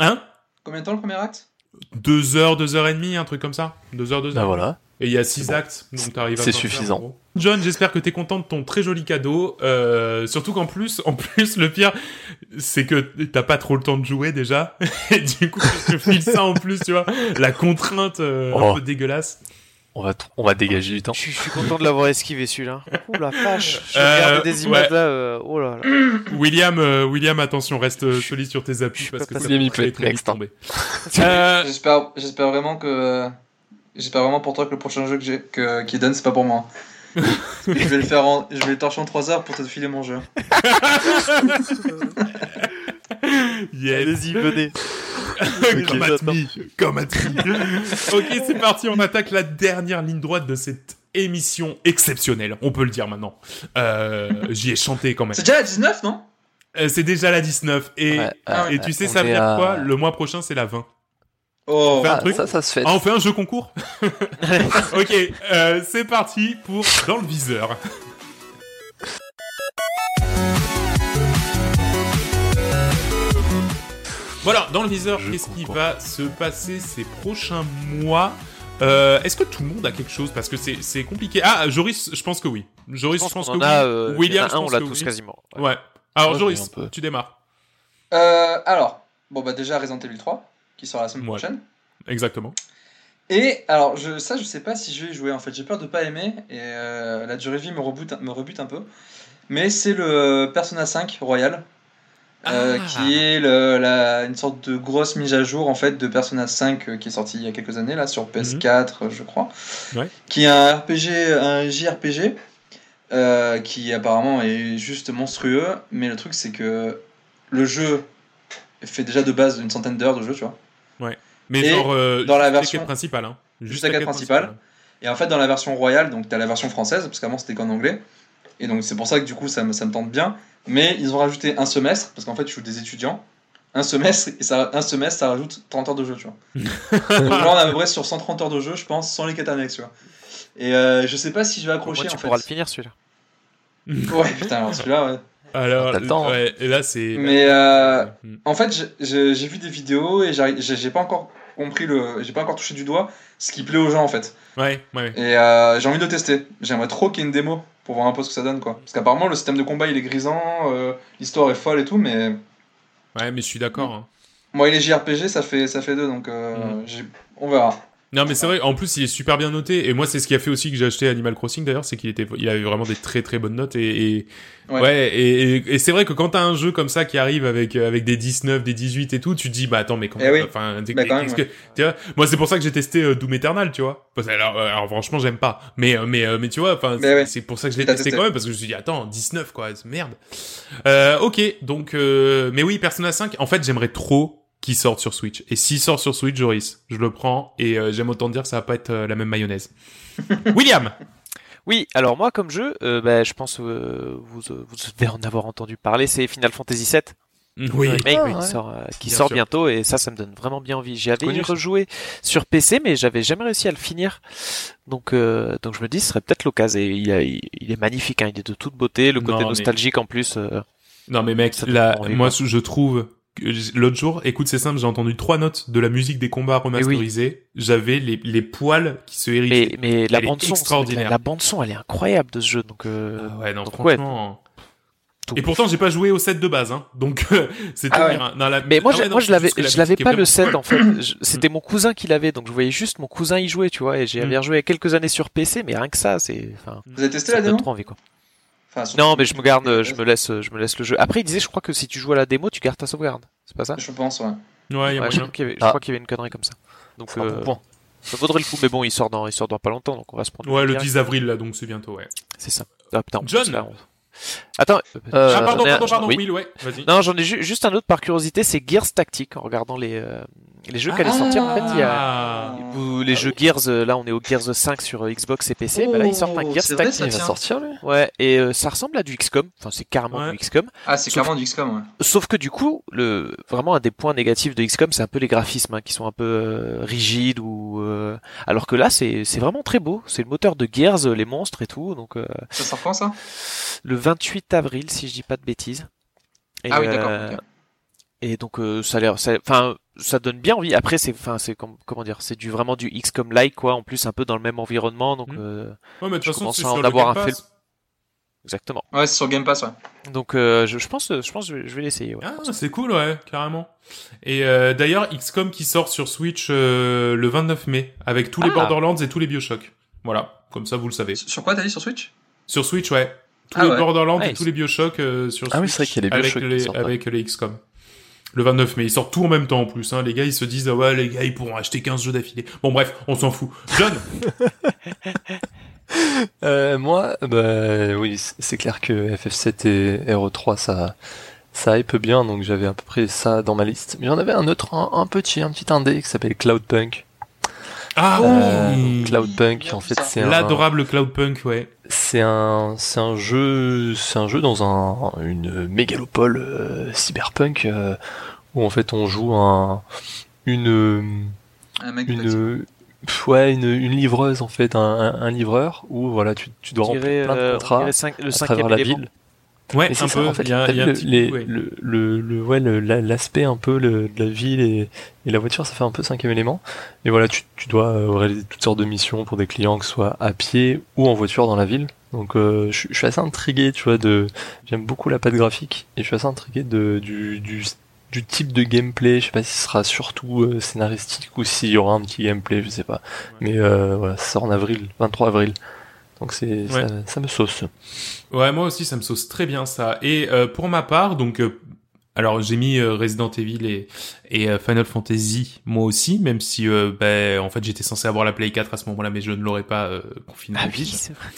hein? Combien de temps le premier acte? 2 heures, 2 heures et demie, un truc comme ça. 2 heures, 2 bah, heures. Bah voilà. Et il y a 6 actes, donc t'arrives à C'est suffisant. John, j'espère que t'es content de ton très joli cadeau. Euh, surtout qu'en plus, en plus, le pire, c'est que t'as pas trop le temps de jouer déjà. [LAUGHS] Et du coup, je te file ça en plus, tu vois. La contrainte euh, un oh. peu dégueulasse. On va, on va dégager du temps. Je, suis content de l'avoir esquivé celui-là. Ouh la vache. Je euh, des images là. Euh, oh là, là. [CLEARS THROAT] William, euh, William, attention, reste solide sur tes appuis parce que ça peut très, très vite tomber. [LAUGHS] j'espère, j'espère vraiment que, j'espère vraiment pour toi que le prochain jeu que j'ai, que, qui donne, c'est pas pour moi. [LAUGHS] je vais le faire en, je vais le torcher en 3 heures pour te filer mon jeu. [LAUGHS] yes. Allez-y, venez. Comme Comme [LAUGHS] ok, c'est parti, on attaque la dernière ligne droite de cette émission exceptionnelle, on peut le dire maintenant. Euh, J'y ai chanté quand même. C'est déjà la 19, non? Euh, C'est déjà la 19. Et, et tu sais, ça veut dire quoi? Le mois prochain, c'est la 20. Oh, on fait un ah, truc? ça, ça se fait. Ah, on fait un jeu concours? [LAUGHS] Ok, euh, c'est parti pour Dans le viseur. Voilà, dans le viseur, qu'est-ce qui va se passer ces prochains mois euh, Est-ce que tout le monde a quelque chose Parce que c'est compliqué. Ah, Joris, je pense que oui. Joris, je pense, que oui. Euh, William, je pense on l'a tous quasiment. Ouais. Alors, Joris, tu démarres. Euh, alors, bon, bah déjà Resident Evil 3. qui sort la semaine prochaine. Exactement. Et alors, je, ça, je sais pas si je vais y jouer en fait. J'ai peur de pas aimer et la durée de vie me rebute, me rebute un peu. Mais c'est le Persona 5 Royal. Euh, ah. qui est le, la, une sorte de grosse mise à jour en fait de Persona 5 euh, qui est sorti il y a quelques années là sur PS4 mhm. je crois ouais. qui est un RPG un JRPG euh, qui apparemment est juste monstrueux mais le truc c'est que le jeu fait déjà de base une centaine d'heures de jeu tu vois ouais mais genre dans la version principale hein. juste, la quête principale et en fait dans la version royale donc tu as la version française parce qu'avant c'était qu'en anglais et donc c'est pour ça que du coup ça me, ça me tente bien. Mais ils ont rajouté un semestre, parce qu'en fait tu joues des étudiants. Un semestre, et ça, un semestre ça rajoute 30 heures de jeu, tu vois. [LAUGHS] donc là on est à peu près sur 130 heures de jeu, je pense, sans les quêtes annexes, tu vois. Et euh, je sais pas si je vais accrocher Moi, tu en pourras le finir celui-là. ouais, putain, alors celui-là, ouais. Alors, temps, ouais, et là c'est. Mais euh, mm. en fait, j'ai vu des vidéos et j'ai pas encore compris le. J'ai pas encore touché du doigt ce qui plaît aux gens en fait. Ouais, ouais. Et euh, j'ai envie de tester. J'aimerais trop qu'il y ait une démo pour voir un peu ce que ça donne quoi. Parce qu'apparemment le système de combat il est grisant, euh, l'histoire est folle et tout, mais. Ouais, mais je suis d'accord. Hein. Moi, il est JRPG, ça fait, ça fait deux, donc euh, mm. on verra. Non mais c'est vrai, en plus il est super bien noté. Et moi c'est ce qui a fait aussi que j'ai acheté Animal Crossing d'ailleurs, c'est qu'il était il avait vraiment des très très bonnes notes. Et, ouais. et, et, c'est vrai que quand t'as un jeu comme ça qui arrive avec avec des 19, des 18 et tout, tu te dis bah attends mais comment eh enfin bah, que tu vois, moi c'est pour ça que j'ai testé euh, Doom Eternal, tu vois. alors, euh, alors franchement, j'aime pas. Mais euh, mais mais tu vois, enfin c'est pour ça que je l'ai testé, quand même parce que je me suis dit attends, 19 quoi, merde. Euh, OK, donc mais oui, Persona 5, en fait, j'aimerais trop qui sortent sur Switch. Et s'il sort sur Switch, Joris, je le prends et euh, j'aime autant dire que ça va pas être euh, la même mayonnaise. [LAUGHS] William Oui, alors moi comme jeu, euh, bah, je pense vous, vous devez en avoir entendu parler, c'est Final Fantasy VII. Oui, ah, qui sort, qui sort bientôt et ça, ça me donne vraiment bien envie. J'y avais rejoué sur PC, mais j'avais jamais réussi à le finir. Donc, donc je me dis, ce serait peut-être l'occasion. Et il, il, est magnifique, hein, il est de toute beauté, le côté nostalgique en plus. Non mais mec, là, moi je trouve l'autre jour, écoute, c'est simple, j'ai entendu trois notes de la musique des combats remasterisés. J'avais les, les poils qui se hérissent. Mais, mais la bande son, extraordinaire. La, bande son, elle est incroyable de ce jeu. Donc, euh... Ah ouais, non, franchement. Et pourtant, j'ai pas joué au set de base, hein. Donc, [LAUGHS] c'est ah ouais. la... Mais moi, ah moi, je l'avais, je l'avais pas le set, en fait. [COUGHS] C'était mon cousin qui l'avait, donc je voyais juste mon cousin y jouer, tu vois. Et j'ai mm. joué il y a quelques années sur PC, mais rien que ça, c'est, enfin. Vous avez testé la démo? trop envie, quoi non, mais je me garde, je me laisse, je me laisse le jeu. Après, il disait, je crois que si tu joues à la démo, tu gardes ta sauvegarde. C'est pas ça Je pense, ouais. Ouais, y a je, crois qu'il y, avait, je crois qu'il y avait une connerie comme ça. Donc, euh, bon ça vaudrait le coup, mais bon, il sort dans, il sort dans pas longtemps, donc on va se prendre. Ouais, le 10 avril là, donc c'est bientôt, ouais. C'est ça. Ah, putain, John. Attends. Euh, ah, pardon, pardon, pardon, oui. ouais, vas-y. Non, j'en ai juste un autre par curiosité, c'est Gears Tactique, en regardant les, euh, les jeux qui allaient sortir. En fait, il y a, ah. les jeux Gears, euh, là, on est au Gears 5 sur euh, Xbox et PC, oh, bah là, ils sortent un Gears Tactique. il va sortir, lui? Ouais, et ça ressemble à du XCOM. Enfin, c'est carrément du XCOM. Ah, c'est carrément du XCOM, ouais. Sauf que du coup, le, vraiment, un des points négatifs de XCOM, c'est un peu les graphismes, hein, qui sont un peu rigides ou, alors que là, c'est, c'est vraiment très beau. C'est le moteur de Gears, les monstres et tout, donc, Ça sort quand, ça? Le 28 avril si je dis pas de bêtises. Et, ah oui, d'accord. Euh, et donc euh, ça a l'air, enfin ça donne bien envie. Après c'est, enfin c'est comment dire, c'est du vraiment du XCOM like quoi. En plus un peu dans le même environnement donc. Mmh. Euh, ouais mais de toute façon c'est sur en avoir un fait. Exactement. Ouais c'est sur Game Pass ouais. Donc je, je, pense je pense je vais, l'essayer. Ouais. Ah c'est cool ouais carrément. Et d'ailleurs XCOM qui sort sur Switch le 29 mai avec tous les ah. Borderlands et tous les Bioshock. Voilà comme ça vous le savez. Sur quoi t'as dit sur Switch? Sur Switch ouais tous ah les Borderlands et tous les Bioshock euh, sur ah oui, c'est vrai qu'il y a les avec les, avec les XCOM. Le 29 mai, ils sortent tout en même temps en plus. Hein. Les gars, ils se disent ah ouais, les gars, ils pourront acheter 15 jeux d'affilée. Bon bref, on s'en fout. John. [LAUGHS] euh, moi, bah oui, c'est clair que FF7 et RE3 ça ça hype bien, donc j'avais à peu près ça dans ma liste. Mais j'en avais un autre, un, petit, un petit indé qui s'appelle Cloudpunk. Ah euh, Cloudpunk, en fait, c'est l'adorable Cloudpunk, ouais. C'est un, c'est un jeu, c'est un jeu dans un, une mégalopole euh, cyberpunk euh, où en fait on joue un, une, une, ouais, une, une, livreuse en fait, un, un, livreur où voilà, tu, tu dois remplir plein de contrats le à travers la ville. Ouais, un peu. Le, le, le, ouais, l'aspect un peu de la ville et, et, la voiture, ça fait un peu cinquième élément. Et voilà, tu, tu dois euh, réaliser toutes sortes de missions pour des clients, que ce soit à pied ou en voiture dans la ville. Donc, euh, je, je, suis assez intrigué, tu vois, de. J'aime beaucoup la patte graphique et je suis assez intrigué de du, du du type de gameplay. Je sais pas si ce sera surtout euh, scénaristique ou s'il y aura un petit gameplay, je sais pas. Mais euh, voilà, ça sort en avril, 23 avril. Donc c'est ça, me sauce. Ouais, moi aussi ça me sauce très bien ça. Et euh, pour ma part, donc alors j'ai mis euh, Resident Evil et, et euh, Final Fantasy moi aussi, même si euh, ben, en fait j'étais censé avoir la Play 4 à ce moment-là, mais je ne l'aurais pas confiné. Ah oui, c'est vrai.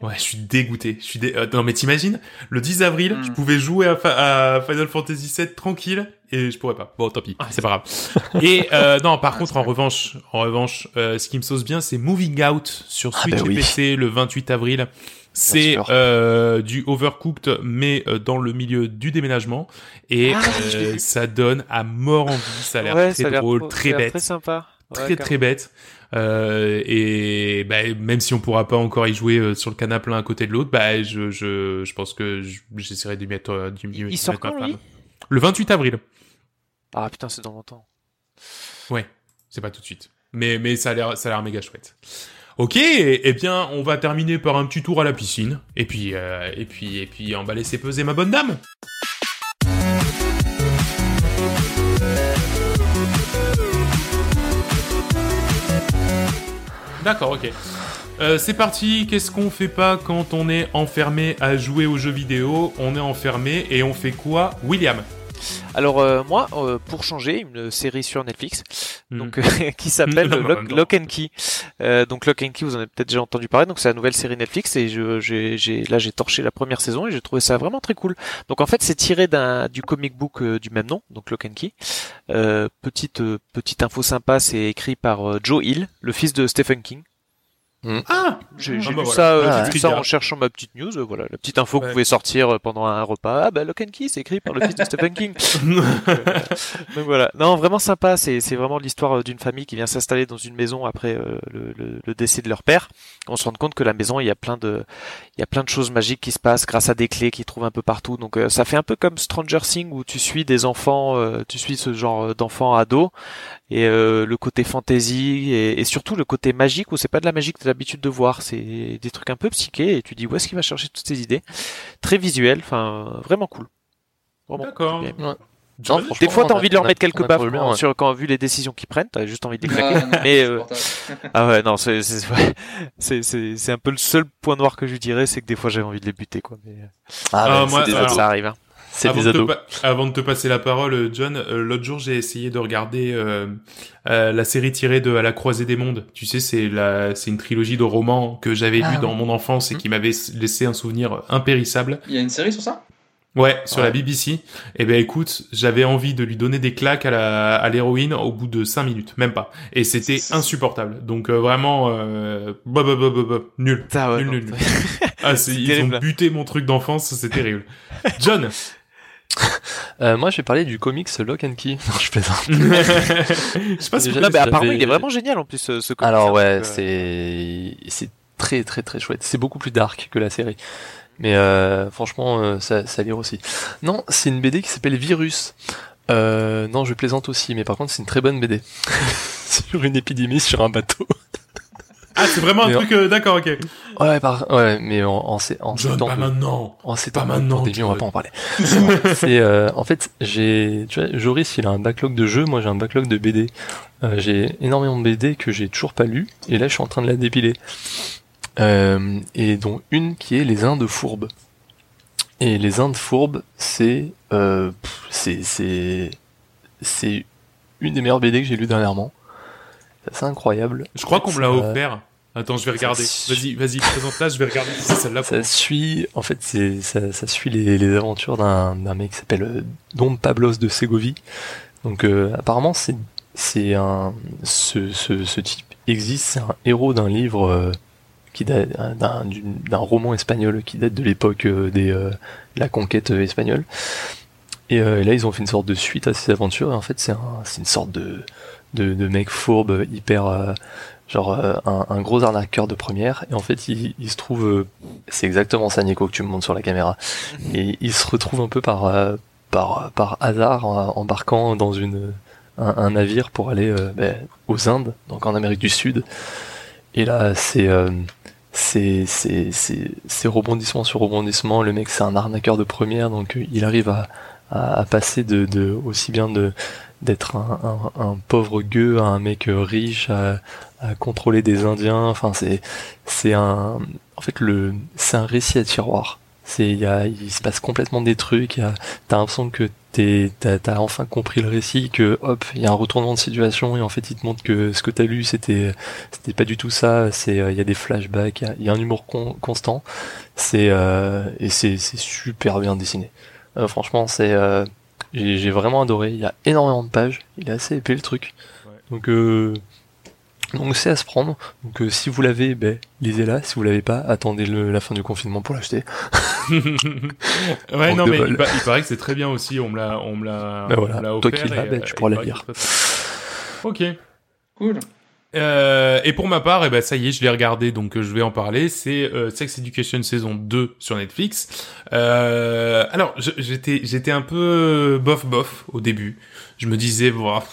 Ouais, je suis dégoûté. Je suis dé... non mais t'imagines, le 10 avril, je hmm. pouvais jouer à, Final Fantasy 7 tranquille et je pourrais pas. Bon, tant pis, ah, c'est pas grave. et [LAUGHS] non, par ah, contre, en revanche, en revanche, ce qui me sauce bien, c'est Moving Out sur ah, Switch bah et PC le 28 avril. C'est euh, du overcooked, mais euh, dans le milieu du déménagement. Et ah, euh, ça donne à mort envie. Ça a l'air très drôle, très bête. Très sympa. très très bête. Et bah, même si on pourra pas encore y jouer sur le canapé l'un à côté de l'autre, bah, je, je, je pense que j'essaierai d'y mettre, euh, Il sort quand, lui? Le 28 avril. Ah putain, c'est dans longtemps. Ouais, c'est pas tout de suite. Mais, mais ça a l'air, ça a l'air méga chouette. Ok, eh bien, on va terminer par un petit tour à la piscine. Et puis, euh, et puis, et puis, on va laisser peser ma bonne dame. D'accord, ok. Euh, c'est parti, qu'est-ce qu'on fait pas quand on est enfermé à jouer aux jeux vidéo? On est enfermé et on fait quoi? William alors euh, moi, euh, pour changer, une série sur Netflix, hmm. donc euh, [LAUGHS] qui s'appelle [LAUGHS] Lock, and Key. donc Lock and Key, vous en avez peut-être déjà entendu parler. Donc c'est la nouvelle série Netflix et je, j'ai, là j'ai torché la première saison et j'ai trouvé ça vraiment très cool. Donc en fait c'est tiré d'un du comic book du même nom, donc Lock and Key. petite petite info sympa, c'est écrit par Joe Hill, le fils de Stephen King. Hmm. Ah J'ai ah, bah vu ça, euh, ah, ça en cherchant ma petite news. Euh, voilà, la petite info que vous pouvez sortir euh, pendant un repas. Ah bah Lock and Key, c'est écrit par le fils de Stephen King. [LAUGHS] [LAUGHS] donc, voilà. Non, vraiment sympa. C'est c'est vraiment l'histoire d'une famille qui vient s'installer dans une maison après le, le, le, décès de leur père. On se rend compte que la maison, il y a plein de il y a plein de choses magiques qui se passent grâce à des clés qu'ils trouvent un peu partout. Donc ça fait un peu comme Stranger Things où tu suis des enfants, tu suis ce genre d'enfants ados et le côté fantasy et, et, surtout le côté magique où c'est pas de la magie que l'habitude de voir. C'est des trucs un peu psychés et tu dis où est-ce qu'il va chercher toutes ces idées? Très visuel, enfin vraiment cool. D'accord. des fois, t'as envie de leur mettre quelques baffes sur quand vu les décisions qu'ils prennent, t'as juste envie de les claquer. mais euh, ah ouais, non, c'est c'est c'est un peu le seul point noir que je dirais, c'est que des fois j'ai envie de les buter quoi. Mais... Ah, ah moi, ça arrive. Hein. Avant, de te avant de te passer la parole, John, euh, l'autre jour j'ai essayé de regarder euh, euh, la série tirée de À la croisée des mondes. Tu sais, c'est la, c'est une trilogie de romans que j'avais ah lu dans mon enfance et qui m'avait laissé un souvenir impérissable. Il y a une série sur ça? Ouais, sur la BBC. Et eh ben écoute, j'avais envie de lui donner des claques à la à l'héroïne au bout de cinq minutes, même pas. Et c'était insupportable. Donc vraiment euh, bah, bah, bah, bah, nul. nul, nul, [LAUGHS] nul. ah, ils ont buté mon truc d'enfance, c'est terrible. John, [LAUGHS] euh, moi, je vais parler du comics Lock and Key. [LAUGHS] Non, je plaisante. je sais pas [LAUGHS] si non, mais apparemment, il est vraiment génial en plus ce, ce comics. Alors ouais, euh, c'est c'est très très très chouette. C'est beaucoup plus dark que la série. Mais euh, franchement, euh, ça, ça lire aussi. Non, c'est une BD qui s'appelle Virus. Euh, non, je plaisante aussi, mais par contre, c'est une très bonne BD. [LAUGHS] sur une épidémie sur un bateau. Ah, c'est vraiment un truc, euh, d'accord, ok. Ouais, par... ouais, mais en, en, en John, pas maintenant. En ces pas maintenant. on va pas en parler. [LAUGHS] c'est, euh, en fait, j'ai, tu vois, Joris, il a un backlog de jeux, moi j'ai un backlog de BD. Euh, j'ai énormément de BD que j'ai toujours pas lu, et là je suis en train de la dépiler. Euh, et dont une qui est Les Indes fourbes. Et Les Indes fourbes, c'est, euh, c'est, c'est, c'est une des meilleures BD que j'ai lues dernièrement. C'est incroyable. Je crois qu'on me l'a offert. Attends, je vais regarder. Vas-y, vas-y, présente-la, je vais regarder si c'est celle-là. Ça suit, en fait, ça, ça suit les, les aventures d'un, d'un mec qui s'appelle euh, Don Pablos de Ségovie. Donc, euh, apparemment, c'est, c'est un, ce, ce, ce type existe, c'est un héros d'un livre euh, qui date d'un, d'un roman espagnol qui date de l'époque des, la conquête espagnole. Et, là, ils ont fait une sorte de suite à ces aventures. Et en fait, c'est, un, c'est une sorte de, de, de mec fourbe, hyper genre euh, un, un, gros arnaqueur de première. Et en fait il, il se trouve euh, c'est exactement ça Nico que tu me montres sur la caméra. [LAUGHS] Et il se retrouve un peu par euh, par par hasard embarquant dans une un, un navire pour aller ben, aux Indes donc en Amérique du Sud. Et là c'est c'est c'est rebondissement sur rebondissement. Le mec, c'est un arnaqueur de première, donc euh, il arrive à, à, passer de, de, aussi bien de d'être un, un, un, pauvre gueux à un mec riche, à, à contrôler des Indiens. Enfin, c'est c'est un en fait le c'est un récit à tiroir. C'est il y il se passe complètement des trucs. T'as l'impression que t'as as enfin compris le récit, que hop, il y a un retournement de situation et en fait il te montre que ce que t'as lu c'était c'était pas du tout ça. C'est il y a des flashbacks, il y, a un humour constant. C'est euh, et c'est super bien dessiné. Euh, franchement, c'est euh, j'ai vraiment adoré. Il y a énormément de pages. Il est assez épais le truc. Donc euh, donc c'est à se prendre. Donc euh, si vous l'avez, ben, lisez-la. Si vous l'avez pas, attendez le, la fin du confinement pour l'acheter. [LAUGHS] ouais, non, mais il, paraît que c'est très bien aussi. On me l'a, on me l'a, ben voilà. Toi qui l'as, ben, tu pourras la lire. Ok. Cool. Euh, et pour ma part, eh ben ça y est, je l'ai regardé, donc euh, je vais en parler. C'est euh, Sex Education saison 2 sur Netflix. Euh, alors, j'étais j'étais un peu bof bof au début. Je me disais, voilà,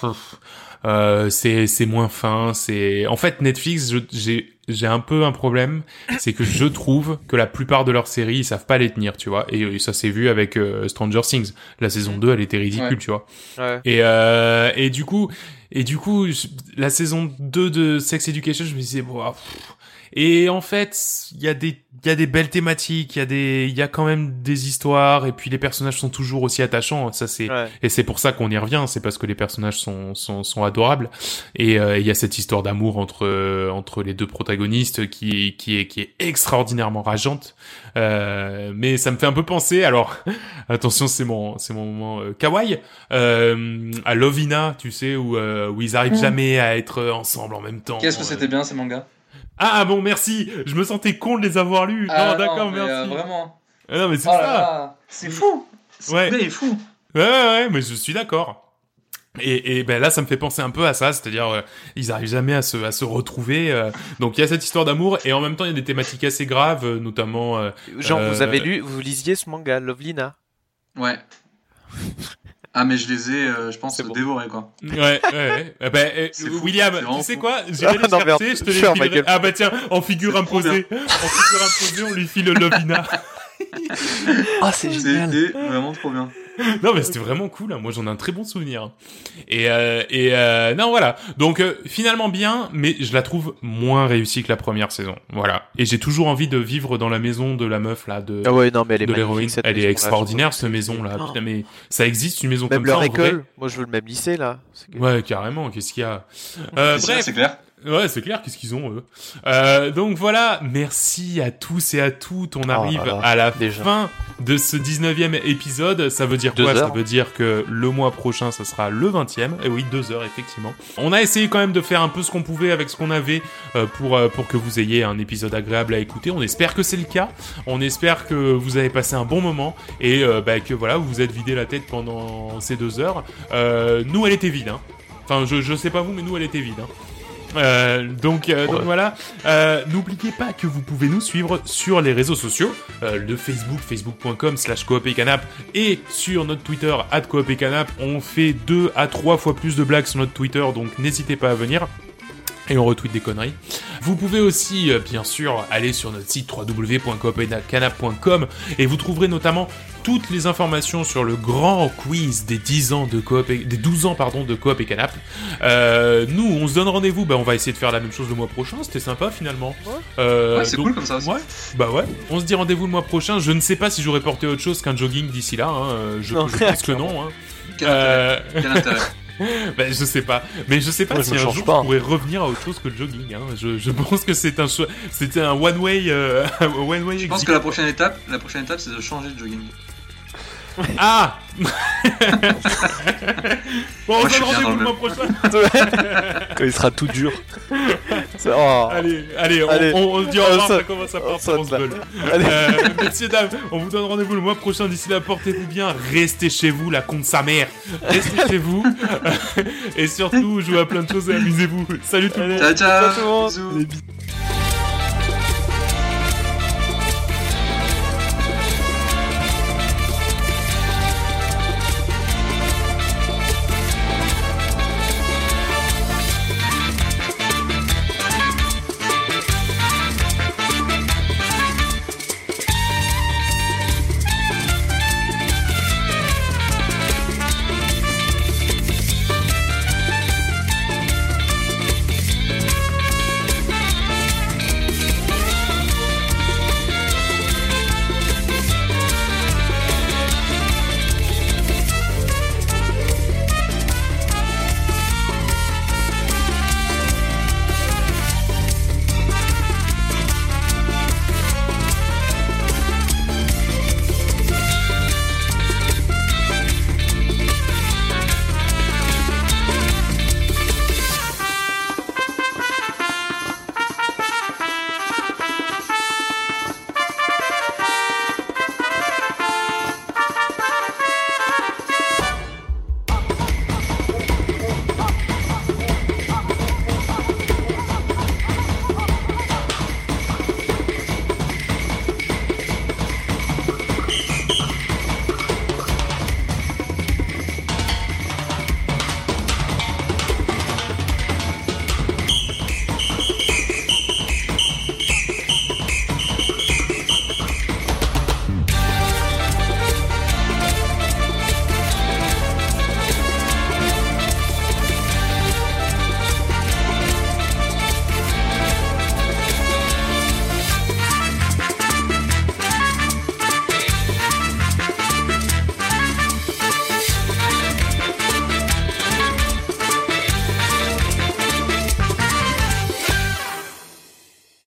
euh, c'est c'est moins fin. C'est en fait Netflix. J'ai j'ai un peu un problème, c'est que je trouve que la plupart de leurs séries ils savent pas les tenir, tu vois. Et, ça s'est vu avec euh, Stranger Things. La saison 2 elle était ridicule, tu vois. Ouais. Et euh, et du coup et du coup la saison 2 de Sex Education, je me disais bon. Et en fait, il y a des il y a des belles thématiques, il y a des il y a quand même des histoires et puis les personnages sont toujours aussi attachants, ça c'est et c'est pour ça qu'on y revient, c'est parce que les personnages sont sont, sont adorables et euh, il y a cette histoire d'amour entre euh, entre les deux protagonistes qui qui est qui est extraordinairement rageante. Euh, mais ça me fait un peu penser alors [LAUGHS] attention, c'est mon c'est mon moment euh, kawaii à Lovina, tu sais où où ils arrivent jamais à être ensemble en même temps. Qu'est-ce que c'était bien ces mangas? Ah bon, merci. Je me sentais con de les avoir lus. Ah, non, d'accord, merci. Euh, vraiment. Ah, non, mais c'est oh ça. C'est fou. Ouais. est fou. Ouais, ouais, mais je suis d'accord. Et, et, ben là, ça me fait penser un peu à ça, c'est-à-dire euh, ils arrivent jamais à se, à se retrouver. Euh. donc il y a cette histoire d'amour et en même temps il y a des thématiques assez graves, notamment. Genre vous avez lu, vous lisiez ce manga Lovelina Ouais. Ah mais je les ai, euh, je pense, dévorés quoi. Ouais, ouais. [LAUGHS] Eh ben, eh, William, tu sais quoi [LAUGHS] J'irai les chercher, je te les filerai. Ah bah tiens, en figure imposée, en figure imposée, on lui file le [LAUGHS] Lovina. Ah, c'est génial. C'était vraiment trop bien. [LAUGHS] non mais c'était vraiment cool. Hein. Moi j'en ai un très bon souvenir. Et euh, et euh, non voilà. Donc euh, finalement bien, mais je la trouve moins réussie que la première saison. Voilà. Et j'ai toujours envie de vivre dans la maison de la meuf là de. Ah ouais non mais elle est de l'héroïne. Elle est extraordinaire cette maison là. Putain, mais ça existe une maison même comme ça. En vrai. Moi je veux le même lycée là. Ouais carrément. Qu'est-ce qu'il y a? Euh, Bref. C'est clair. Ouais, c'est clair, qu'est-ce qu'ils ont eux? Euh, donc voilà, merci à tous et à toutes. On oh arrive à la fin de ce 19e épisode. Ça veut dire quoi? Ça veut dire que le mois prochain, ça sera le 20e. Et oui, deux heures, effectivement. On a essayé quand même de faire un peu ce qu'on pouvait avec ce qu'on avait euh, pour, euh, pour que vous ayez un épisode agréable à écouter. On espère que c'est le cas. On espère que vous avez passé un bon moment et euh, bah, que voilà, vous vous êtes vidé la tête pendant ces deux heures. nous, elle était vide. Hein. Enfin, je, je sais pas vous, mais nous, elle était vide. Hein. Euh, donc, euh, donc voilà. Euh, N'oubliez pas que vous pouvez nous suivre sur les réseaux sociaux, le Facebook, facebook.com slash canap et sur notre Twitter, at canap. On fait deux à trois fois plus de blagues sur notre Twitter, donc n'hésitez pas à venir et on retweet des conneries. Vous pouvez aussi, euh, bien sûr, aller sur notre site www.coopcanap.com et vous trouverez notamment toutes les informations sur le grand quiz des 10 ans de coop des 12 ans pardon de coop et canap. Euh, nous, on se donne rendez-vous, bah on va essayer de faire la même chose le mois prochain, c'était sympa finalement. Ouais, euh, c'est cool comme ça aussi. Ouais, bah ouais. On se dit rendez-vous le mois prochain. Je ne sais pas si j'aurais porté autre chose qu'un jogging d'ici là. Hein. Je, pense que non. Hein. Quel intérêt. Quel intérêt. [LAUGHS] ben, je sais pas. Mais je sais pas si un jour pas. je pourrais revenir à autre chose que le jogging. Hein. Je, je, pense que c'est un c'était un one way, euh, [LAUGHS] one way. Je pense que la prochaine étape, la prochaine étape, c'est de changer de jogging. Ah [LAUGHS] Bon, on se rendez-vous le mois prochain. Quand [LAUGHS] il sera tout dur. [LAUGHS] Oh. Allez, allez, on, on, se dit au revoir, ça commence à partir en euh, Messieurs, dames, on vous donne rendez-vous le mois prochain. D'ici là, portez-vous bien. Restez chez vous, la compte sa mère. Restez chez vous. et surtout, jouez à plein de choses et amusez-vous. Salut tout le monde. Ciao, ciao. ciao